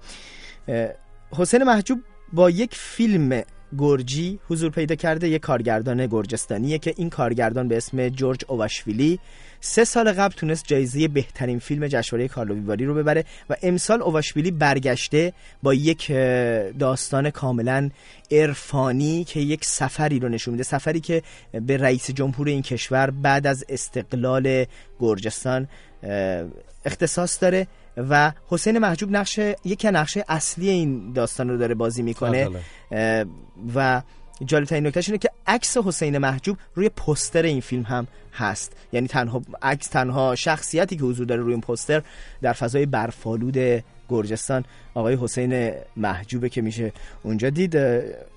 حسین محجوب با یک فیلم گرجی حضور پیدا کرده یک کارگردان گرجستانیه که این کارگردان به اسم جورج اواشویلی سه سال قبل تونست جایزه بهترین فیلم جشنواره کارلوویواری رو ببره و امسال اواشویلی برگشته با یک داستان کاملا عرفانی که یک سفری رو نشون میده سفری که به رئیس جمهور این کشور بعد از استقلال گرجستان اختصاص داره. و حسین محجوب نقش یکی نقشه اصلی این داستان رو داره بازی می‌کنه. بله. و جالب ترین نکتهش اینه که عکس حسین محجوب روی پستر این فیلم هم هست. یعنی تنها عکس تنها شخصیتی که حضور داره روی این پستر در فضای برفالود گرجستان آقای حسین محجوبه که میشه اونجا دید.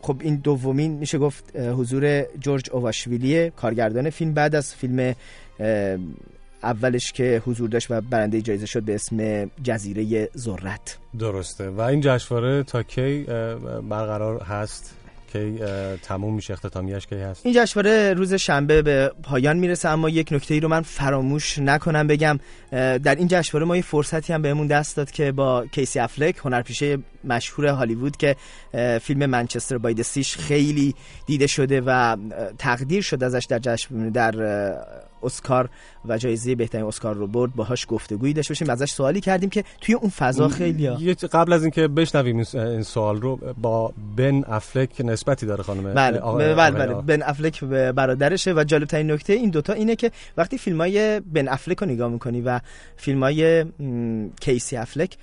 خب این دومین میشه گفت حضور جورج اواشویلیه کارگردان فیلم بعد از فیلم اولش که حضور داشت و برنده جایزه شد به اسم جزیره ذرت. درسته. و این جشنواره تا کی برقرار هست؟ کی اه، تموم میشه؟ اختتامیش کی هست؟ این جشنواره روز شنبه به پایان می‌رسه اما یک نکته ای رو من فراموش نکنم بگم. در این جشنواره ما یه فرصتی هم بهمون دست داد که با کیسی افلک هنرپیشه مشهور هالیوود که فیلم منچستر بای سیش خیلی دیده شده و تقدیر شد ازش در جشن در اسکار و جایزه بهترین اسکار رو برد باهاش گفتگویی داشته باشیم ازش سوالی کردیم که توی اون فضا خیلی چ- قبل از اینکه بشنویم این سوال رو با بن افلک نسبتی داره خانم بله بله بله. بن افلک برادرشه و جالب ترین نکته این دوتا اینه که وقتی فیلم های بن افلک رو نگاه می‌کنی و فیلم های کیسی افلک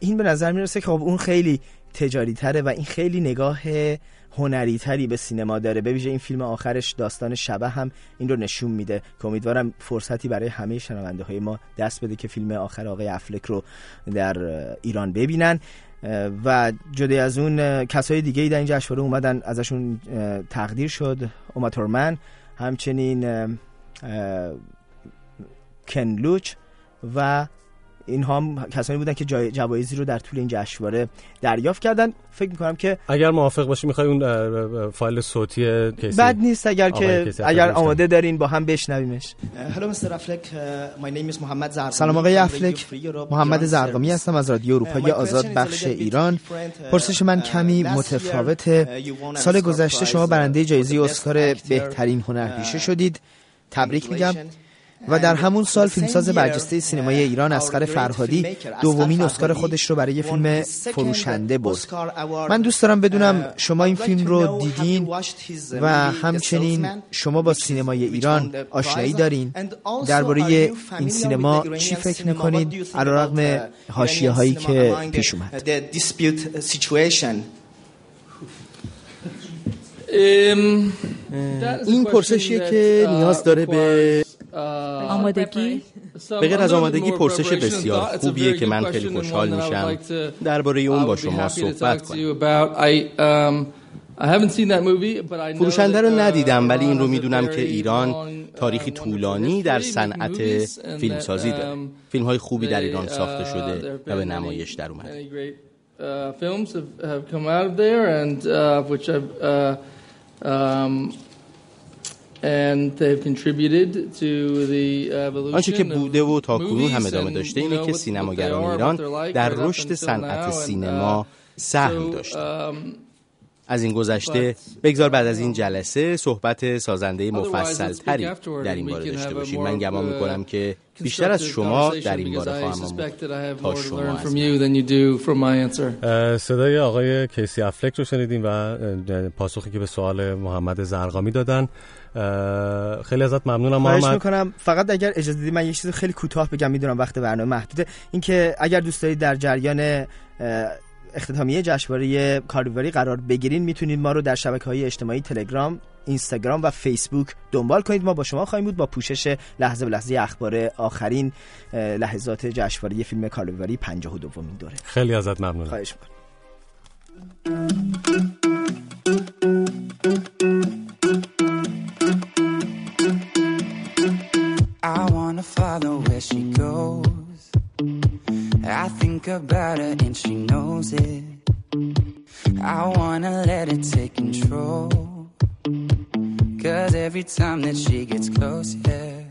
این به نظر می‌رسه که خب اون خیلی تجاری تره و این خیلی نگاه هنری تری به سینما داره. به ویژه این فیلم آخرش داستان شبه هم این رو نشون میده که امیدوارم فرصتی برای همه شنونده های ما دست بده که فیلم آخر آقای افلک رو در ایران ببینن. و جدا از اون کسای دیگه ای در این جشنواره اومدن ازشون تقدیر شد. اوما تورمن همچنین اه، اه، کن لوچ و اینها هم کسانی بودن که جای جوایزی رو در طول این جشنواره دریافت کردن فکر می‌کنم که اگر موافق باشی می‌خوای اون فایل صوتی کیسی بد نیست اگر که اگر افلک آماده دارین با هم بشنویمش Hello Mr. Affleck, uh, my name is Mohammed Zarqami. سلام آقای افلک محمد Iran زرقامی Service. هستم از رادیو Uh, my آزاد بخش ایران. Uh, پرسش من uh, کمی متفاوته سال گذشته شما برنده جایزه اسکار بهترین هنرپیشه شدید تبریک میگم. و در همون سال فیلمساز برجسته سینمای ایران اسقر فرهادی دومین اسکار خودش رو برای فیلم فروشنده برد. من دوست دارم بدونم شما این فیلم رو دیدین و همچنین شما با سینمای ایران آشنایی. دارین درباره این سینما چی فکر cinema? می‌کنید علیرغم حاشیه هایی که پیش اومد. این پرسشیه که نیاز داره به آمادگی؟ به غیر از آمادگی پرسش بسیار خوبیه که من خیلی خوشحال میشم. درباره اون با شما صحبت کنم. فروشنده رو ندیدم ولی این رو می‌دونم که ایران تاریخی طولانی در صنعت فیلمسازی داره. فیلم های خوبی در ایران ساخته شده و به نمایش در اومده. آنچه که بوده و تا کنون هم ادامه داشته اینه که سینماگران ایران در رشد صنعت سینما uh, سهم so, داشتن. um, از این گذشته بگذار بعد از این جلسه صحبت سازنده مفصل تری در این باره داشته باشیم. من گمان می‌کنم که بیشتر از شما در این باره خواهم تا شما. اه، صدای آقای کیسی افلک رو شنیدیم و اه، پاسخی که به سوال محمد زرقامی دادن. اه، خیلی ازت ممنونم خواهش محمد. می‌کنم. فقط اگر اجازه بدید من یک چیز خیلی کوتاه بگم می‌دونم وقت برنامه محدوده. اینکه اگر دوست دارید در جریان اختتامیه جشنواره کاروباری قرار بگیرین می‌تونید ما رو در شبکه های اجتماعی تلگرام اینستاگرام و فیسبوک دنبال کنید. ما با شما خواهیم بود با پوشش لحظه به لحظه اخبار آخرین لحظات جشنواره فیلم کاروباری 52 دومین دوره. خیلی ازت ممنونم. خواهش می‌کنم. I wanna follow where she goes. I think about her and she knows it. I wanna let it take control. Cause every time that she gets close, yeah,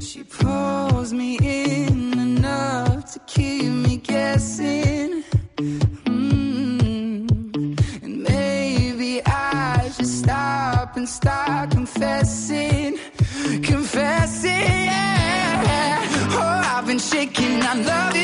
she pulls me in enough to keep me guessing. Mm. And maybe I should stop and start confessing, confessing. Yeah. Oh, I've been shaking. I love it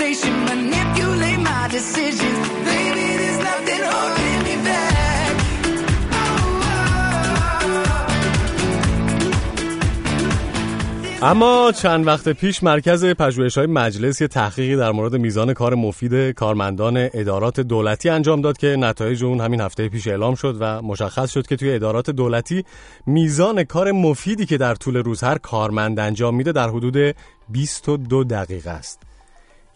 manipulate my decisions, baby. There's nothing holding me back. اما چند وقت پیش مرکز پژوهش های مجلس یه تحقیقی در مورد میزان کار مفید کارمندان ادارات دولتی انجام داد که نتایج اون همین هفته پیش اعلام شد و مشخص شد که توی ادارات دولتی میزان کار مفیدی که در طول روز هر کارمند انجام میده در حدود 22 دقیقه است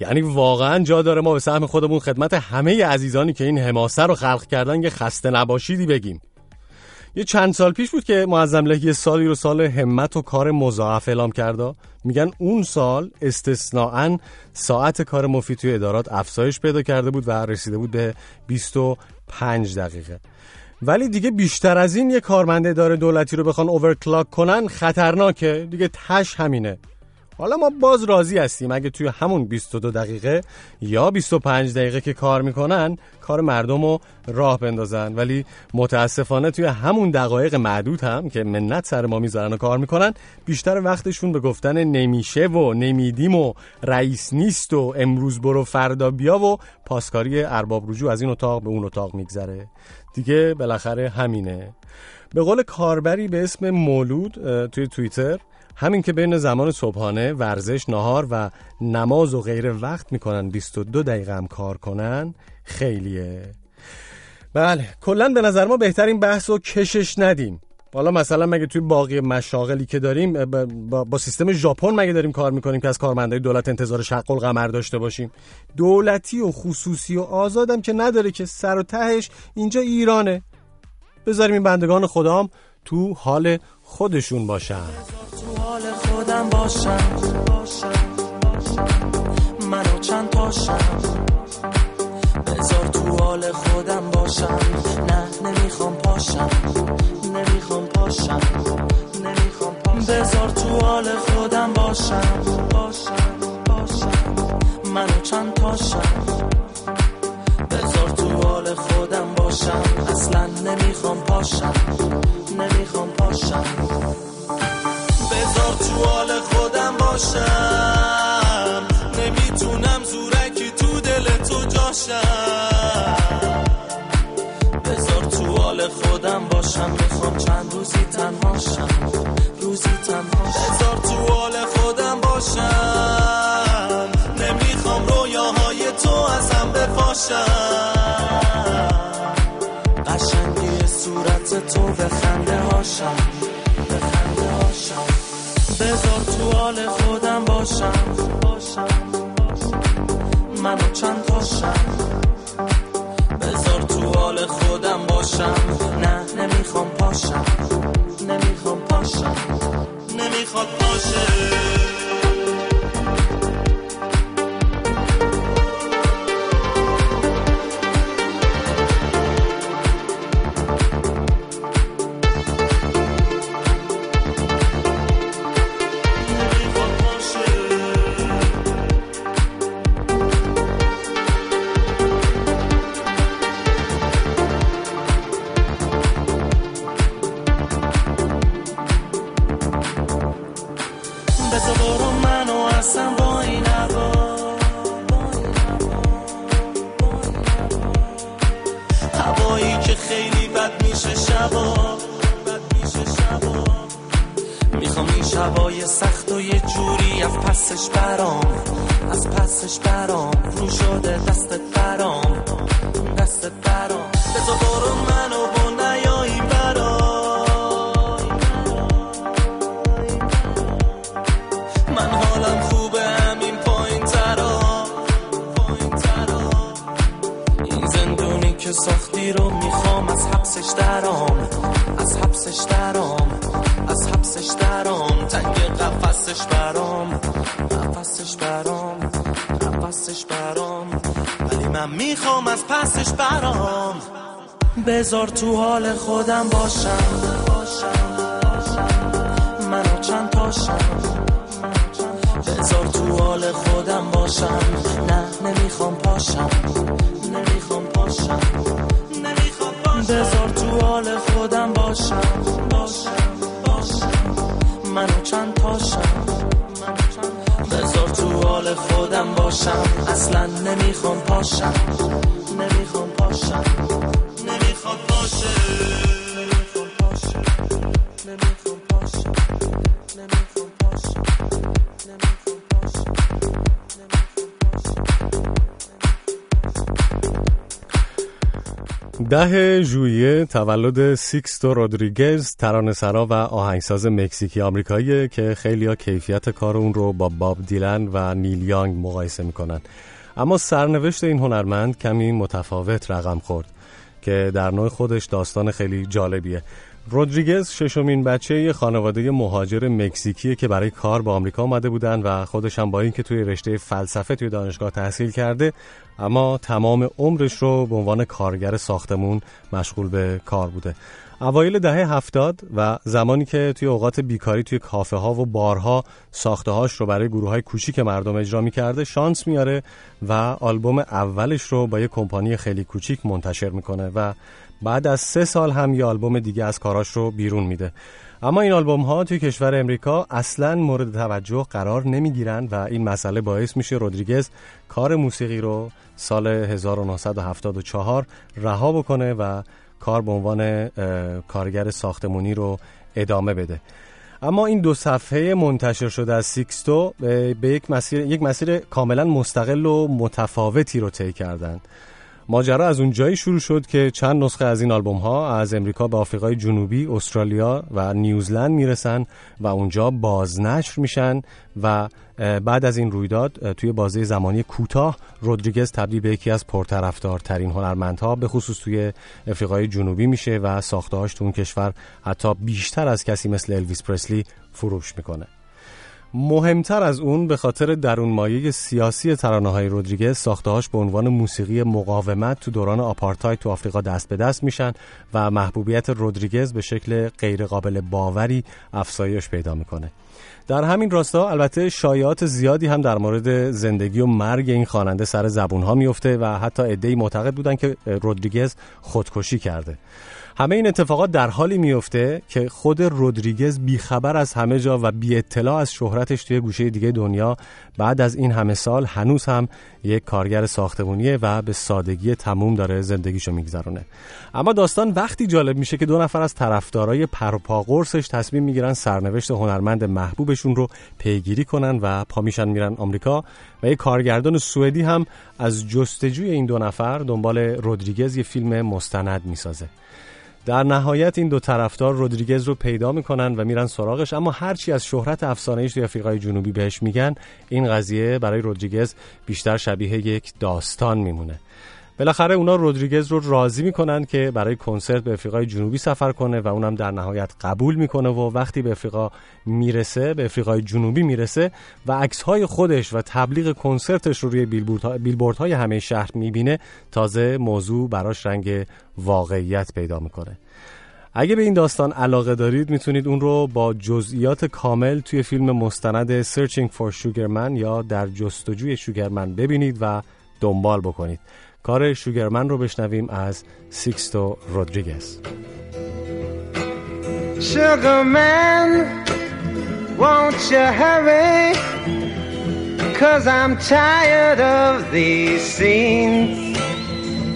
یعنی واقعا جا داره ما به سهم خودمون خدمت همه عزیزانی که این حماسه رو خلق کردن یه خسته نباشیدی بگیم. یه چند سال پیش بود که معظم یه سالی رو سال همت و کار مضاعف اعلام کرده میگن اون سال استثناعا ساعت کار مفید توی ادارات افزایش پیدا کرده بود و رسیده بود به 25 دقیقه. ولی دیگه بیشتر از این یه کارمند اداره دولتی رو بخوان اوورکلاک کنن خطرناکه. دیگه تش همینه. حالا ما باز راضی هستیم. اگه توی همون 22 دقیقه یا 25 دقیقه که کار می‌کنن کار مردم رو راه بندازن. ولی متاسفانه توی همون دقایق معدود هم که منت سر ما می‌ذارن و کار می‌کنن بیشتر وقتشون به گفتن نمیشه و نمیدیم و رئیس نیست و امروز برو فردا بیا و پاسکاری ارباب رجوع از این اتاق به اون اتاق میگذره. دیگه بالاخره همینه. به قول کاربری به اسم مولود توی توییتر همین که بین زمان صبحانه ورزش نهار و نماز و غیره وقت می‌کنن 22 دقیقه هم کار کنن خیلیه. بله کلا به نظر ما بهترین بحث رو کشش ندیم. حالا مثلا مگه توی باقی مشاغلی که داریم با, با سیستم ژاپن مگه داریم کار می‌کنیم که از کارمندای دولت انتظار شق القمر داشته باشیم؟ دولتی و خصوصی و آزادم که نداره که سر و تهش اینجا ایرانه. بذاریم این بندگان خدام تو حال خودشون باشن. تو حال خودم باشم. منو چند تاشم. بذار تو حال خودم باشم. نه نمی‌خوام پاشم. نمی‌خوام پاشم. نمی‌خوام پاشم. بذار تو حال خودم باشم. باشم باشم منو چند تاشم. بذار تو حال خودم باشم. اصلا نمی‌خوام پاشم. نمی‌خوام پاشم. تو حال خودم باشم. نمی‌تونم زورکی تو دل تو جاشم. بذار تو حال خودم باشم. می‌خوام چند روزی تنهاشم روزی تنهاشم بذار تو حال خودم باشم. نمی‌خوام رویاهای تو ازم بپاشم. قشنگی صورت تو به خنده هاشم. بذار تو حال خودم باشم. باشم منو چند تاشم بذار تو حال خودم باشم. نه نمی‌خوام پاشم. نمی‌خوام پاشم. نمی‌خواد باشه. خودم باشم. ده ژوئیه تولد سیکستو رودریگز ترانه‌سرا و آهنگساز مکزیکی آمریکاییه که خیلیا کیفیت کار اون رو با باب دیلن و نیل یانگ مقایسه می‌کنن. اما سرنوشت این هنرمند کمی متفاوت رقم خورد که در نوع خودش داستان خیلی جالبیه. رودریگز ششمین بچه یه خانواده مهاجر مکزیکیه که برای کار به آمریکا آمده بودن و خودش هم با اینکه توی رشته فلسفه توی دانشگاه تحصیل کرده اما تمام عمرش رو به عنوان کارگر ساختمون مشغول به کار بوده. اوایل دهه هفتاد و زمانی که توی اوقات بیکاری توی کافه ها و بارها ساخته هاش رو برای گروه های کوچیک مردم اجرا می کرده شانس میاره و آلبوم اولش رو با یه کمپانی خیلی کوچیک منتشر می‌کنه و بعد از سه سال هم یه آلبوم دیگه از کاراش رو بیرون میده. اما این آلبوم ها توی کشور امریکا اصلا مورد توجه قرار نمی‌گیرن و این مسئله باعث میشه رودریگز کار موسیقی رو سال 1974 رها بکنه و کار به عنوان کارگر ساختمونی رو ادامه بده. اما این دو صفحه منتشر شده از سیکستو به یک مسیر یک مسیر کاملا مستقل و متفاوتی رو طی کردند ماجرا از اون جایی شروع شد که چند نسخه از این آلبوم ها از امریکا به آفریقای جنوبی، استرالیا و نیوزلند می‌رسن و اونجا بازنشر میشن و بعد از این رویداد توی بازه زمانی کوتاه رودریگز تبدیل به یکی از پرطرفدارترین هنرمندها به خصوص توی افریقای جنوبی میشه و ساختهاش تو اون کشور حتی بیشتر از کسی مثل الویس پرسلی فروش می‌کنه. مهمتر از اون به خاطر درون مایه سیاسی ترانه های رودریگز ساختهاش به عنوان موسیقی مقاومت تو دوران آپارتاید تو آفریقا دست به دست میشن و محبوبیت رودریگز به شکل غیرقابل باوری افزایش پیدا می‌کنه. در همین راستا البته شایعات زیادی هم در مورد زندگی و مرگ این خواننده سر زبون ها میفته و حتی عده‌ای معتقد بودن که رودریگز خودکشی کرده. همه این اتفاقات در حالی میفته که خود رودریگز بیخبر از همه جا و بی اطلاع از شهرتش توی گوشه دیگه دنیا. بعد از این همه سال هنوز هم یک کارگر ساختمونیه و به سادگی تموم داره زندگیشو میگذرونه. اما داستان وقتی جالب میشه که دو نفر از طرفدارای پروپاگورسش تصمیم می‌گیرن سرنوشت هنرمند محبوبشون رو پیگیری کنن و پا میشن میرن آمریکا و یک کارگردان سوئدی هم از جستجوی این دو نفر دنبال رودریگز یه فیلم مستند می‌سازه. در نهایت این دو طرفدار رودریگز رو پیدا می‌کنن و میرن سراغش. اما هرچی از شهرت افسانه‌ایش توی آفریقای جنوبی بهش میگن این قضیه برای رودریگز بیشتر شبیه یک داستان میمونه. بالاخره اونا رودریگز رو راضی می‌کنن که برای کنسرت به افریقای جنوبی سفر کنه و اونم در نهایت قبول می‌کنه و وقتی به افریقا می‌رسه به افریقای جنوبی می‌رسه و عکس های خودش و تبلیغ کنسرتش رو روی بیلبوردهای همه شهر می‌بینه تازه موضوع براش رنگ واقعیت پیدا می‌کنه. اگه به این داستان علاقه دارید می‌تونید اون رو با جزئیات کامل توی فیلم مستند Searching for Sugarman یا در جستجوی شوگرمن ببینید و دنبال بکنید. کار شوگرمن رو بشنویم از سیکستو رودریگز Sugar man, won't you hurry? Cause I'm tired of these scenes.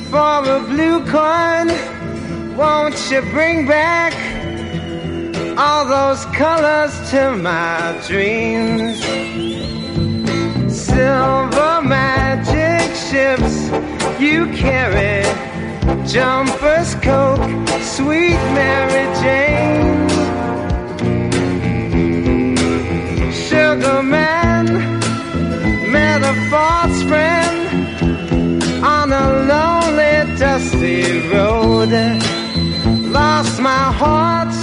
For a blue coin, won't you bring back all those colors to my dreams? Silver magic ships you carry jumpers, coke, sweet Mary Jane. Sugar man met a false friend on a lonely, dusty road. Lost my heart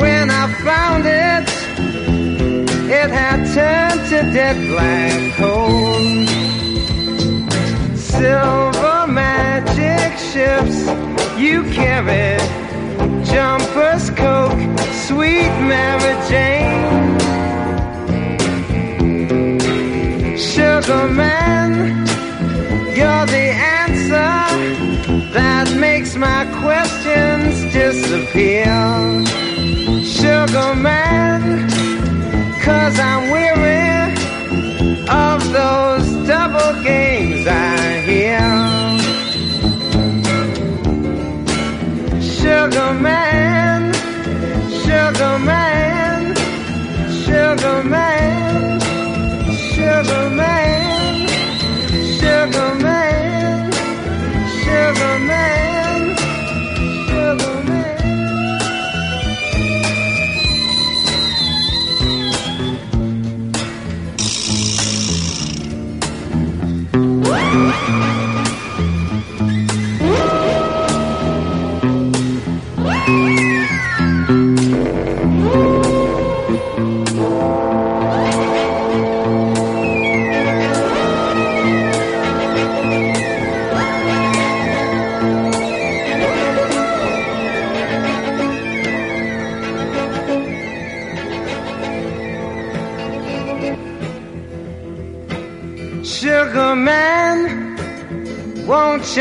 when I found it. It had turned to dead black coal silver magic ships you carry jumpers coke sweet mary jane. Sugar man you're the answer that makes my questions disappear. Sugar man cause i'm weary of those double games I hear. Sugar man, sugar man, sugar man, sugar man, sugar man,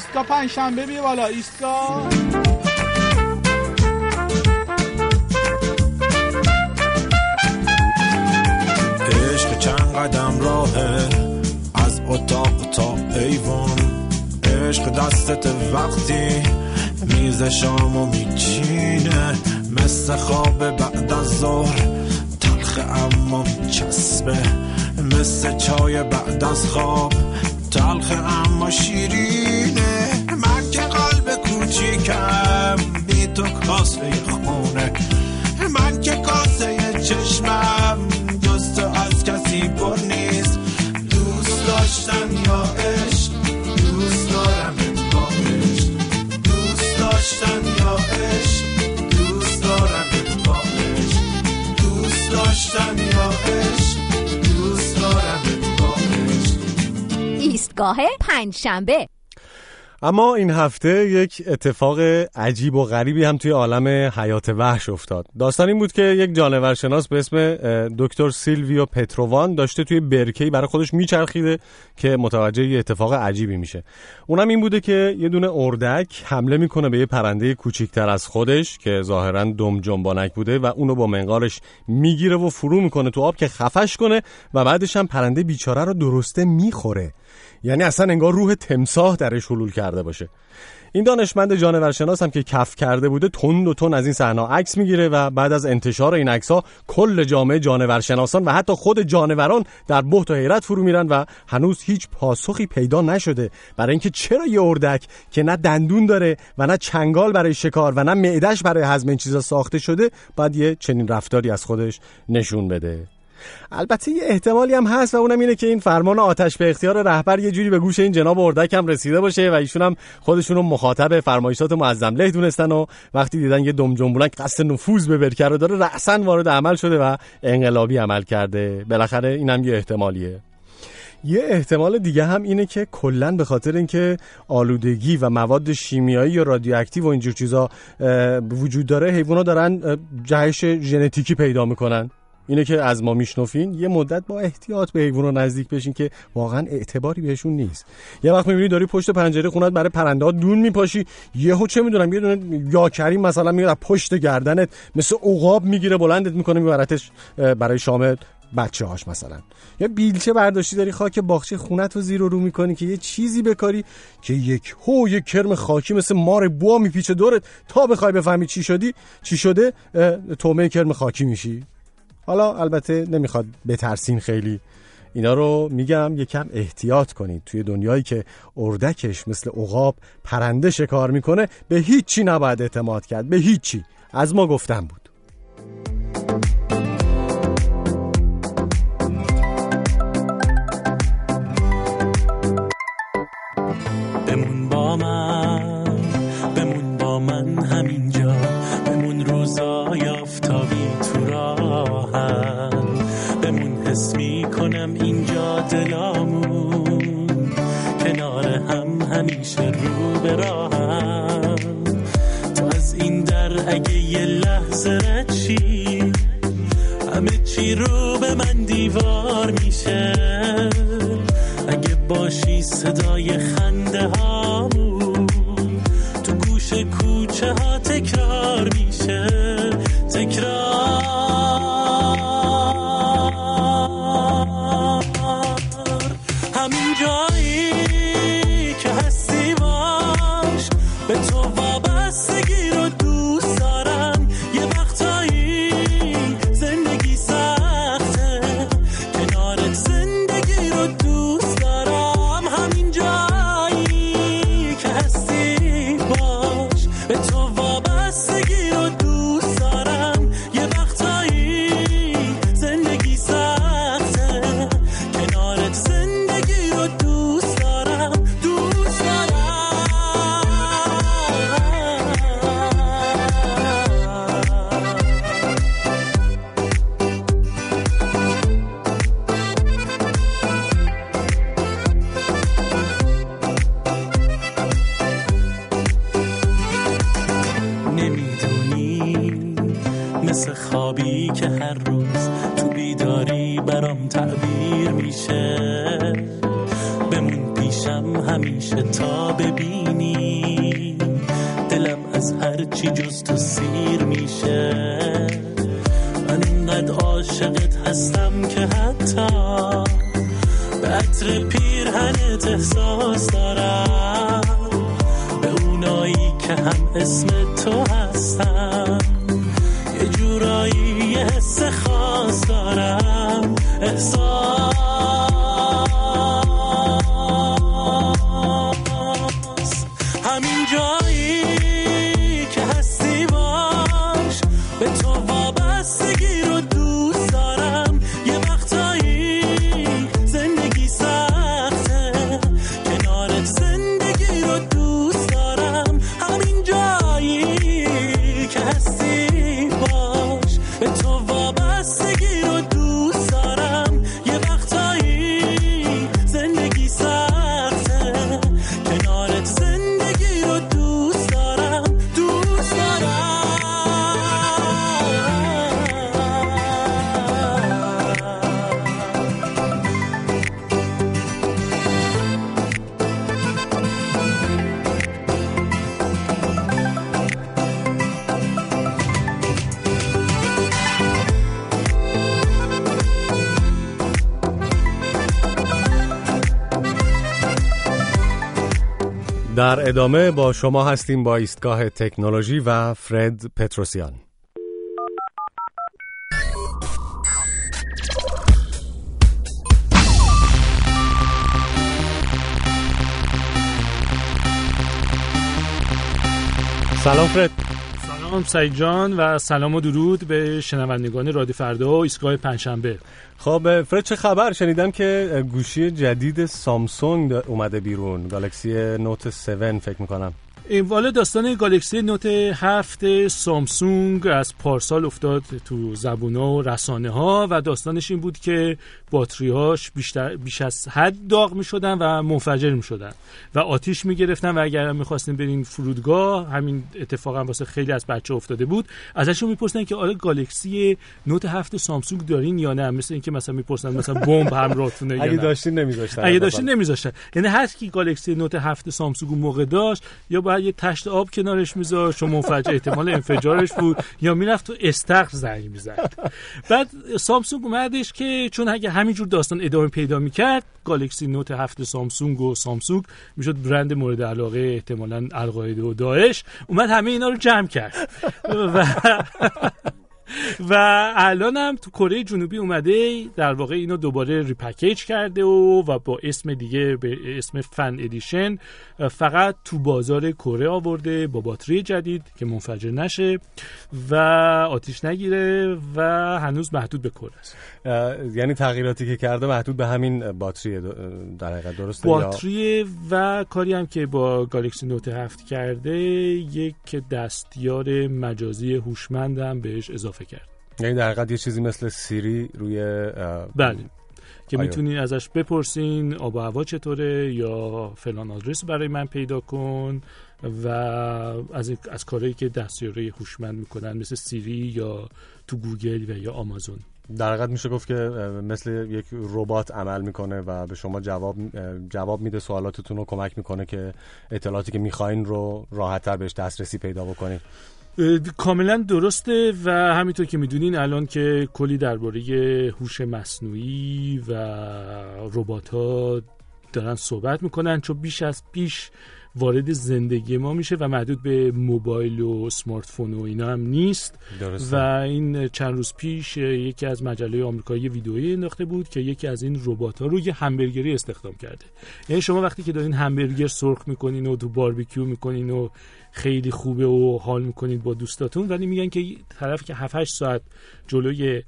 ایستگاه پنجشنبه بیا بالا ایستگاه عشق چند قدم راهه از اتاق تا ایوان. عشق دستت وقتی میز شامو میچینه مثل خواب بعد از ظهر. تلخ اما میچسبه مثل چای بعد از خواب. تلخ اما شیرینه. من که قلب کوچیکم بی تو کاسه ایستگاه پنجشنبه. اما این هفته یک اتفاق عجیب و غریبی هم توی عالم حیات وحش افتاد. داستان این بود که یک جانورشناس به اسم دکتر سیلویو پترووان داشته توی برکی برای خودش میچرخیده که متوجه یه اتفاق عجیبی میشه. اونم این بوده که یه دونه اردک حمله می‌کنه به یه پرنده کوچیکتر از خودش که ظاهرا دم جنبانک بوده و اونو با منقارش می‌گیره و فرو می‌کنه تو آب که خفش کنه و بعدش هم پرنده بیچاره رو درسته می‌خوره. یعنی اصلا انگار روح تمساح درش حلول کرده باشه. این دانشمند جانورشناس هم که کف کرده بوده تند و تند از این صحنه عکس می‌گیره و بعد از انتشار این عکس ها کل جامعه جانورشناسان و حتی خود جانوران در بهت و حیرت فرو میرن و هنوز هیچ پاسخی پیدا نشده. برای اینکه چرا یه اردک که نه دندون داره و نه چنگال برای شکار و نه معدش برای هضم این چیزا ساخته شده باید یه چنین رفتاری از خودش نشون بده. البته یه احتمالی هم هست و اونم اینه که این فرمان آتش به اختیار رهبر یه جوری به گوش این جناب اردک هم رسیده باشه و ایشون هم خودشون رو مخاطب فرمایشات معظم له دونستن و وقتی دیدن یه دم جنبونک قصد نفوذ به برکه رو داره رأسا وارد عمل شده و انقلابی عمل کرده. بالاخره اینم یه احتمالیه. یه احتمال دیگه هم اینه که کلا به خاطر اینکه آلودگی و مواد شیمیایی یا رادیواکتیو و اینجور چیزا وجود داره حیوونا دارن جهش ژنتیکی پیدا می‌کنن. اینه که از ما میشنفین یه مدت با احتیاط به حیوونا نزدیک بشین که واقعا اعتباری بهشون نیست. یه وقت می‌بینی داری پشت پنجره خونت برای پرنده ها دون میپاشی. یهو چه می‌دونم یه دونه یا کریم مثلا میاد پشت گردنت مثل عقاب می‌گیره بلندت می‌کنه میبرتش برای شام بچه هاش مثلا. یا بیلچه برداشتی داری خاک باغچه خونت رو زیر و رو می‌کنی که یه چیزی بکاری که یک هو یک کرم خاکی مثل مار بوا میپیچه دورت تا بخوای بفهمی چی شدی چی شده تومه کرم خاکی میشی. حالا البته نمی‌خواد بترسین خیلی. اینا رو میگم یکم احتیاط کنید. توی دنیایی که اردکش مثل عقاب پرنده شکار می‌کنه به هیچی نباید اعتماد کرد. به هیچی. از ما گفتم بود. ادامه با شما هستیم با ایستگاه تکنولوژی و فرد پتروسیان. سلام فرد سلام سعید جان و سلام و درود به شنوندگان رادیو فردا و ایستگاه پنجشنبه. خب فرد چه خبر؟ شنیدم که گوشی جدید سامسونگ اومده بیرون. گالکسی نوت 7 فکر می‌کنم. والا داستان گالکسی نوت هفت سامسونگ از پارسال افتاد تو زبونا و رسانه ها و داستانش این بود که باتریهاش بیشتر بیش از حد داغ می شدن و منفجر می شدن و آتیش می گرفتن و اگر می‌خواستین برین فرودگاه همین اتفاقا واسه خیلی از بچه افتاده بود ازشون می‌پرسن که آره گالکسی نوت هفت سامسونگ دارین یا نه؟ مثل اینکه مثلا می‌پرسن مثلا بمب همراهتونه یا اگه نه. داشتین نمیذاشتن اگه داشتین نمیذاشتن. یعنی هر کی گالکسی نوت هفت سامسونگ موقع داشت یا باید یه تشت آب کنارش میذاشت و منفجر احتمال انفجارش بود یا می‌رفت تو استخر زنگ می‌زد. بعد سامسونگ اومدش که چون اگه همینجور داستان ادامه پیدا می‌کرد Galaxy Note هفت سامسونگ و سامسونگ می‌شد برند مورد علاقه احتمالا القاعده و داعش اومد همه اینا رو جمع کرد. و و الان هم تو کره جنوبی اومده در واقع اینو دوباره repackage کرده و و با اسم دیگه به اسم Fan Edition فقط تو بازار کره آورده با باتری جدید که منفجر نشه. و آتیش نگیره و هنوز محدود به کره است. یعنی تغییراتی که کرده محدود به همین باتری در حقیقت درسته باتری و کاری هم که با گالکسی نوت هفت کرده یک دستیار مجازی هوشمند هم بهش اضافه کرد. یعنی در حقیقت یه چیزی مثل سیری روی بله. که. می‌تونین ازش بپرسین آب و هوا چطوره یا فلان آدرس برای من پیدا کن. و از از کارهایی که دستیاره هوشمند می‌کنن مثل سیری یا تو گوگل و یا آمازون. در حقیقت میشه گفت که مثل یک ربات عمل می‌کنه و به شما جواب جواب میده سوالاتتون رو کمک می‌کنه که اطلاعاتی که می‌خواین رو راحتتر بهش دسترسی پیدا بکنید کاملا درسته و همینطور که می‌دونین الان که کلی درباره هوش مصنوعی و ربات ها دارن صحبت می‌کنن چون بیش از پیش وارد زندگی ما میشه و محدود به موبایل و سمارت فون و اینا هم نیست درسته. و این چند روز پیش یکی از مجله آمریکایی ویدئویی انداخته بود که یکی از این ربات ها رو یه همبرگری استخدام کرده یعنی شما وقتی که دارین همبرگر سرخ می‌کنین و تو باربیکیو می‌کنین و خیلی خوبه و حال می‌کنید با دوستاتون ولی میگن که طرف که 7 ساعت جلوی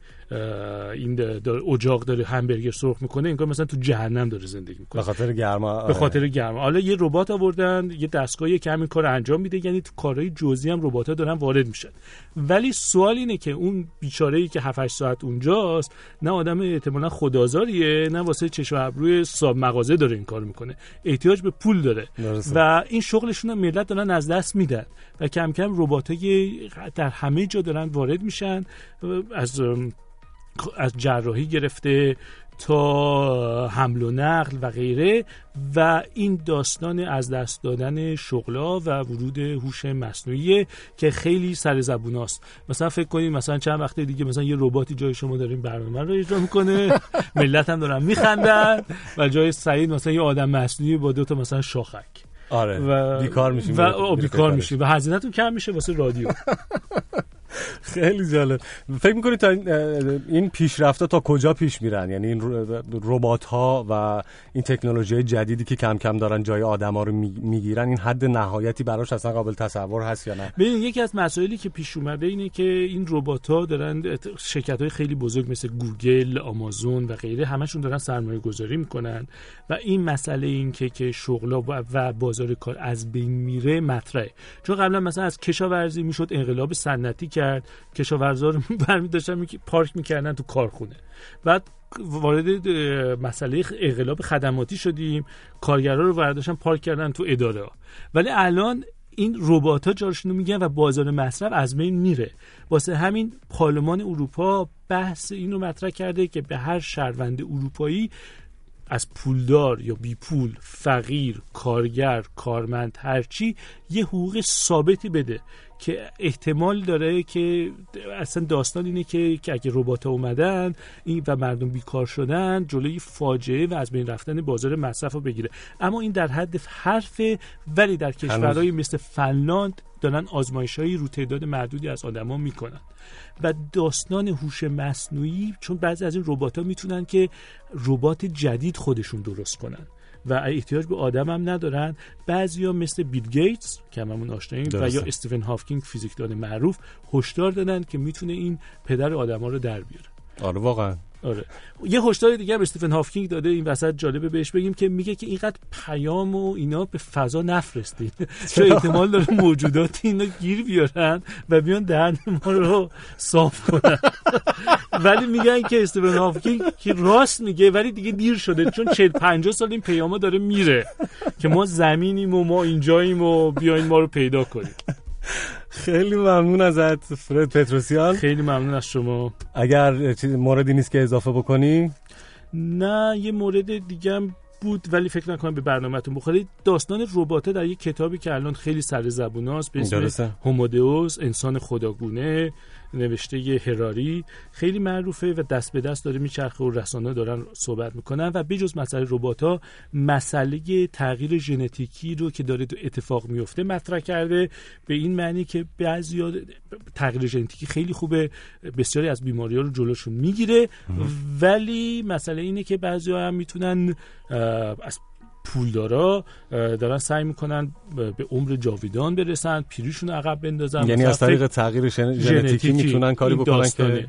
این داره اجاق داره همبرگر سرخ می‌کنه انگار مثلا تو جهنم داره زندگی می‌کنه. به خاطر گرما به خاطر گرما. حالا یه ربات آوردن یه دستگاهی که همین کار انجام میده یعنی تو کارهای جزئی هم ربات‌ها دارن وارد میشن. ولی سوال اینه که اون بیچاره ای که 7 ساعت اونجاست نه آدم احتمالاً خدازاریه نه واسه چشم و ابروی صاحب مغازه داره این کار می‌کنه. احتیاج به پول داره. درسته. و این شغلشون هم ملت دارن از دست میدن. و کم کم ربات در همه جا دارن وارد میشن. از از جراحی گرفته تا حمل و نقل و غیره و این داستان از دست دادن شغلا و ورود هوش مصنوعی که خیلی سر زبون است مثلا فکر کنید مثلا چند وقت دیگه مثلا یه رباتی جای شما داره این برنامه رو اجرا می‌کنه. ملت هم دارن میخندن و جای سعید مثلا یه آدم مصنوعی با دو تا مثلا شاخک. آره. و بیکار میشیم و بیکار میشیم. و هزینهتون کم میشه واسه رادیو. خیلی جالب. فکر می‌کنید تا این, این پیشرفت تا کجا پیش میرن؟ یعنی این ربات ها و این تکنولوژی جدیدی که کم کم دارن جای آدم ها رو می‌گیرن این حد نهایتی براش اصلا قابل تصور هست یا نه؟ ببین یکی از مسائلی که پیش اومده اینه که این ربات ها دارن شرکت های خیلی بزرگ مثل گوگل، آمازون و غیره همشون دارن سرمایه گذاری می‌کنن. و این مسئله این که که شغلا و بازار کار از بین میره مطرحه. چون قبلا مثلا از کشاورزی می‌شد انقلاب صنعتی کرد کشاورزا رو برمی داشتن پارک می‌کردن تو کارخونه. بعد وارد مسئله انقلاب خدماتی شدیم کارگرا رو برداشتن پارک کردن تو اداره. ها ولی الان این ربات ها جارشون میگن و بازار مصرف از بین میره. واسه همین پارلمان اروپا بحث اینو مطرح کرده که به هر شهروند اروپایی از پولدار یا بی پول فقیر کارگر کارمند هرچی یه حقوق ثابتی بده که احتمال داره که اصلا داستان اینه که, که اگه ربات اومدن این و مردم بیکار شدن جلوی فاجعه و از بین رفتن بازار مصرف رو بگیره. اما این در حد حرف ولی در کشورهای مثل فنلاند دارن آزمایشهایی رو تعداد معدودی از آدما می‌کنن. و داستان هوش مصنوعی چون بعضی از این ربات ها می‌تونن که ربات جدید خودشون درست کنن و احتیاج به آدم هم ندارن. بعضیا مثل بیل گیتس که هممون آشناییم و یا استیون هافکینگ فیزیکدان معروف هشدار دادن که می‌تونه این پدر آدما رو در بیاره. آره واقعا. آره. یه هشدار دیگه هم استیفن هافکینگ داده این وسط جالبه بهش بگیم که میگه که اینقدر پیام و اینا به فضا نفرستید چون احتمال داره موجودات اینا گیر بیارن و بیان دهن ما رو صاف کنن. ولی میگن که استیفن هافکینگ که راست میگه ولی دیگه دیر شده چون 40 50 سال این پیاما داره میره که ما زمینیم و ما اینجاییم و بیاین ما رو پیدا کنیم. خیلی ممنون ازت فرد پتروسیان. خیلی ممنون از شما. اگر موردی نیست که اضافه بکنی؟ نه یه مورد دیگه هم بود ولی فکر نکنم به برنامهتون بخوره. داستان رباته در یک کتابی که الان خیلی سر زبون است به اسم هومودئوس انسان خداگونه. نوشته هراری خیلی معروفه و دست به دست داره میچرخه و رسانه دارن صحبت می‌کنن و بجز مسئله ربات ها مسئله تغییر ژنتیکی رو که داره اتفاق میفته مطرح کرده به این معنی که بعضی تغییر ژنتیکی خیلی خوبه بسیاری از بیماری ها رو جلوشون می‌گیره. ولی مسئله اینه که بعضی ها هم می‌تونن از پولدارا دارن سعی می‌کنن به عمر جاویدان برسن پیریشون عقب بندازن. یعنی از طریق تغییر ژنتیکی می‌تونن کاری بکنن که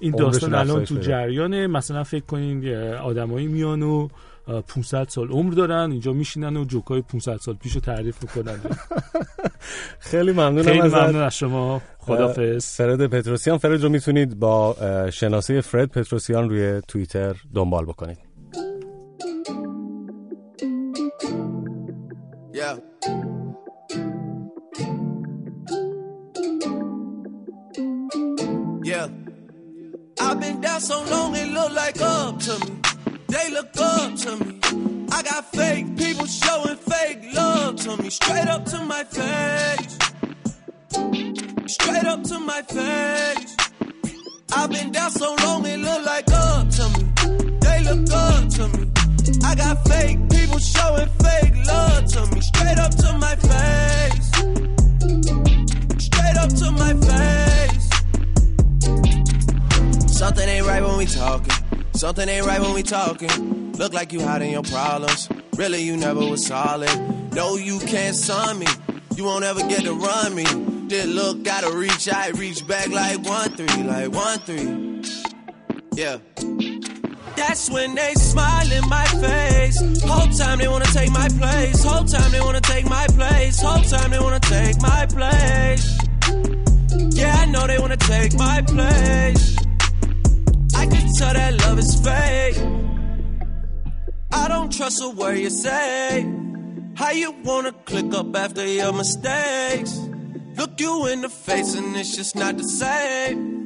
این داستان الان تو جریانه. مثلا فکر کنین آدمایی میان و 500 سال عمر دارن اینجا میشینن و جوکای 500 سال پیشو تعریف می‌کنن. خیلی ممنونم خیلی ممنون از شما. خدافظ فرد پتروسیان. فرد رو می‌تونید با شناسه فرد پتروسیان روی توییتر دنبال بکنید. Yeah. Yeah. I've been down so long it look like up to me. They look up to me. I got fake people showing fake love to me. Straight up to my face. Straight up to my face. I've been down so long it look like up to me. They look up to me. I got fake people showing fake love to me. Straight up to my face. Straight up to my face. Something ain't right when we talking. Something ain't right when we talking. Look like you hiding your problems. Really, you never was solid. No, you can't son me. You won't ever get to run me. Did look, gotta reach I reach back like one three, like one three. Yeah. That's when they smile in my face. Whole time they wanna take my place. Whole time they wanna take my place. Whole time they wanna take my place. Yeah, I know they wanna take my place. I can tell that love is fake. I don't trust a word you say. How you wanna click up after your mistakes? Look you in the face and it's just not the same.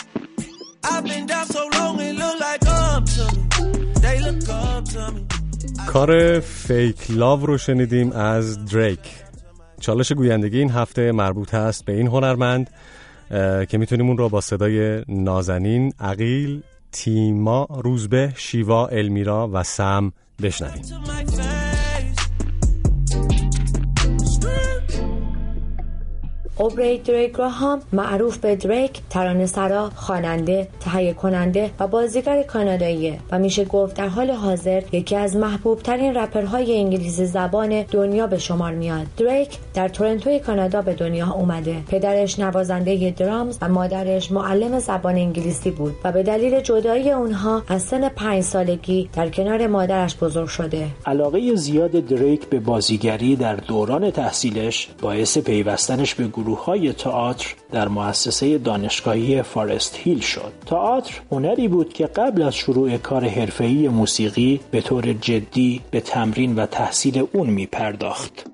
کار فیک لاو رو شنیدیم از دریک. چالش گویندگی این هفته مربوط هست به این هنرمند که می‌تونیم اون رو با صدای نازنین عقیل تیما روزبه شیوا المیرا و سم بشنویم. اوبری دریک راهام معروف به دریک ترانه سرا خواننده تهیه کننده و بازیگر کاناداییه و میشه گفت در حال حاضر یکی از محبوب ترین رپرهای انگلیسی زبان دنیا به شمار میاد. دریک در تورنتوی کانادا به دنیا اومده. پدرش نوازنده درامز و مادرش معلم زبان انگلیسی بود و به دلیل جدایی اونها از سن پنج سالگی در کنار مادرش بزرگ شده. علاقه زیاد دریک به بازیگری در دوران تحصیلش باعث پیوستنش به گروه های تئاتر در مؤسسه دانشگاهی فارست هیل شد. تئاتر هنری بود که قبل از شروع کار حرفه‌ای موسیقی به طور جدی به تمرین و تحصیل اون می پرداخت.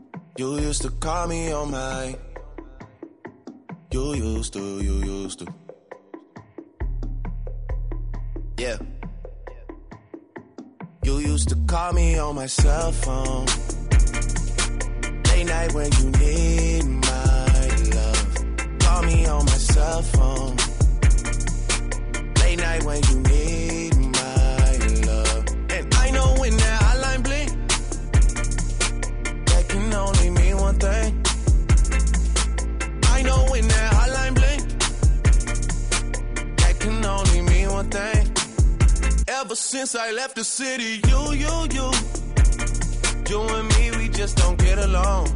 You used to call me on my. Cell phone. Late night when you need my. Call me on my cell phone. Late night when you need my love. And I know when that hotline blink, that can only mean one thing. I know when that hotline blink, that can only mean one thing. Ever since I left the city, you, you, you, you and me, we just don't get along.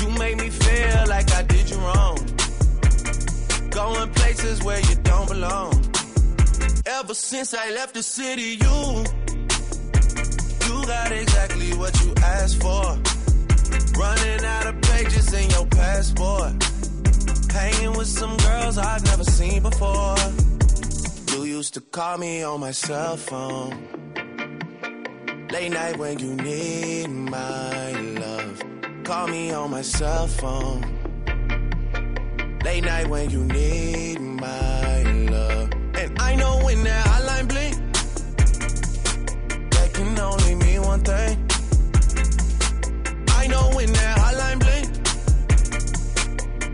You make me feel like I did wrong. Going places where you don't belong. Ever since I left the city, you, you got exactly what you asked for. Running out of pages in your passport. Hanging with some girls I've never seen before. You used to call me on my cell phone. Late night when you need my love. Call me on my cell phone. Late night when you need my love. And I know when that hotline blink, that can only mean one thing. I know when that hotline blink,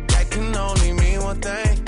that can only mean one thing.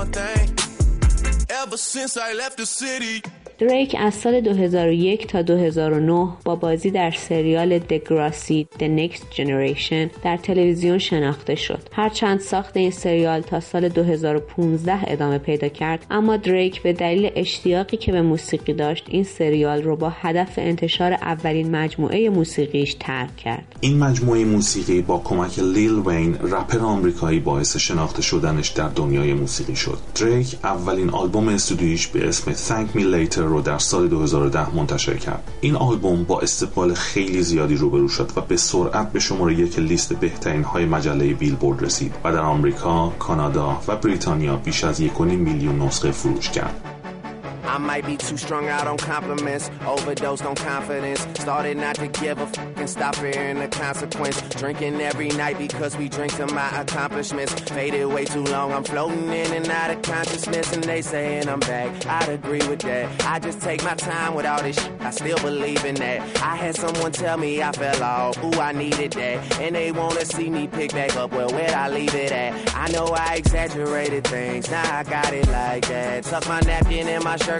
one thing. Ever since I left the city. دریک از سال 2001 تا 2009 با بازی در سریال دگراسی The Next Generation در تلویزیون شناخته شد. هرچند ساخت این سریال تا سال 2015 ادامه پیدا کرد اما دریک به دلیل اشتیاقی که به موسیقی داشت این سریال رو با هدف انتشار اولین مجموعه موسیقیش ترک کرد. این مجموعه موسیقی با کمک لیل وین رپر آمریکایی باعث شناخته شدنش در دنیای موسیقی شد. دریک اولین آلبوم استودیویش به اسم Thank Me Later رو در سال 2010 منتشر کرد. این آلبوم با استقبال خیلی زیادی روبرو شد و به سرعت به شماره یک لیست بهترین های مجله بیلبورد رسید و در آمریکا، کانادا و بریتانیا بیش از 1.5 میلیون نسخه فروش کرد. I might be too strung out on compliments, overdosed on confidence. Started not to give a fuck and stop fearing the consequence. Drinking every night because we drink to my accomplishments. Faded way too long, I'm floating in and out of consciousness, and they saying I'm back. I'd agree with that. I just take my time with all this shit. I still believe in that. I had someone tell me I fell off, ooh, I needed that. And they wanna see me pick back up, well, where'd I leave it at? I know I exaggerated things, now I got it like that. Tuck my napkin in my shirt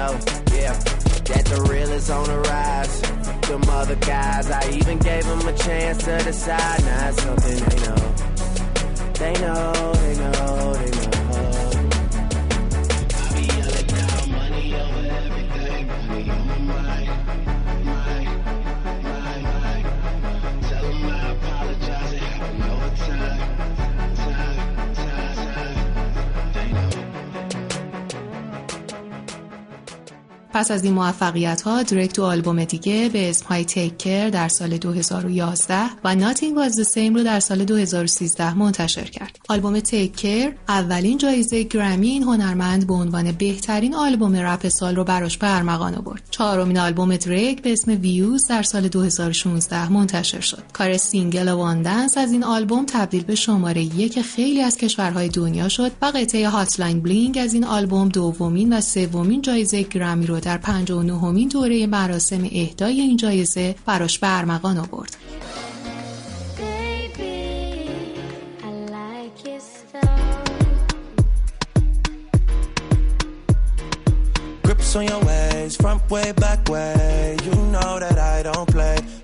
know, yeah. That the real is on the rise. Them other guys, I even gave them a chance to decide. Now it's something they know. They know, they know, they know. پس از این موفقیت ها دریک دو آلبوم دیگه به اسم های Take Care در سال 2011 و Nothing Was The Same رو در سال 2013 منتشر کرد. آلبوم Take Care اولین جایزه گرمی این هنرمند به عنوان بهترین آلبوم رپ سال رو براش به ارمغان آورد. چهارمین آلبوم دریک به اسم Views در سال 2016 منتشر شد. کار single One Dance از این آلبوم تبدیل به شماره یک خیلی از کشورهای دنیا شد و قطعه Hotline Bling از این آلبوم دومین و سومین جایزه گرمی رو در 59مین دوره مراسم اهدای این جایزه براش به ارمغان آورد. On your ways, front way, back way. You know that I don't play.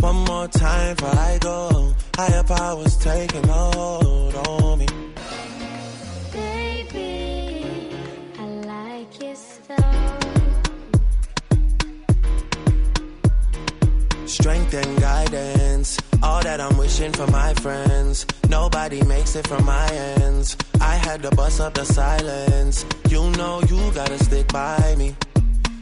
One more time before I go. Higher powers taking hold on me. Baby, I like your style. Strength and guidance. All that I'm wishing for my friends. Nobody makes it from my ends. I had to bust up the silence. You know you gotta stick by me.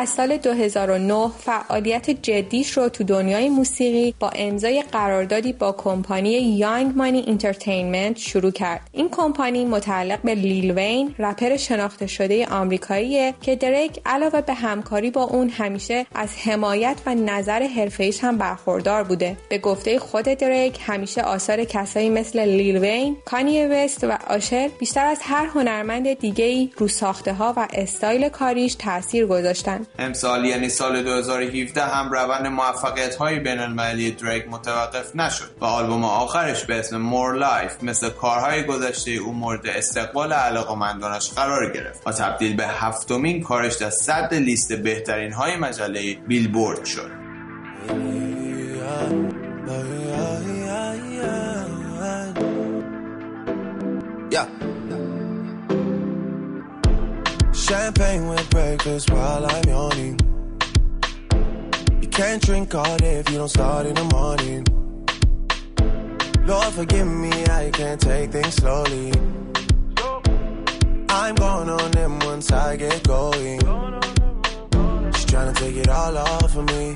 از سال 2009 فعالیت جدیش رو تو دنیای موسیقی با امضای قراردادی با کمپانی Young Money Entertainment شروع کرد. این کمپانی متعلق به لیل وین، رپر شناخته شده آمریکاییه که دریک علاوه به همکاری با اون همیشه از حمایت و نظر حرفه‌ایش هم برخوردار بوده. به گفته خود دریک همیشه آثار کسایی مثل لیل وین، کانیه وست و آشر بیشتر از هر هنرمند دیگه‌ای رو ساخته ها و استایل کاریش تاثیر گذاشتن. امسال یعنی سال 2017 هم روند موفقیت های بین المللی دریک متوقف نشد و آلبوم آخرش به اسم More Life مثل کارهای گذشته او مورد استقبال علاقمندانش قرار گرفت و تبدیل به هفتمین کارش در صد لیست بهترین های مجله بیلبورد شد Yeah. Champagne with breakfast while I'm yawning. You can't drink all day if you don't start in the morning. Lord, forgive me, I can't take things slowly. I'm going on them once I get going. She's trying to take it all off of me.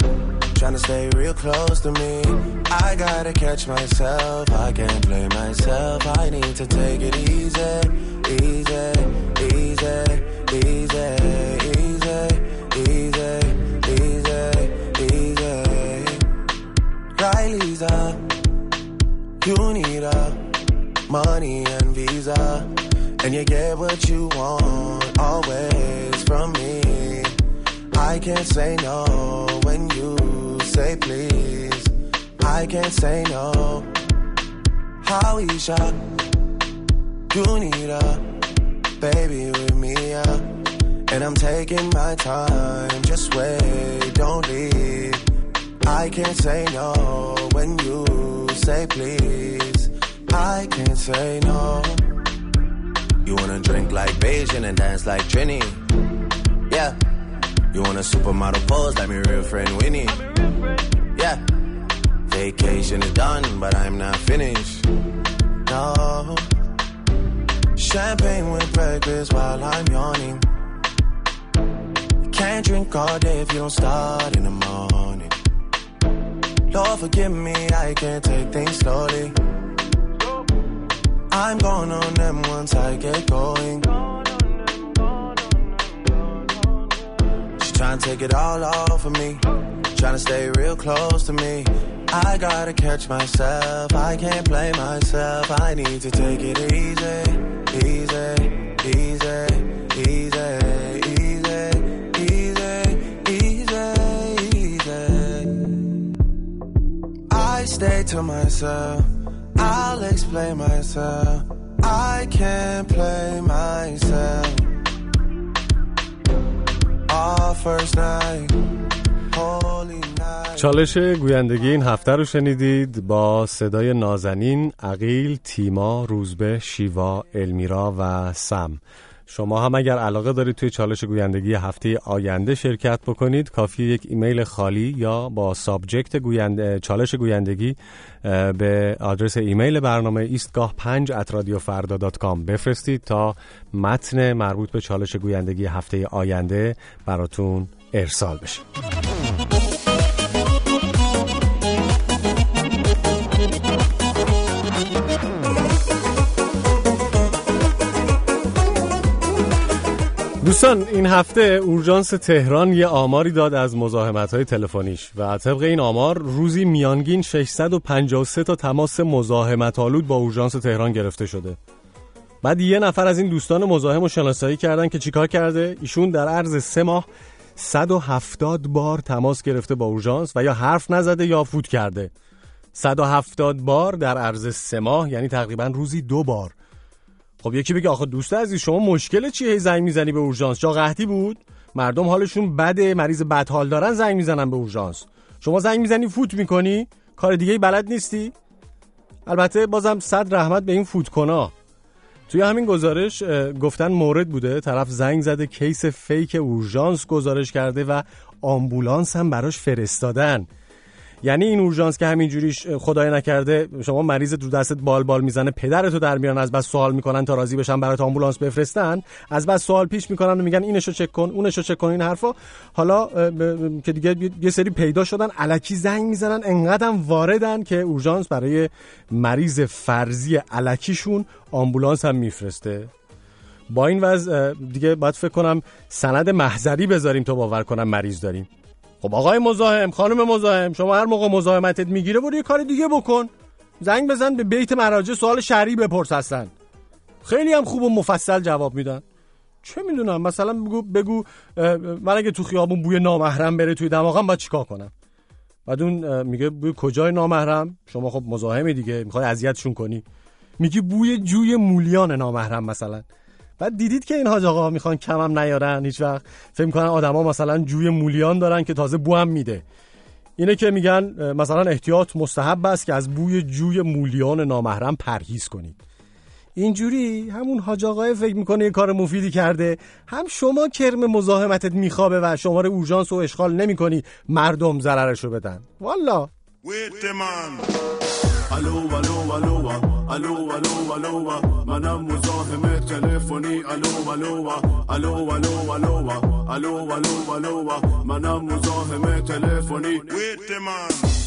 Trying to stay real close to me. I gotta catch myself. I can't blame myself. I need to take it easy, easy, easy, easy, easy, easy, easy, easy. Riley's up. You need a money and visa. And you get what you want always from me. I can't say no when you say please. I can't say no. How Isha, you need a baby with me, yeah. And I'm taking my time, just wait, don't leave. I can't say no when you say please. I can't say no. You wanna drink like Beijing and dance like Trini? Yeah. You want a supermodel pose like my real friend Winnie? Yeah. Vacation is done, but I'm not finished. No. Champagne with breakfast while I'm yawning. Can't drink all day if you don't start in the morning. Lord, forgive me, I can't take things slowly. I'm going on them once I get going. Trying to take it all off of me. Trying to stay real close to me. I gotta catch myself. I can't blame myself. I need to take it easy, easy, easy, easy, easy, easy, easy, easy. I stay to myself. I'll explain myself. I can't play myself. چالش گویندگی این هفته رو شنیدید با صدای نازنین، عقیل، تیما، روزبه، شیوا، المیرا و سم. شما هم اگر علاقه دارید توی چالش گویندگی هفته آینده شرکت بکنید کافی یک ایمیل خالی یا با subject گویند... چالش گویندگی به آدرس ایمیل برنامه ایستگاه 5 at رادیوفردا.com بفرستید تا متن مربوط به چالش گویندگی هفته آینده براتون ارسال بشه. دوستان این هفته اورژانس تهران یه آماری داد از مزاحمت های تلفنیش و طبق این آمار روزی میانگین 653 تا تماس مزاحمت آلود با اورژانس تهران گرفته شده. بعد یه نفر از این دوستان مزاحم رو شناسایی کردن که چیکار کرده؟ ایشون در عرض سه ماه 170 بار تماس گرفته با اورژانس و یا حرف نزده یا فوت کرده. 170 بار در عرض سه ماه یعنی تقریبا روزی دو بار خب یکی بگه آخه دوست عزیز شما مشکل چیه هی زنگ می‌زنی به اورژانس؟ جا قحطی بود؟ مردم حالشون بده مریض بدحال دارن زنگ می‌زنن به اورژانس. شما زنگ می‌زنی فوت می‌کنی؟ کار دیگه بلد نیستی؟ البته بازم صد رحمت به این فوت کنا توی همین گزارش گفتن مورد بوده طرف زنگ زده case fake اورژانس گزارش کرده و آمبولانس هم براش فرستادن. یعنی این اورژانس که همینجوری ش- خدای نکرده شما مریض رو دستت بال بال می‌زنه پدرتو در میارن از بس سوال می‌کنن تا راضی بشن برات آمبولانس بفرستن از بس سوال پیش می‌کنن و میگن اینشو چک کن اونشو چک کن این حرفا. حالا که دیگه یه سری پیدا شدن الکی زنگ می‌زنن انقدرم واردن که اورژانس برای مریض فرضی الکیشون آمبولانس هم میفرسته. با این وضع دیگه باید فکر کنم سند محضری بذاریم تا باور کنم مریض داریم. خب آقای مزاحم خانم مزاحم شما هر موقع مزاحمتت می‌گیره برو یه کار دیگه بکن. زنگ بزن به بیت مراجع سوال شرعی بپرس هستن خیلی هم خوب و مفصل جواب میدن. چه می‌دونم مثلا بگو بگو من اگه تو خیابون بوی نامحرم بره توی دماغم باید چیکار کنم؟ بعد اون میگه بوی کجای نامحرم؟ شما خب مزاحمی دیگه می‌خوای اذیتشون کنی. میگی بوی جوی مولیان نامحرم مثلا. بعد دیدید که این حاج آقا می‌خوان کمم نیارن هیچ وقت. فکر می‌کنن آدما مثلا جوی مولیان دارن که تازه بو هم میده. اینه که میگن مثلا احتیاط مستحب است که از بوی جوی مولیان نامحرم پرهیز کنید. اینجوری همون حاج آقای فکر می‌کنه یه کار مفیدی کرده. هم شما کرم مزاحمتت میخوابه و شماره اورژانس و اشغال نمی‌کنی مردم ضررشو بدن. والا الو الو الو منم مزاحم تلفنی الو الو الو الو الو الو الو الو منم مزاحم تلفنی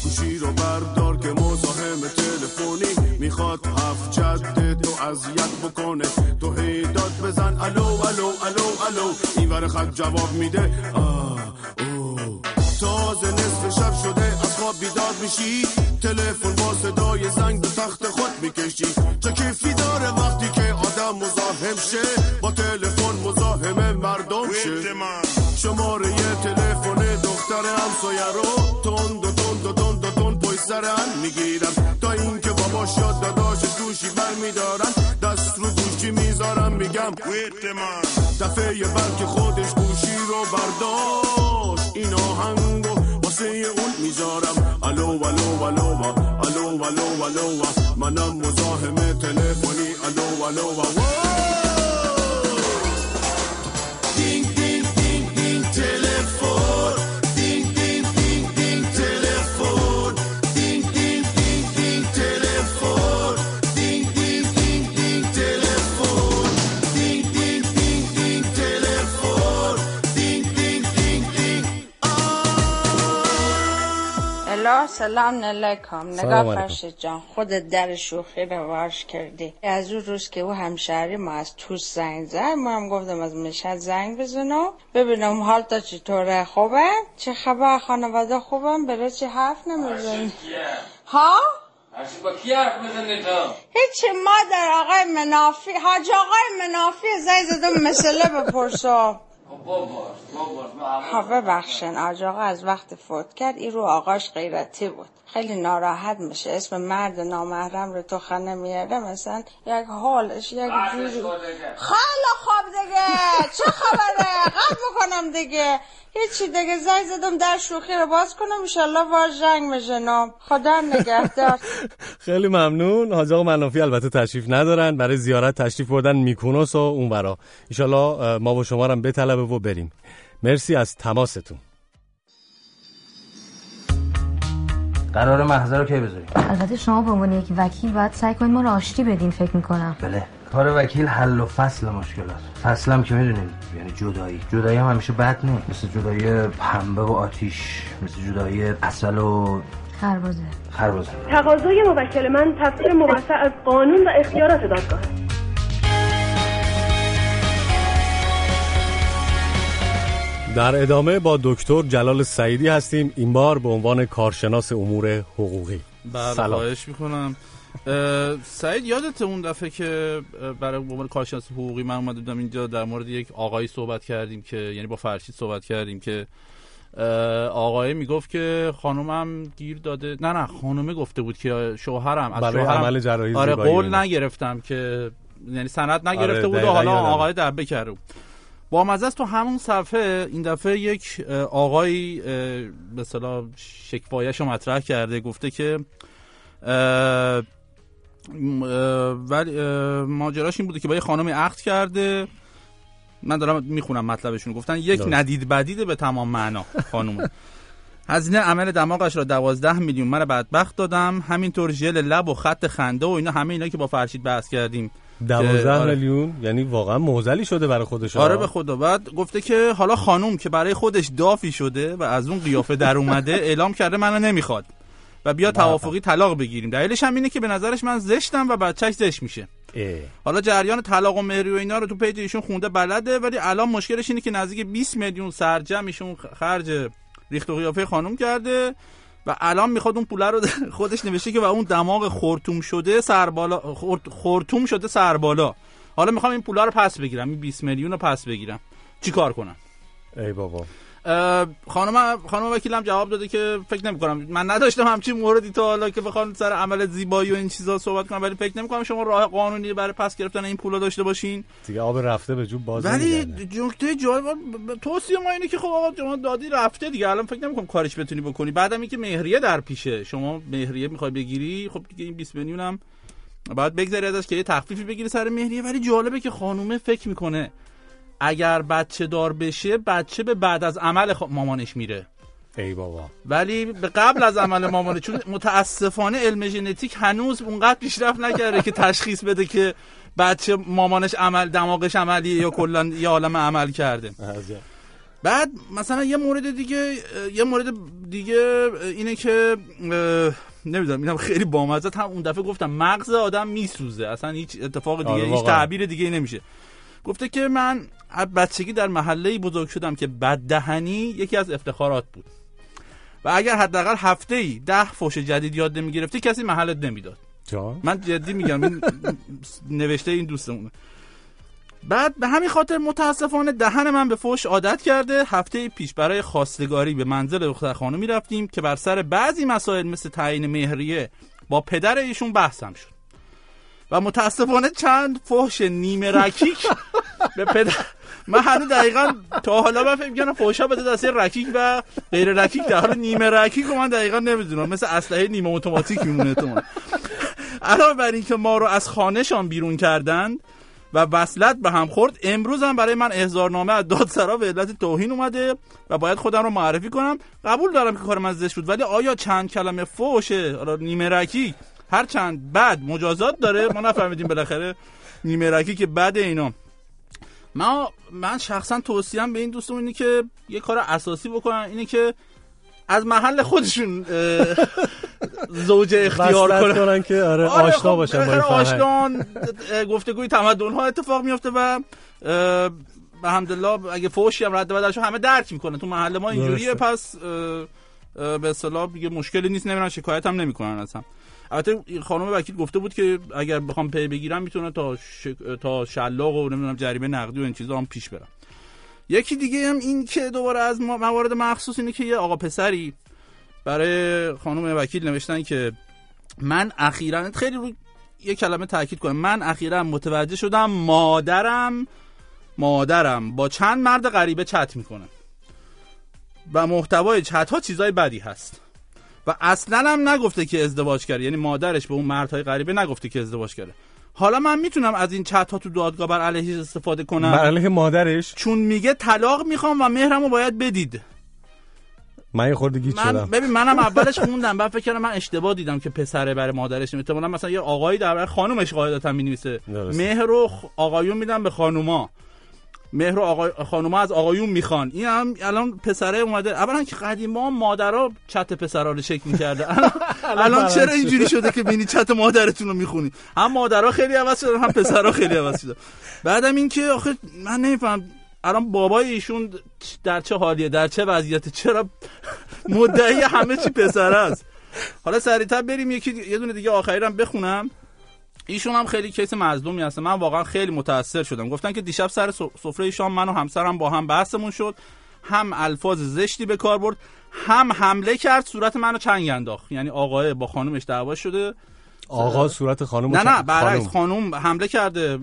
گوشی رو بردار که مزاحم تلفنی می‌خواد هفت جد تو اذیت بکنه تو هیداد بزن الو الو الو الو این ور خط جواب میده آه اوه تازه نصف شب از خواب بیدار میشی؟ تلفن با صدای زنگ به تخت خود می‌کشی. چه کیفی داره وقتی که آدم مزاحم شه؟ با تلفن مزاحم مردم شه. شماره یه تلفن دختر همسایه رو تند و تند و تند و تند پشت سر هم می‌گیرم. تا اینکه باباش یا داداش گوشی برمیدارن. دست رو گوشی می‌ذارم میگم. دفعه بعد که خودش کوسه اون می‌ذارم الو الو الو الو الو الو منم مزاحم تلفنی الو ولو الا سلام علیکم. نگاه. فرشید جان خود در شوخی رو واش کردی. از اون روز که او همشهری ما از توس زنگ زد ما هم گفتم از مشهد زنگ بزنم ببینم حال تا چطوره خوبه؟ چه خبر؟ خانواده خوبم برای چه حرف نمی‌زنی؟ ها؟ هرچی با کی حرف بزنی تو؟ هیچی مادر آقای منافی حاج آقای منافی زنگ زدم مسئله بپرسم خب ها ببخشن آج آقا از وقت فوت کرد این رو آقاش غیرتی بود. خیلی ناراحت میشه. اسم مرد نامحرم رو تو خانه میاره مثلا یک حالش یک جوری خیلی خواب دیگه. چه خبره؟ قد بکنم دیگه. هیچی دیگه. زنگ زدم در شوخی رو باز کنم انشالله با جنگ میشنم خدا نگهدار. خیلی ممنون. حاج آقا منافی البته تشریف ندارن. برای زیارت تشریف بردن میکونوس و اون برا ایشالله ما با شما رو هم بطلبه و بریم. مرسی از تماستون. قرار محضر رو کی بذاریم؟ البته شما به عنوان یک وکیل باید سعی کنید ما رو آشتی بدین فکر می‌کنم. بله. کار وکیل حل و فصل مشکلات فصلم که می‌دونیم یعنی جدایی. جدایی هم همیشه بد نیست. مثل جدایی پنبه و آتیش مثل جدایی اصل و خربازه خربزه تقاضای موکل من تفسیر موسع از قانون و اختیارات دادگاه در ادامه با دکتر جلال سعیدی هستیم. این بار به عنوان کارشناس امور حقوقی. بله سلام. خواهش می‌کنم. سعید یادت اون دفعه که برای عنوان کارشناس حقوقی من اومده بودم اینجا در مورد یک آقایی صحبت کردیم که یعنی با فرشید صحبت کردیم که آقای می‌گفت که خانومم گیر داده. نه نه خانومه گفته بود که شوهرم از برای شوهرم. عمل جراحی آره قول. نگرفتم که یعنی سند نگرفته آره، بود و حالا. آقای دبه کرده بود با مزه تو همون صفحه. این دفعه یک آقایی اه، به اصطلاح شکوایش رو مطرح کرده. گفته که ولی ماجراش این بوده که با یه خانمی عقد کرده. من دارم می‌خونم مطلبشون گفتن یک. ندید بدیده به تمام معنا خانم هزینه عمل دماغش را دوازده میلیون من بدبخت دادم. همینطور ژل لب و خط خنده و اینا همه اینا که با فرشید بحث کردیم. دوازده آره. میلیون یعنی واقعا موزلی شده برای خودش آره به خدا. بعد گفته که حالا خانوم که برای خودش دافی شده و از اون قیافه در اومده اعلام کرده منو نمی‌خواد و بیا توافقی طلاق بگیریم. دلیلش هم اینه که به نظرش من زشتم و بچهش زشت میشه. اه. حالا جریان طلاق و مهری و اینا رو تو پیج ایشون خونده بلده ولی الان مشکلش اینه که نزدیک 20 میلیون سرجم ایشون خرج ریخت و قیافه خانم کرده. و الان می‌خواد اون پوله رو خودش نوشته که و اون دماغ خورتوم شده سربالا خورت- خورتوم شده سربالا حالا می‌خوام این پولا رو پس بگیرم این 20 میلیون رو پس بگیرم. چی کار کنم؟ ای بابا. خانم خانم وکیلم جواب داده که فکر نمی کنم من نداشتم همچین موردی تا حالا که بخوام سر عمل زیبایی و این چیزا صحبت کنم ولی فکر نمی کنم شما راه قانونی برای پس گرفتن این پولا داشته باشین. دیگه آب رفته به جو باز ولی. نکته جالب توصیه ما اینه که خب آقا شما دادی رفته دیگه. الان فکر نمی‌کنم کارش بتونی بکنی. بعدم اینکه مهریه در پیشه. شما مهریه می‌خوای بگیری خب دیگه این 20 میلیون هم بعد بگذری ازش که یه تخفیفی بگیری سر مهریه. ولی جالبه که خانومه فکر می‌کنه اگر بچه دار بشه بچه به بعد از عمل خ- مامانش میره. ای بابا. ولی به قبل از عمل مامانه چون متاسفانه علم ژنتیک هنوز اونقدر پیشرفت نکرده که تشخیص بده که بچه مامانش عمل دماغش عملیه یا کلا یه عالم عمل کرده. بعد مثلا یه مورد دیگه یه مورد دیگه اینه که نمی‌دونم اینم خیلی بامزه. هم اون دفعه گفتم مغز آدم میسوزه. اصلا هیچ اتفاق دیگه آره، هیچ. تعبیر دیگه نمیشه. گفته که من بچگی در محله بزرگ شدم که بددهنی یکی از افتخارات بود. و اگر حداقل هفته ای ده فوش جدید یاد نمی‌گرفتی کسی محلت نمی‌داد. من جدی میگم این نوشته این دوستمونه بعد به همین خاطر متاسفانه دهن من به فوش عادت کرده. هفته پیش برای خواستگاری به منزل دختر خانم می‌رفتیم که بر سر بعضی مسائل مثل تعیین مهریه با پدر ایشون بحثم شد. و متاسفانه چند فحش نیمه رکیک به پدر من هنوز دقیقا تا حالا من فکر کنم فحشا بده دسته رکیک و غیر رکیک در حال نیمه رکیک رو من دقیقا نمی‌دونم. مثل اسلحه نیمه اتوماتیک میمونه تو من. علاوه بر اینکه ما رو از خانهشان بیرون کردند و وصلت به هم خورد امروز هم برای من احضارنامه از دادسرا به علت توهین اومده و باید خودم رو معرفی کنم. قبول دارم که کار من زشت بود ولی آیا چند کلمه فوشه نیمه رکی هر چند بعد مجازات داره؟ ما نفهمیدیم بالاخره نیمه رکی که بعد اینا. من من شخصا توصیم به این دوستمون اینه که یه کار اساسی بکنن اینه که از محل خودشون زوج اختیار کنن. کنن که آره آره، آشنا خب، باشن با آشنان گفتگوی تمدن ها اتفاق میفته و به حمدالله اگه فوشی هم رد بدلشو همه درک می‌کنه تو محل ما اینجوریه. پس به اصطلاح دیگه مشکلی نیست نمیرن شکایت هم نمی‌کنن اصلا. البته خانم وکیل گفته بود که اگر بخوام پی بگیرم می‌تونه تا شک... تا شلاق و نمی‌دونم جریمه نقدی و این چیزا هم پیش برم. یکی دیگه هم این که دوباره از موارد مخصوص اینه که یه آقا پسری برای خانم وکیل نوشتن که من اخیرا خیلی رو یه کلمه تاکید کنم. من اخیرا متوجه شدم مادرم مادرم با چند مرد غریبه چت می‌کنه. و محتوای چت ها چیزای بدی هست. و اصلا هم نگفته که ازدواج کرده. یعنی مادرش به اون مردهای غریبه نگفته که ازدواج کرده. حالا من می‌تونم از این چت ها تو دادگاه بر علیهش استفاده کنم؟ بر علیه مادرش؟ چون میگه طلاق می‌خوام و مهرمو باید بدید. من یه خورده گیج من شدم. ببین منم اولش خوندم بعد فکر کردم من اشتباه دیدم که پسره برای مادرش. احتمالاً مثلا یه آقایی در برای خانومش قاعدتا می‌نویسه. مهر رو آقایون میدن به خانوما. مهر آقای... خانوما از آقایون می‌خوان. این هم الان پسره اومده. اولا که قدیما مادرها چت پسرا رو چک می‌کردن الان, الان چرا اینجوری شده که بینی چت مادرتون رو می‌خونی؟ هم مادرها خیلی عوض شدن هم پسرها خیلی عوض شدن بعدم اینکه آخه من نمیفهم. الان بابای ایشون در چه حالیه؟ در چه وضعیته؟ چرا مدعی همه چی پسر است؟ حالا سریعتر بریم. یکی یه دونه دیگه آخری هم بخونم. ایشون هم خیلی کیس مظلومی هست من واقعا خیلی متاثر شدم. گفتن که دیشب سر سفره شام من و همسرم با هم بحثمون شد. هم الفاظ زشتی به کار برد هم حمله کرد صورت منو چنگ انداخت. یعنی آقای با خانومش دعوا شده. آقا صورت خانم نه نه برعکس خانوم. حمله کرده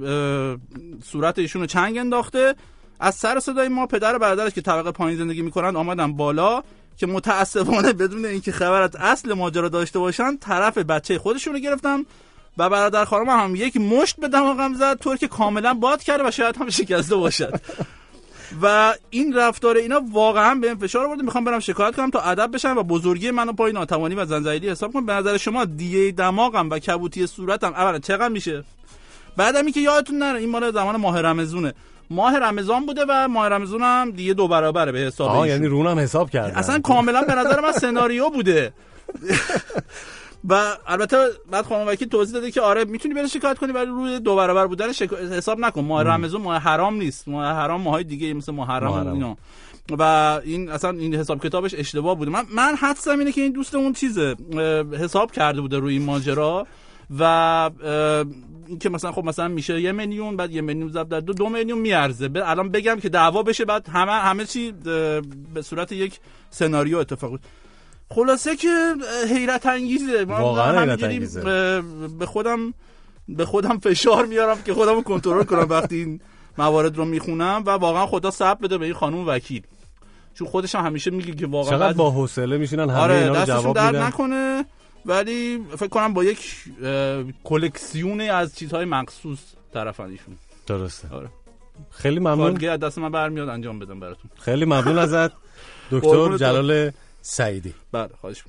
صورت ایشون رو چنگ انداخته. از سر صدای ما پدر و برادرش که طبقه پایین زندگی می‌کنن آمدن بالا که متاسفانه بدون اینکه خبر از اصل ماجرا داشته باشن طرف بچه خودشون رو گرفتم و برادر خانم هم یک مشت به دماغم زد طور که کاملا باد کرده و شاید هم شکسته باشد. و این رفتار اینا واقعا به فشار آورده. می‌خوام برم شکایت کنم تا ادب بشن و بزرگی منو پای ناتوانی و زنجیری حساب کنم. به نظر شما دیه دماغم و کبوتی صورتم اولا چقدر میشه؟ بعدم که یادتون نره این مال زمان ماه رمزونه ماه رمضان بوده و ماه رمضان هم دیگه دو برابره به حساب آه. یعنی رونم حساب کردن. اصلا کاملا به نظر من سناریو بوده. و البته بعد خانم وکیل توضیح داده که آره می‌تونی بری شکایت کنی ولی روی دو برابر بودن شکا... حساب نکن. ماه رمضان ماه حرام نیست. ماه حرام ماهای دیگه مثل محرم محرم. اینا. و این اصلا این حساب کتابش اشتباه بوده. من من حدسم اینه که این دوستمون چیزه. حساب کرده بوده روی این ماجرا و این که مثلا خب مثلا میشه یه میلیون بعد یه میلیون ضرب در دو دو میلیون میارزه. ب- الان بگم که دعوا بشه بعد همه همه چی به صورت یک سناریو اتفاق بیفته. خلاصه که حیرت انگیزه. من واقعا حیرت انگیزه. به خودم به خودم فشار میارم که خودم رو کنترل کنم وقتی این موارد رو می‌خونم و واقعا خدا صبر بده به این خانم وکیل. چون خودش هم همیشه میگه که واقعا چقدر با حوصله میشینن همه آره اینا رو جواب درد میدن. نکنه ولی فکر کنم با یک اه، کلکسیونی از چیزهای مخصوص طرفن ایشون. درسته. آره. خیلی ممنون. از دست من برمیاد انجام بدم براتون. خیلی ممنون ازت. دکتر جلال سعیدی. بله خواهش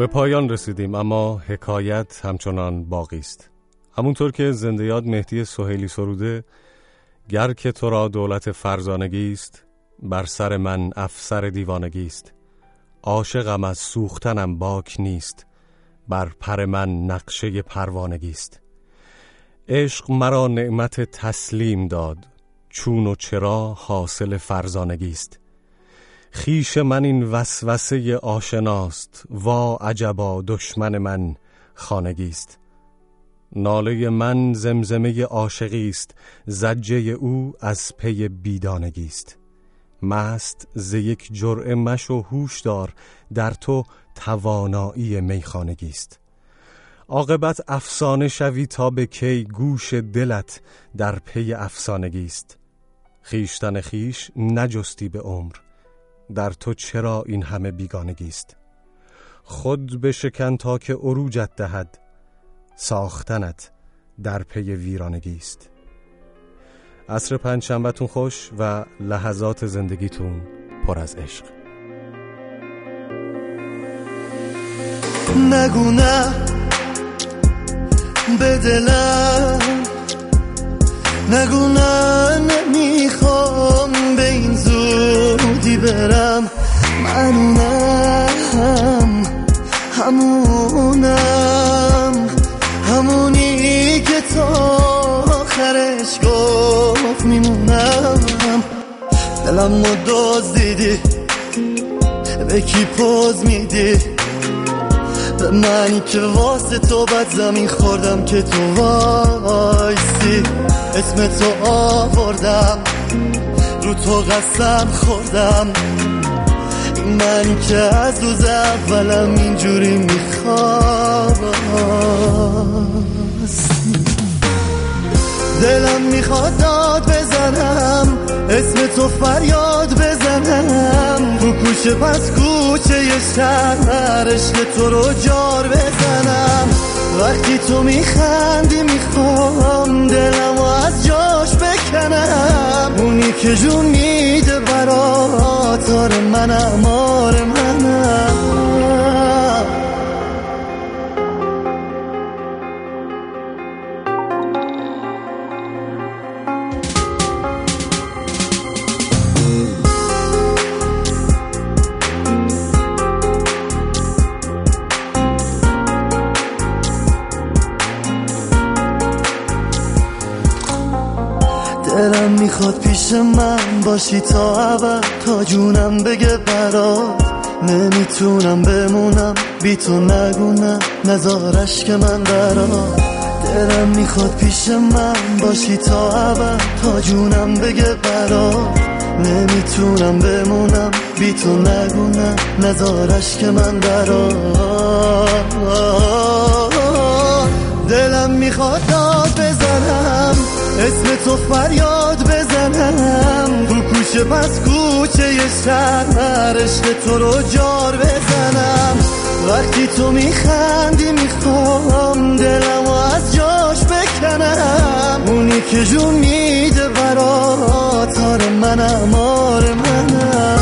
به پایان رسیدیم اما حکایت همچنان باقی است. همونطور که زنده یاد مهدی سهیلی سروده گر که تو را دولت فرزانگی است بر سر من افسر دیوانگی است. عاشقم از سوختنم باک نیست بر پر من نقشه پروانگی است. عشق مرا نعمت تسلیم داد چون و چرا حاصل فرزانگی است. خیش من این وسوسه آشناست وا عجبا دشمن من خانگی است. ناله من زمزمه عاشقی است زجه او از پی بیدانگی است. مست ز یک جرعه مش و هوش دار در تو توانایی میخانگی است. عاقبت افسانه شوی تا به کی گوش دلت در پی افسانگی است. خیشتن خیش نجستی به عمر. در تو چرا این همه بیگانگی است؟ خود بشکن تا که عروجت دهد ساختنت در پی ویرانگی است. عصر پنجشنبهتون خوش و لحظات زندگیتون پر از عشق. نگو نه به دلم. نگو نه نمی‌خوام به این زودی برم من اونم همونم همونی که تا آخرش گفت میمونم. دلم رو دزدیدی به کی پوز میدی؟ به منی که واسه تو بد زمین خوردم که تو وایسی اسم تو آوردم. رو تو قسم خوردم. منی که از روز اولم اینجوری می‌خواست دلم می‌خواد داد بزنم اسم تو فریاد بزنم. رو کوچه پس کوچه یه شهر عشق تو رو جار بزنم. وقتی تو میخندی می‌خوام دلم رو از جاش بکنم. اونی که جون میده برات آره منم آره منم. دلم می‌خواد پیش من باشی تا ابد تا جونم بگه برات. نمی‌تونم بمونم بی تو نگونم نزارش که من برات. دلم می‌خواد پیش من باشی تا ابد تا جونم بگه برات. نمی‌تونم بمونم بی تو نگونم نزارش که من برام دلم می‌خواد اسم تو فریاد بزنم. رو کوچه پس کوچه شهر عشق تو رو جار بزنم. وقتی تو میخندی می‌خوام دلم از جاش بکنم. اونی که جون میده برات آره منم آره منم.